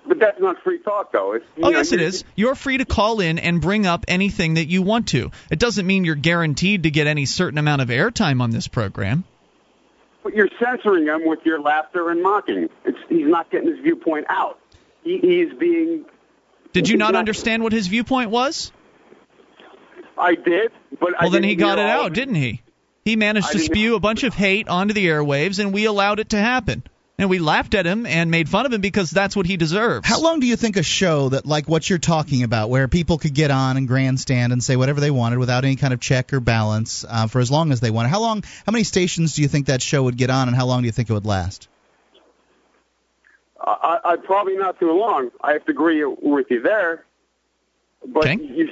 But that's not free talk, though. It's, Oh, know, yes, it is. you're- free to call in and bring up anything that you want to. It doesn't mean you're guaranteed to get any certain amount of airtime on this program. But you're censoring him with your laughter and mocking. It's, he's not getting his viewpoint out. He, he's being. Did you not understand what his viewpoint was? I did, but I Well, then he got it out, didn't he? He managed I to spew a bunch of hate onto the airwaves, and we allowed it to happen. And we laughed at him and made fun of him because that's what he deserves. How long do you think a show that like what you're talking about, where people could get on and grandstand and say whatever they wanted without any kind of check or balance uh, for as long as they wanted? How long? How many stations do you think that show would get on, and how long do you think it would last? I, I probably not too long. I have to agree with you there. But you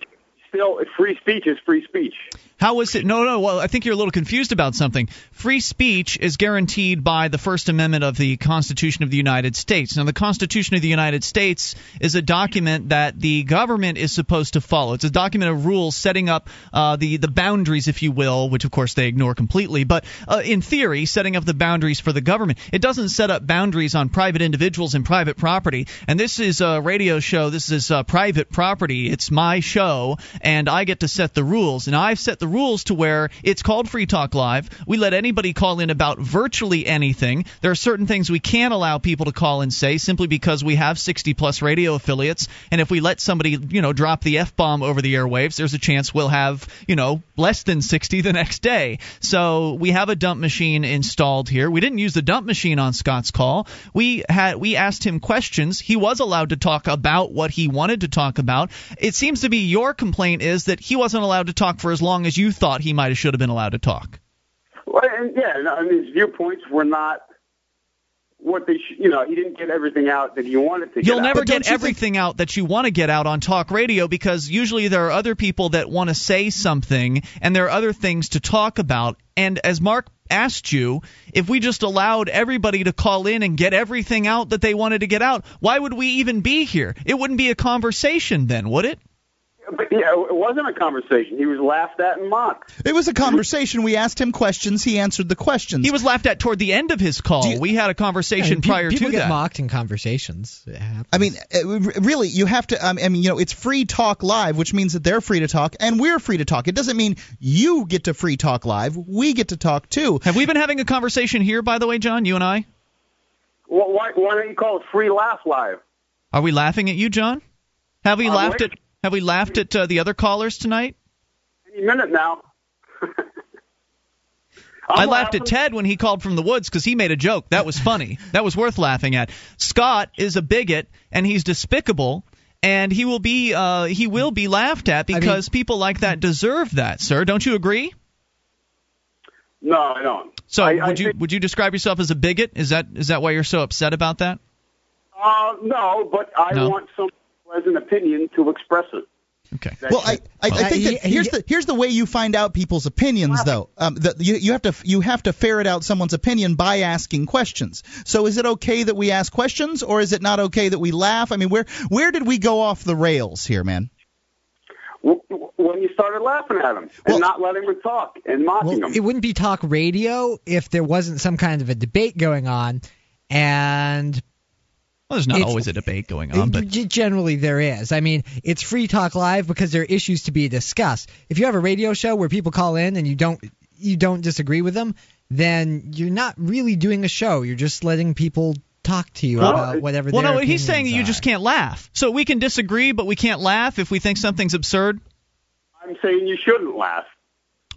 still, free speech is free speech. How is it? No, no. Well, I think you're a little confused about something. Free speech is guaranteed by the First Amendment of the Constitution of the United States. Now, the Constitution of the United States is a document that the government is supposed to follow. It's a document of rules setting up uh, the the boundaries, if you will, which of course they ignore completely. But uh, in theory, setting up the boundaries for the government. It doesn't set up boundaries on private individuals and private property. And this is a radio show. This is uh, private property. It's my show, and I get to set the rules. And I've set the rules to where it's called Free Talk Live. We let anybody call in about virtually anything. There are certain things we can't allow people to call and say simply because we have 60 plus radio affiliates. And if we let somebody, you know, drop the F bomb over the airwaves, there's a chance we'll have, you know, less than 60 the next day. So we have a dump machine installed here. We didn't use the dump machine on Scott's call. We had we asked him questions. He was allowed to talk about what he wanted to talk about. It seems to be your complaint is that he wasn't allowed to talk for as long as you thought he might have should have been allowed to talk. Well, and yeah, and, I mean, his viewpoints were not what they, sh- you know, he didn't get everything out that he wanted to. You'll get never out. get everything out that you want to get out on talk radio because usually there are other people that want to say something and there are other things to talk about. And as Mark asked you, if we just allowed everybody to call in and get everything out that they wanted to get out, why would we even be here? It wouldn't be a conversation then, would it? But yeah, it wasn't a conversation. He was laughed at and mocked. It was a conversation. We asked him questions. He answered the questions. He was laughed at toward the end of his call. we had a conversation pe- prior people to get that. mocked in conversations. I mean, uh, really, you have to. I mean, you know, it's free talk live, which means that they're free to talk and we're free to talk. It doesn't mean you get to free talk live. We get to talk too. Have we been having a conversation here, by the way, John? You and I? Well, why, why don't you call it free laugh live? Are we laughing at you, John? Have we I'm laughed waiting. at Have we laughed at uh, the other callers tonight? Any minute now. I laughed at Ted when he called from the woods because he made a joke. That was funny. that was worth laughing at. Scott is a bigot and he's despicable, and he will be uh, he will be laughed at because people like that deserve that, sir. Don't you agree? No, I don't. So I- I would you think- would you describe yourself as a bigot? Is that is that why you're so upset about that? Uh, no, but I No. want some pleasant opinion to express it. Okay. Well, I, I, I Well, think he- that he- here's the here's the way you find out people's opinions, though. Um, the, you you have to you have to ferret out someone's opinion by asking questions. So, is it okay that we ask questions, or is it not okay that we laugh? I mean, where where did we go off the rails here, man? W- w- When you started laughing at him and not letting him talk and mocking Well, him. it wouldn't be talk radio if there wasn't some kind of a debate going on, and Well, there's not It's- always a debate going on, but generally there is. I mean, it's free talk live because there are issues to be discussed. If you have a radio show where people call in and you don't you don't disagree with them, then you're not really doing a show. You're just letting people talk to you about whatever. They want. Well, their no, he's saying that you just can't laugh. So we can disagree, but we can't laugh if we think something's absurd. I'm saying you shouldn't laugh.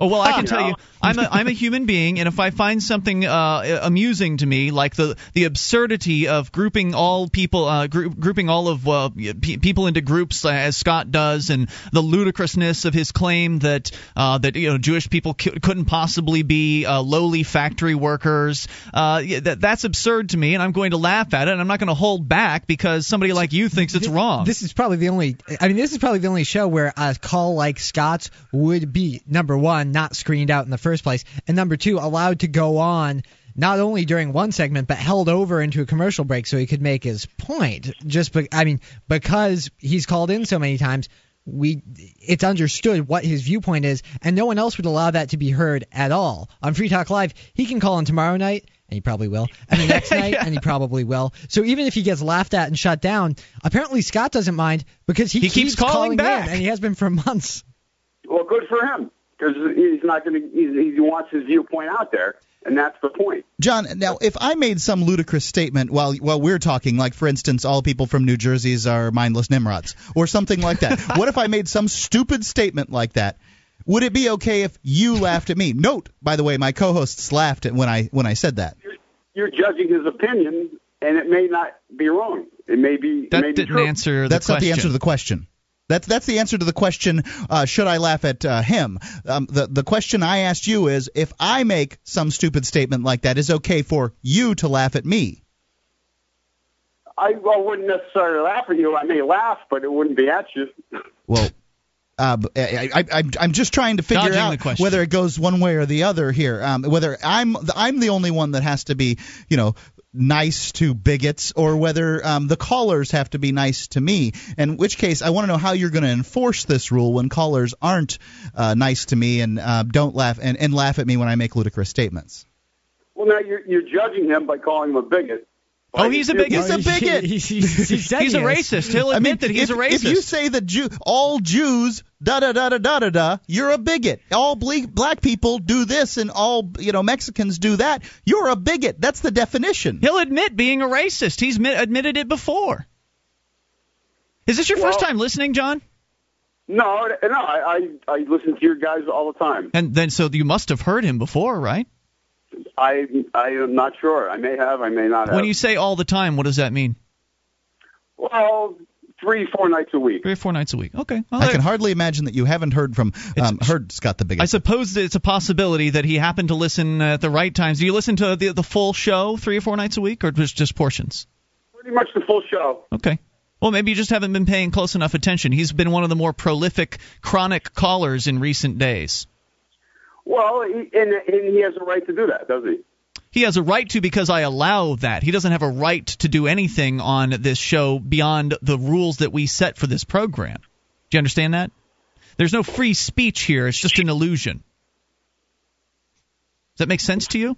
Oh well, I can tell you, I'm a I'm a human being, and if I find something uh, amusing to me, like the the absurdity of grouping all people, uh, group, grouping all of uh, pe people into groups uh, as Scott does, and the ludicrousness of his claim that uh, that you know Jewish people c- couldn't possibly be uh, lowly factory workers, uh, that that's absurd to me, and I'm going to laugh at it, and I'm not going to hold back because somebody like you thinks it's wrong. This is probably the only. I mean, this is probably the only show where a call like Scott's would be number one, not screened out in the first place, and number two, allowed to go on not only during one segment but held over into a commercial break so he could make his point. Just, be, I mean, because he's called in so many times. We, it's understood what his viewpoint is, and no one else would allow that to be heard at all on Free Talk Live. He can call in tomorrow night and he probably will. And the next night, and he probably will. So even if he gets laughed at and shut down, apparently Scott doesn't mind because he, He keeps calling in, back. and he has been for months. Well, good for him because he's not going to. He, he wants his viewpoint out there, and that's the point. John, now if I made some ludicrous statement while while we're talking, like for instance, all people from New Jersey's are mindless Nimrods, or something like that. what if I made some stupid statement like that? Would it be okay if you laughed at me? Note, by the way, my co-hosts laughed at when I when I said that. You're judging his opinion, and it may not be wrong. It may be. it That may didn't true. answer the That's not the answer to the question. That's that's the answer to the question. Uh, should I laugh at uh, him? Um, the the question I asked you is if I make some stupid statement like that, is okay for you to laugh at me? I well, wouldn't necessarily laugh at you. I may laugh, but it wouldn't be at you. Well, uh, b- I, I, I'm- I'm just trying to figure Dodging out whether it goes one way or the other here. Um, whether I'm I'm the only one that has to be, you know, nice to bigots, or whether um, the callers have to be nice to me. In which case, I want to know how you're going to enforce this rule when callers aren't uh, nice to me and uh, don't laugh and, and laugh at me when I make ludicrous statements. Well, now you're you're judging him by calling him a bigot. Oh, he's a bigot. He's a bigot. He, he, he said He's a racist. He'll I admit mean, that he's if, a racist. if you say that Jew, all Jews da da da da da da da, you're a bigot. All ble- black people do this, and all you know Mexicans do that. You're a bigot. That's the definition. He'll admit being a racist. He's mi- admitted it before. Is this your first time listening, John? No, no, I, I I listen to your guys all the time. And then so you must have heard him before, right? I I am not sure. I may have. I may not have. When you say all the time, what does that mean? well, three four nights a week. Three or four nights a week. Okay. Well, I there- can hardly imagine that you haven't heard from um, heard Scott the bigot. I suppose that it's a possibility that he happened to listen at the right times. Do you listen to the the full show three or four nights a week, or just just portions? Pretty much the full show. Okay. Well, maybe you just haven't been paying close enough attention. He's been one of the more prolific chronic callers in recent days. Well, he, and, and he has a right to do that, doesn't he? He has a right to because I allow that. He doesn't have a right to do anything on this show beyond the rules that we set for this program. Do you understand that? There's no free speech here. It's just an illusion. Does that make sense to you?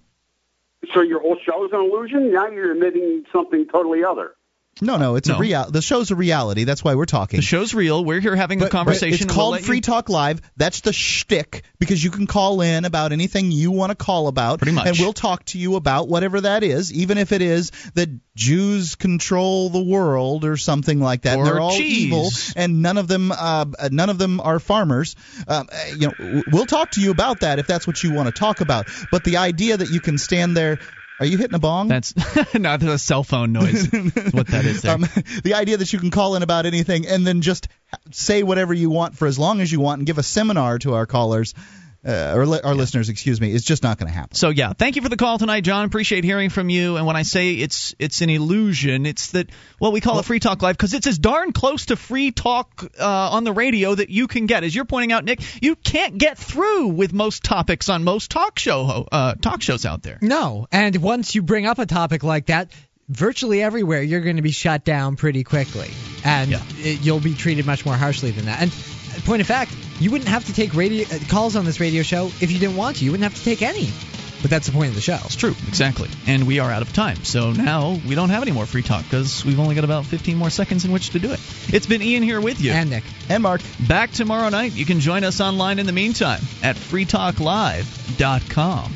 So your whole show is an illusion. Now you're admitting something totally other. No, no, it's No. a real. The show's a reality. That's why we're talking. The show's real. We're here having a But- but conversation. It's and we'll called you- Free Talk Live. That's the shtick because you can call in about anything you want to call about, Pretty much. and we'll talk to you about whatever that is, even if it is that Jews control the world or something like that. Or They're all cheese. evil, and none of them, uh, none of them are farmers. Um, uh, you know, we'll talk to you about that if that's what you want to talk about. But the idea that you can stand there. Are you hitting a bong? That's not a cell phone noise. What that is. Um, the idea that you can call in about anything and then just say whatever you want for as long as you want and give a seminar to our callers uh, or li- our listeners, excuse me, is just not going to happen. So yeah, thank you for the call tonight, John. Appreciate hearing from you. And when I say it's it's an illusion, it's that well we call it Free Talk Live because it's as darn close to free talk uh, on the radio that you can get. As you're pointing out, Nick, you can't get through with most topics on most talk show uh, talk shows out there. No, and once you bring up a topic like that, virtually everywhere you're going to be shut down pretty quickly, and it, you'll be treated much more harshly than that. And point of fact, you wouldn't have to take radio uh, calls on this radio show if you didn't want to. You wouldn't have to take any. But that's the point of the show. It's true, exactly. And we are out of time. So now we don't have any more free talk because we've only got about 15 more seconds in which to do it. It's been Ian here with you. And Nick. And Mark. Back tomorrow night. You can join us online in the meantime at freetalklive.com.